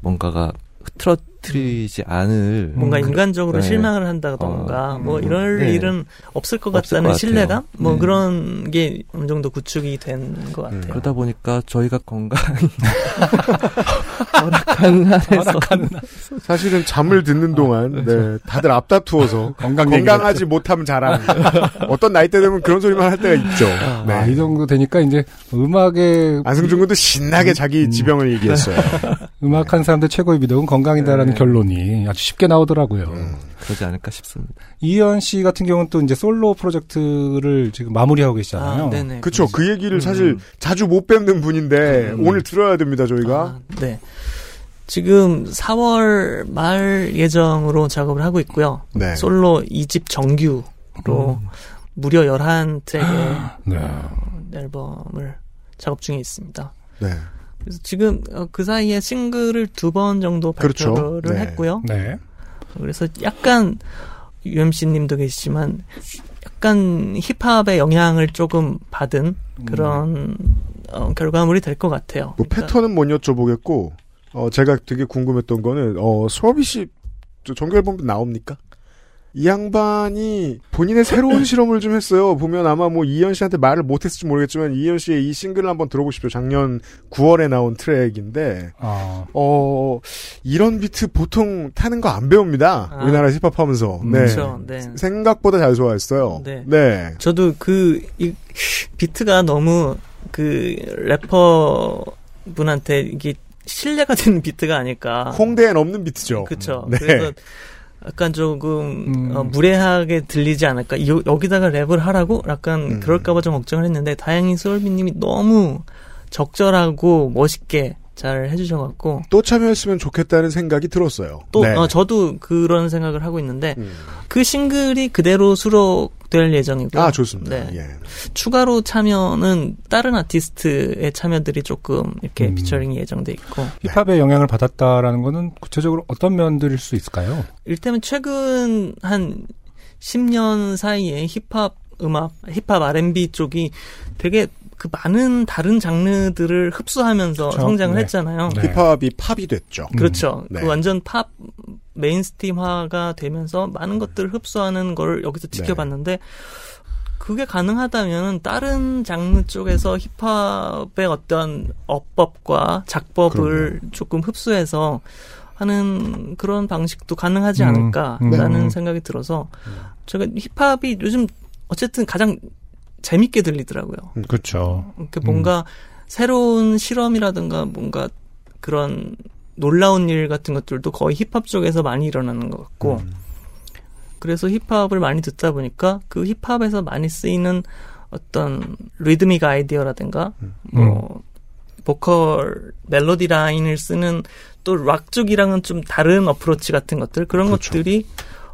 뭔가가 흐트러 터트리지 않을
뭔가
그-
인간적으로
네.
실망을 한다던가 뭐 이럴
네.
일은 없을 것
없을
같다는
것 같아요.
신뢰감 뭐
네.
그런 게 어느 정도 구축이 된 것 같아요.
그러다 보니까 저희가 건강이 허락하는 한에서
사실은 잠을 듣는 동안 네, 다들 앞다투어서
건강
건강하지 못하면 자랑. 어떤 나이 때 되면 그런 소리만 할 때가 있죠. 네.
아, 이 정도 되니까 이제 음악에
안승준 군도 신나게 자기 지병을 얘기했어요.
음악한 사람들 최고의 미덕은 건강이다라는
네.
결론이 아주 쉽게 나오더라고요.
음.
그러지 않을까 싶습니다.
이현 씨 같은 경우는 또 이제 솔로 프로젝트를 지금 마무리하고 계시잖아요.
아, 네네.
그쵸. 그 얘기를 사실 자주 못 뵙는 분인데 오늘 들어야 됩니다, 저희가.
아, 네. 지금 4월 말 예정으로 작업을 하고 있고요.
네.
솔로 2집 정규로 무려 11트랙의
네.
앨범을 작업 중에 있습니다.
네.
그래서 지금 어, 그 사이에 싱글을 두 번 정도
그렇죠.
발표를
네.
했고요.
네.
그래서 약간 UMC 님도 계시지만 약간 힙합의 영향을 조금 받은 그런 어, 결과물이 될 것 같아요.
뭐 패턴은 못 여쭤보겠고, 어, 제가 되게 궁금했던 거는, 어, 수업이 씨, 정규 앨범 나옵니까? 이 양반이 본인의 새로운 실험을 좀 했어요. 보면 아마 뭐 이현 씨한테 말을 못했을지 모르겠지만 이현 씨의 이 싱글을 한번 들어보십시오. 작년 9월에 나온 트랙인데
아,
어 이런 비트 보통 타는 거 안 배웁니다.
아.
우리나라 힙합 하면서. 네.
그렇죠. 네.
생각보다 잘 소화했어요.
네.
네.
저도 그 이, 비트가 너무 그 래퍼 분한테 이게 신뢰가 되는 비트가 아닐까.
홍대엔 없는 비트죠.
그렇죠.
네.
그래서 약간 조금
음.
어, 무례하게 들리지 않을까. 여, 여기다가 랩을 하라고 약간
음.
그럴까봐 좀 걱정을 했는데 다행히 소울비님이 너무 적절하고 멋있게 잘 해주셔갖고
또 참여했으면 좋겠다는 생각이 들었어요.
또
네.
어, 저도 그런 생각을 하고 있는데
음.
그 싱글이 그대로 수록될 예정이고요.
아 좋습니다.
네.
예.
추가로 참여는 다른 아티스트의 참여들이 조금 이렇게
음.
피처링이 예정돼 있고
힙합의 영향을 받았다라는 거는 구체적으로 어떤 면들일 수 있을까요?
일테면 최근 한 10년 사이에 힙합 음악, 힙합 R&B 쪽이 되게 그 많은 다른 장르들을 흡수하면서
그렇죠.
성장을
네.
했잖아요.
네.
힙합이 팝이 됐죠.
그렇죠.
네.
그 완전 팝 mainstream화가 되면서 많은 것들을 흡수하는 걸 여기서
네.
지켜봤는데 그게 가능하다면 다른 장르 쪽에서 힙합의 어떤 어법과 작법을 조금 흡수해서 하는 그런 방식도 가능하지
음,
않을까라는
음.
생각이 들어서 제가 힙합이 요즘 어쨌든 가장 재밌게 들리더라고요.
그렇죠.
이렇게 뭔가 새로운 실험이라든가 뭔가 그런 놀라운 일 같은 것들도 거의 힙합 쪽에서 많이 일어나는 것 같고 그래서 힙합을 많이 듣다 보니까 그 힙합에서 많이 쓰이는 어떤 리드믹 아이디어라든가 뭐 보컬 멜로디 라인을 쓰는 또 락 쪽이랑은 좀 다른 어프로치 같은 것들 그런
그렇죠.
것들이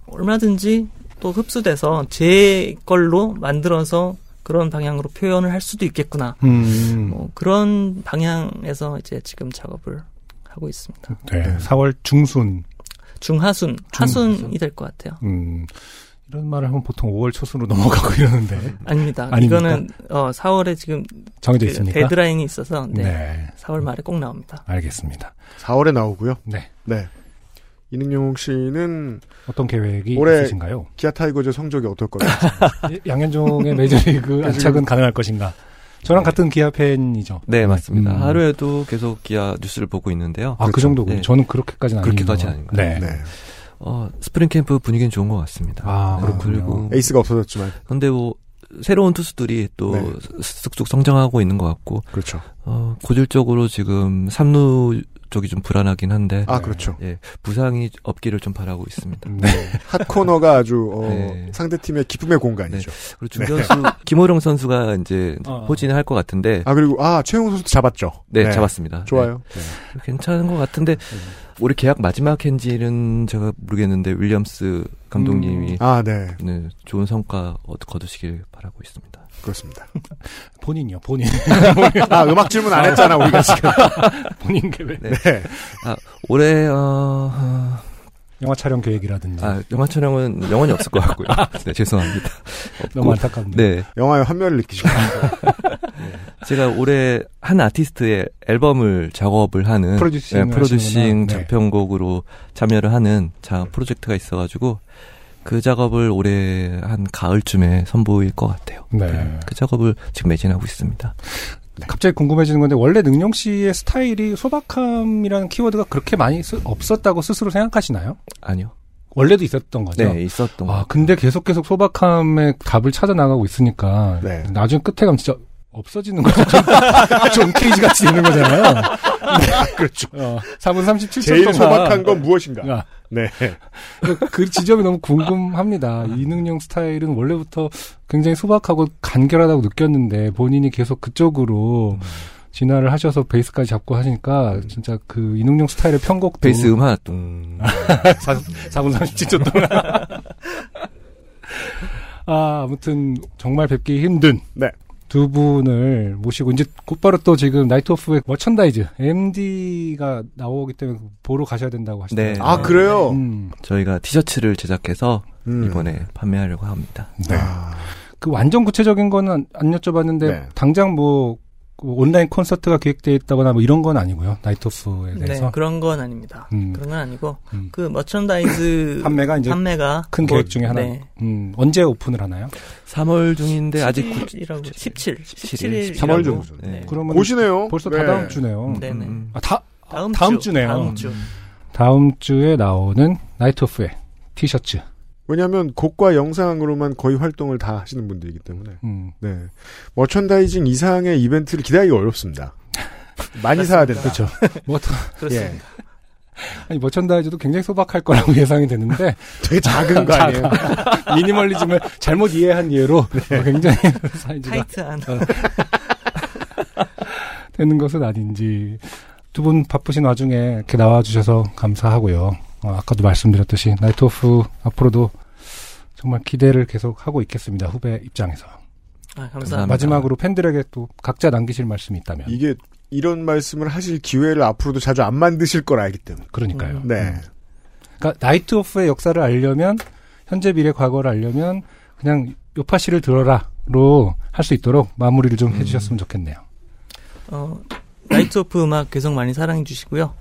얼마든지 또 흡수돼서 제 걸로 만들어서 그런 방향으로 표현을 할 수도 있겠구나.
음.
뭐 그런 방향에서 이제 지금 작업을 하고 있습니다.
네. 4월 중순.
중하순, 하순이 될 것 같아요.
음. 이런 말을 하면 보통 5월 초순으로 넘어가고 이러는데
아닙니다.
아닙니까?
이거는 어 4월에 지금
정해져
그
있습니까?
데드라인이 있어서 네.
네.
4월 말에 꼭 나옵니다.
알겠습니다.
4월에 나오고요.
네.
네. 이능룡 씨는
어떤 계획이
올해
있으신가요?
기아 타이거즈 성적이 어떨 거예요?
양현종의 메이저리그 안착은 가능할 것인가? 저랑 같은 기아 팬이죠.
네, 맞습니다.
음.
하루에도 계속 기아 뉴스를 보고 있는데요.
아, 그 정도군요.
네.
저는 그렇게까지는 아닌
그렇게까지는
거.
아닌 것
네.
네.
어, 스프링 캠프 분위기는 좋은 것 같습니다.
아,
네,
그렇군요.
그리고
에이스가 없어졌지만.
근데 뭐 새로운 투수들이 또
네.
쑥쑥 성장하고 있는 것 같고
그렇죠.
어, 고질적으로 지금 삼루 쪽이 좀 불안하긴 한데
아, 그렇죠.
예, 부상이 없기를 좀 바라고 있습니다.
네.
핫코너가 아주 어,
네.
상대팀의 기쁨의 공간이죠.
그리고 중견수 김호령 선수가 이제
어.
포진을 할 것 같은데
아 그리고 아 최용 선수도 잡았죠.
네, 잡았습니다.
좋아요.
네. 괜찮은 것 같은데 올해 계약 마지막 hen지는 제가 모르겠는데 윌리엄스 감독님이
아 네.
네, 좋은 성과 얻- 거두시길 바라고 있습니다.
그렇습니다.
본인이요, 본인.
아 음악 질문 안 했잖아 우리가 지금.
본인 계획.
네. 아, 올해 어, 어,
영화 촬영 계획이라든지.
아, 영화 촬영은 영원히 없을 것 같고요. 네, 죄송합니다.
너무
없고,
안타깝네요.
네.
영화의 환멸을 느끼시고.
제가 올해 한 아티스트의 앨범을 작업을 하는
프로듀싱을
네, 프로듀싱
하시는구나. 네.
장편곡으로 참여를 하는 자 프로젝트가 있어가지고 그 작업을 올해 한 가을쯤에 선보일 것 같아요.
네.
그 작업을 지금 매진하고 있습니다.
갑자기 궁금해지는 건데 원래 능룡 씨의 스타일이 소박함이라는 키워드가 그렇게 많이 쓰- 없었다고 스스로 생각하시나요?
아니요.
원래도 있었던 거죠.
네, 있었던
아,
거.
근데 계속 계속 소박함의 답을 찾아 나가고 있으니까
네.
나중에 끝에 가면 진짜 없어지는 거죠. 존 케이지 같이 되는 거잖아요.
네, 그렇죠.
어, 4분 37초
제일
동안
소박한 건 무엇인가?
아,
네.
그, 그 지점이 너무 궁금합니다. 이능룡 스타일은 원래부터 굉장히 소박하고 간결하다고 느꼈는데 본인이 계속 그쪽으로 진화를 하셔서 베이스까지 잡고 하시니까 진짜 그 이능룡 스타일의 편곡도
베이스 음 하나 또.
4, 분 37초 동안. 아, 아무튼 정말 뵙기 힘든
네.
두 분을 모시고 이제 곧바로 또 지금 나이트 오프의 merchandise MD가 나오기 때문에 보러 가셔야 된다고 하시더라고요.
네.
아, 그래요?
음.
저희가 티셔츠를 제작해서
음.
이번에 판매하려고 합니다.
네. 그 완전 구체적인 거는 안- 안 여쭤봤는데
네.
당장 뭐그 온라인 콘서트가 계획되어 있다거나 뭐 이런 건 아니고요. 나이트 오프에 대해서.
네, 그런 건 아닙니다.
음.
그런 건 아니고
음.
그 merchandise
판매가 이제
판매가
큰
곧-
계획 중에 하나.
네.
음, 언제 오픈을 하나요?
3월 중인데 아직 구,
17일이라고 17,
17일.
17일
3월 정도.
네.
그러면
곧이네요.
벌써
네.
다 다음 주네요.
네네.
음.
아, 다
다음,
다음
주,
주네요.
다음 주.
다음 주에 나오는 나이트 오프의 티셔츠.
왜냐하면 곡과 영상으로만 거의 활동을 다 하시는 분들이기 때문에.
음.
네. 머천다이징 이상의 이벤트를 기다리기 어렵습니다. 많이 사야 된다.
그렇죠. 뭐 더-
그렇습니다.
예.
아니 merchandise도 굉장히 소박할 거라고 예상이 되는데
되게 작은 거 아니에요?
미니멀리즘을 잘못 이해한 예로 어, 굉장히 사이즈가
타이트한.
되는 것은 아닌지 두 분 바쁘신 와중에 이렇게 나와주셔서 감사하고요. 어, 아까도 말씀드렸듯이 나이트 오프 앞으로도 정말 기대를 계속 하고 있겠습니다. 후배 입장에서
아, 감사합니다.
감사합니다.
마지막으로 팬들에게 또 각자 남기실 말씀이 있다면
이게 이런 말씀을 하실 기회를 앞으로도 자주 안 만드실 걸 알기 때문에.
그러니까요.
음.
네.
그러니까 나이트 오프의 역사를 알려면 현재 미래 과거를 알려면 그냥 요파 씨를 들어라로 할 수 있도록 마무리를 좀 해주셨으면 좋겠네요.
어, 나이트 오프 음악 계속 많이 사랑해 주시고요.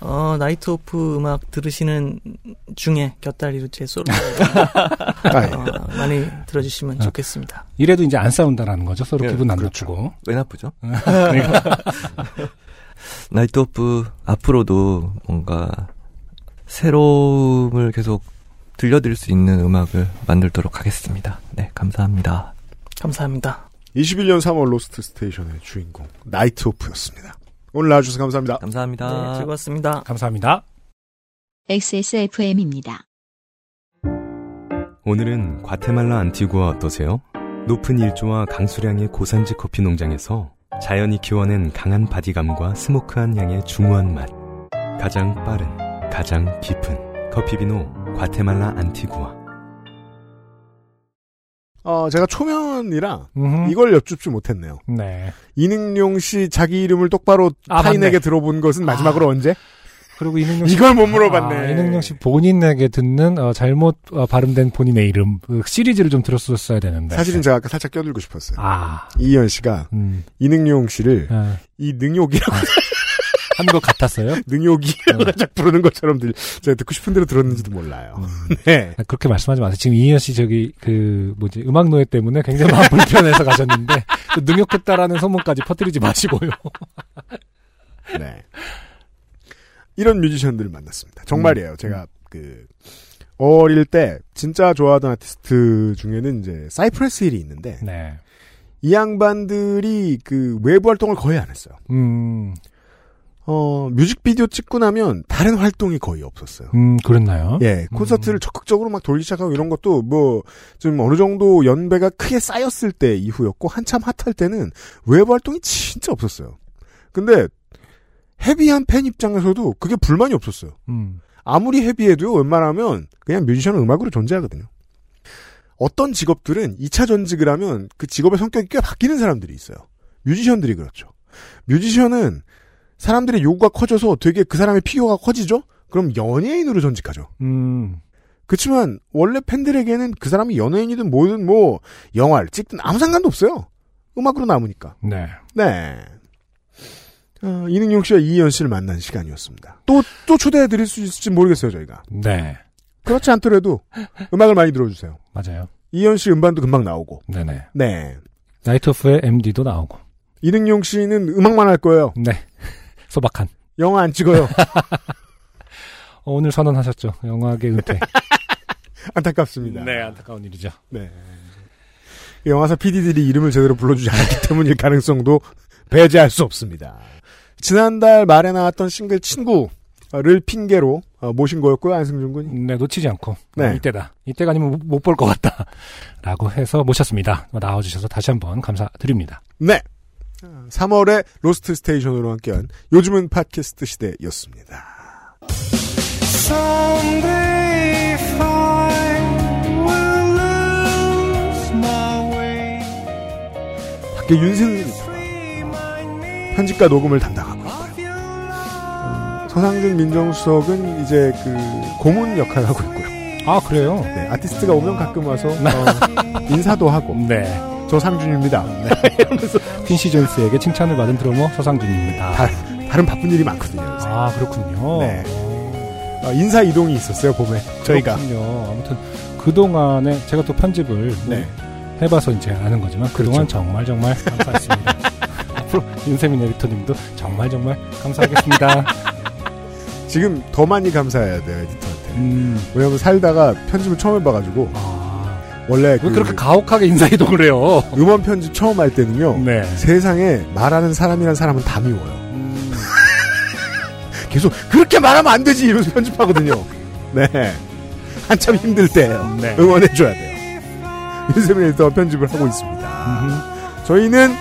어, 나이트 오프 음악 들으시는 중에 곁다리로 제 솔로
아, 예.
어, 많이 들어주시면 좋겠습니다.
이래도 이제 안 싸운다라는 거죠. 서로
네,
기분 안
그렇죠.
나쁘고.
왜 나쁘죠?
그러니까
나이트 오프 앞으로도 뭔가 새로움을 계속 들려드릴 수 있는 음악을 만들도록 하겠습니다. 네, 감사합니다.
감사합니다.
21년 3월 로스트 스테이션의 주인공 나이트 오프였습니다. 오늘 나와주셔서 감사합니다.
감사합니다.
네, 즐거웠습니다.
감사합니다.
XSFM입니다.
오늘은 과테말라 안티구아 어떠세요? 높은 일조와 강수량의 고산지 커피 농장에서 자연이 키워낸 강한 바디감과 스모크한 향의 중후한 맛. 가장 빠른, 가장 깊은 커피 비노 과테말라 안티구아.
어, 제가 초면이라
음흠.
이걸 여쭙지 못했네요.
네.
이능용 씨 자기 이름을 똑바로
아,
타인에게
맞네.
들어본 것은 마지막으로 언제?
그리고 이능용 씨
이걸 못 물어봤네.
아, 이능용 씨 본인에게 듣는 어, 잘못 어, 발음된 본인의 이름 그 시리즈를 좀 들었었어야 되는데.
사실은 제가 아까 살짝 껴들고 싶었어요.
아,
이희연 씨가
음,
이능용 씨를
어,
이 능욕이라고
한 것 같았어요.
능욕이라고
어.
살짝 부르는 것처럼 들, 제가 듣고 싶은 대로 들었는지도 몰라요.
음.
네.
아, 그렇게 말씀하지 마세요. 지금 이희연 씨 저기 그 뭐지 음악 노예 때문에 굉장히 마음 불편해서 가셨는데 또 능욕했다라는 소문까지 퍼뜨리지 마시고요.
네. 이런 뮤지션들을 만났습니다. 정말이에요.
음.
제가 그 어릴 때 진짜 좋아하던 아티스트 중에는 이제 사이프레스 힐이 있는데
네.
이 양반들이 그 외부 활동을 거의 안 했어요.
음,
어, 뮤직비디오 찍고 나면 다른 활동이 거의 없었어요.
음 그랬나요?
예, 콘서트를 적극적으로 막 돌기 시작하고 이런 것도 뭐 좀 어느 정도 연배가 크게 쌓였을 때 이후였고 한참 핫할 때는 외부 활동이 진짜 없었어요. 근데 헤비한 팬 입장에서도 그게 불만이 없었어요.
음,
아무리 헤비해도요, 웬만하면 그냥 뮤지션은 음악으로 존재하거든요. 어떤 직업들은 2차 전직을 하면 그 직업의 성격이 꽤 바뀌는 사람들이 있어요. 뮤지션들이 그렇죠. 뮤지션은 사람들의 요구가 커져서 되게 그 사람의 필요가 커지죠? 그럼 연예인으로 전직하죠.
음,
그렇지만 원래 팬들에게는 그 사람이 연예인이든 뭐든 뭐 영화를 찍든 아무 상관도 없어요. 음악으로 남으니까.
네.
네. 어, 이능용 씨와 이희연 씨를 만난 시간이었습니다. 또, 또 초대해 드릴 수 있을지 모르겠어요, 저희가.
네.
그렇지 않더라도 음악을 많이 들어주세요.
맞아요.
이희연 씨 음반도 금방 나오고.
네네.
네.
나이트 오프의 MD도 나오고.
이능용 씨는 음악만 할 거예요.
네. 소박한.
영화 안 찍어요.
어, 오늘 선언하셨죠. 영화계 은퇴.
안타깝습니다.
네, 안타까운 일이죠.
네. 영화사 PD들이 이름을 제대로 불러주지 않았기 때문일 가능성도 배제할 수 없습니다. 지난달 말에 나왔던 싱글 친구를 핑계로 어, 모신 거였고요, 안승준 군이.
네, 놓치지 않고.
네.
어, 이때다. 이때가 아니면 못 볼 것 같다. 라고 해서 모셨습니다. 나와주셔서 다시 한번 감사드립니다.
네. 3월에 로스트 스테이션으로 함께한 요즘은 팟캐스트 시대였습니다. 밖에 리터가 편집과 녹음을 담당하고 있고요. 음, 서상준 민정수석은 이제 그 고문 역할을 하고 있고요.
아, 그래요?
네, 아티스트가 오면 가끔 와서 어, 인사도 하고.
네.
저 상준입니다. 이러면서
퀸시 존스에게 칭찬을 받은 드러머 서상준입니다.
다, 다른 바쁜 일이 많거든요. 요새.
아, 그렇군요.
네. 어, 인사 이동이 있었어요, 봄에. 저희가.
그렇군요. 아무튼 그 동안에 제가 또 편집을
네.
해봐서 이제 아는 거지만 그 동안
그렇죠.
정말 정말 감사했습니다. 앞으로 윤세민 에디터님도 정말 정말 감사하겠습니다.
지금 더 많이 감사해야 돼요, 에디터한테.
음,
왜냐면 살다가 편집을 처음 해봐가지고,
아,
원래 왜그
그렇게 가혹하게 인사 이동을 해요?
음원 편집 처음 할 때는요,
네.
세상에 말하는 사람이란 사람은 다 미워요. 계속 그렇게 말하면 안 되지 이러면서 편집하거든요. 네. 한참 힘들 때예요.
네.
응원해줘야 돼요. 윤세민 에디터 편집을 하고 있습니다. 저희는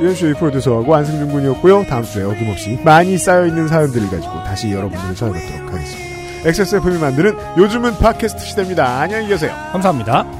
유현수의 프로듀서하고 안승준 군이었고요. 다음 주에 어김없이 많이 쌓여있는 사연들을 가지고 다시 여러분들을 찾아뵙도록 하겠습니다. XSFM이 만드는 요즘은 팟캐스트 시대입니다. 안녕히 계세요.
감사합니다.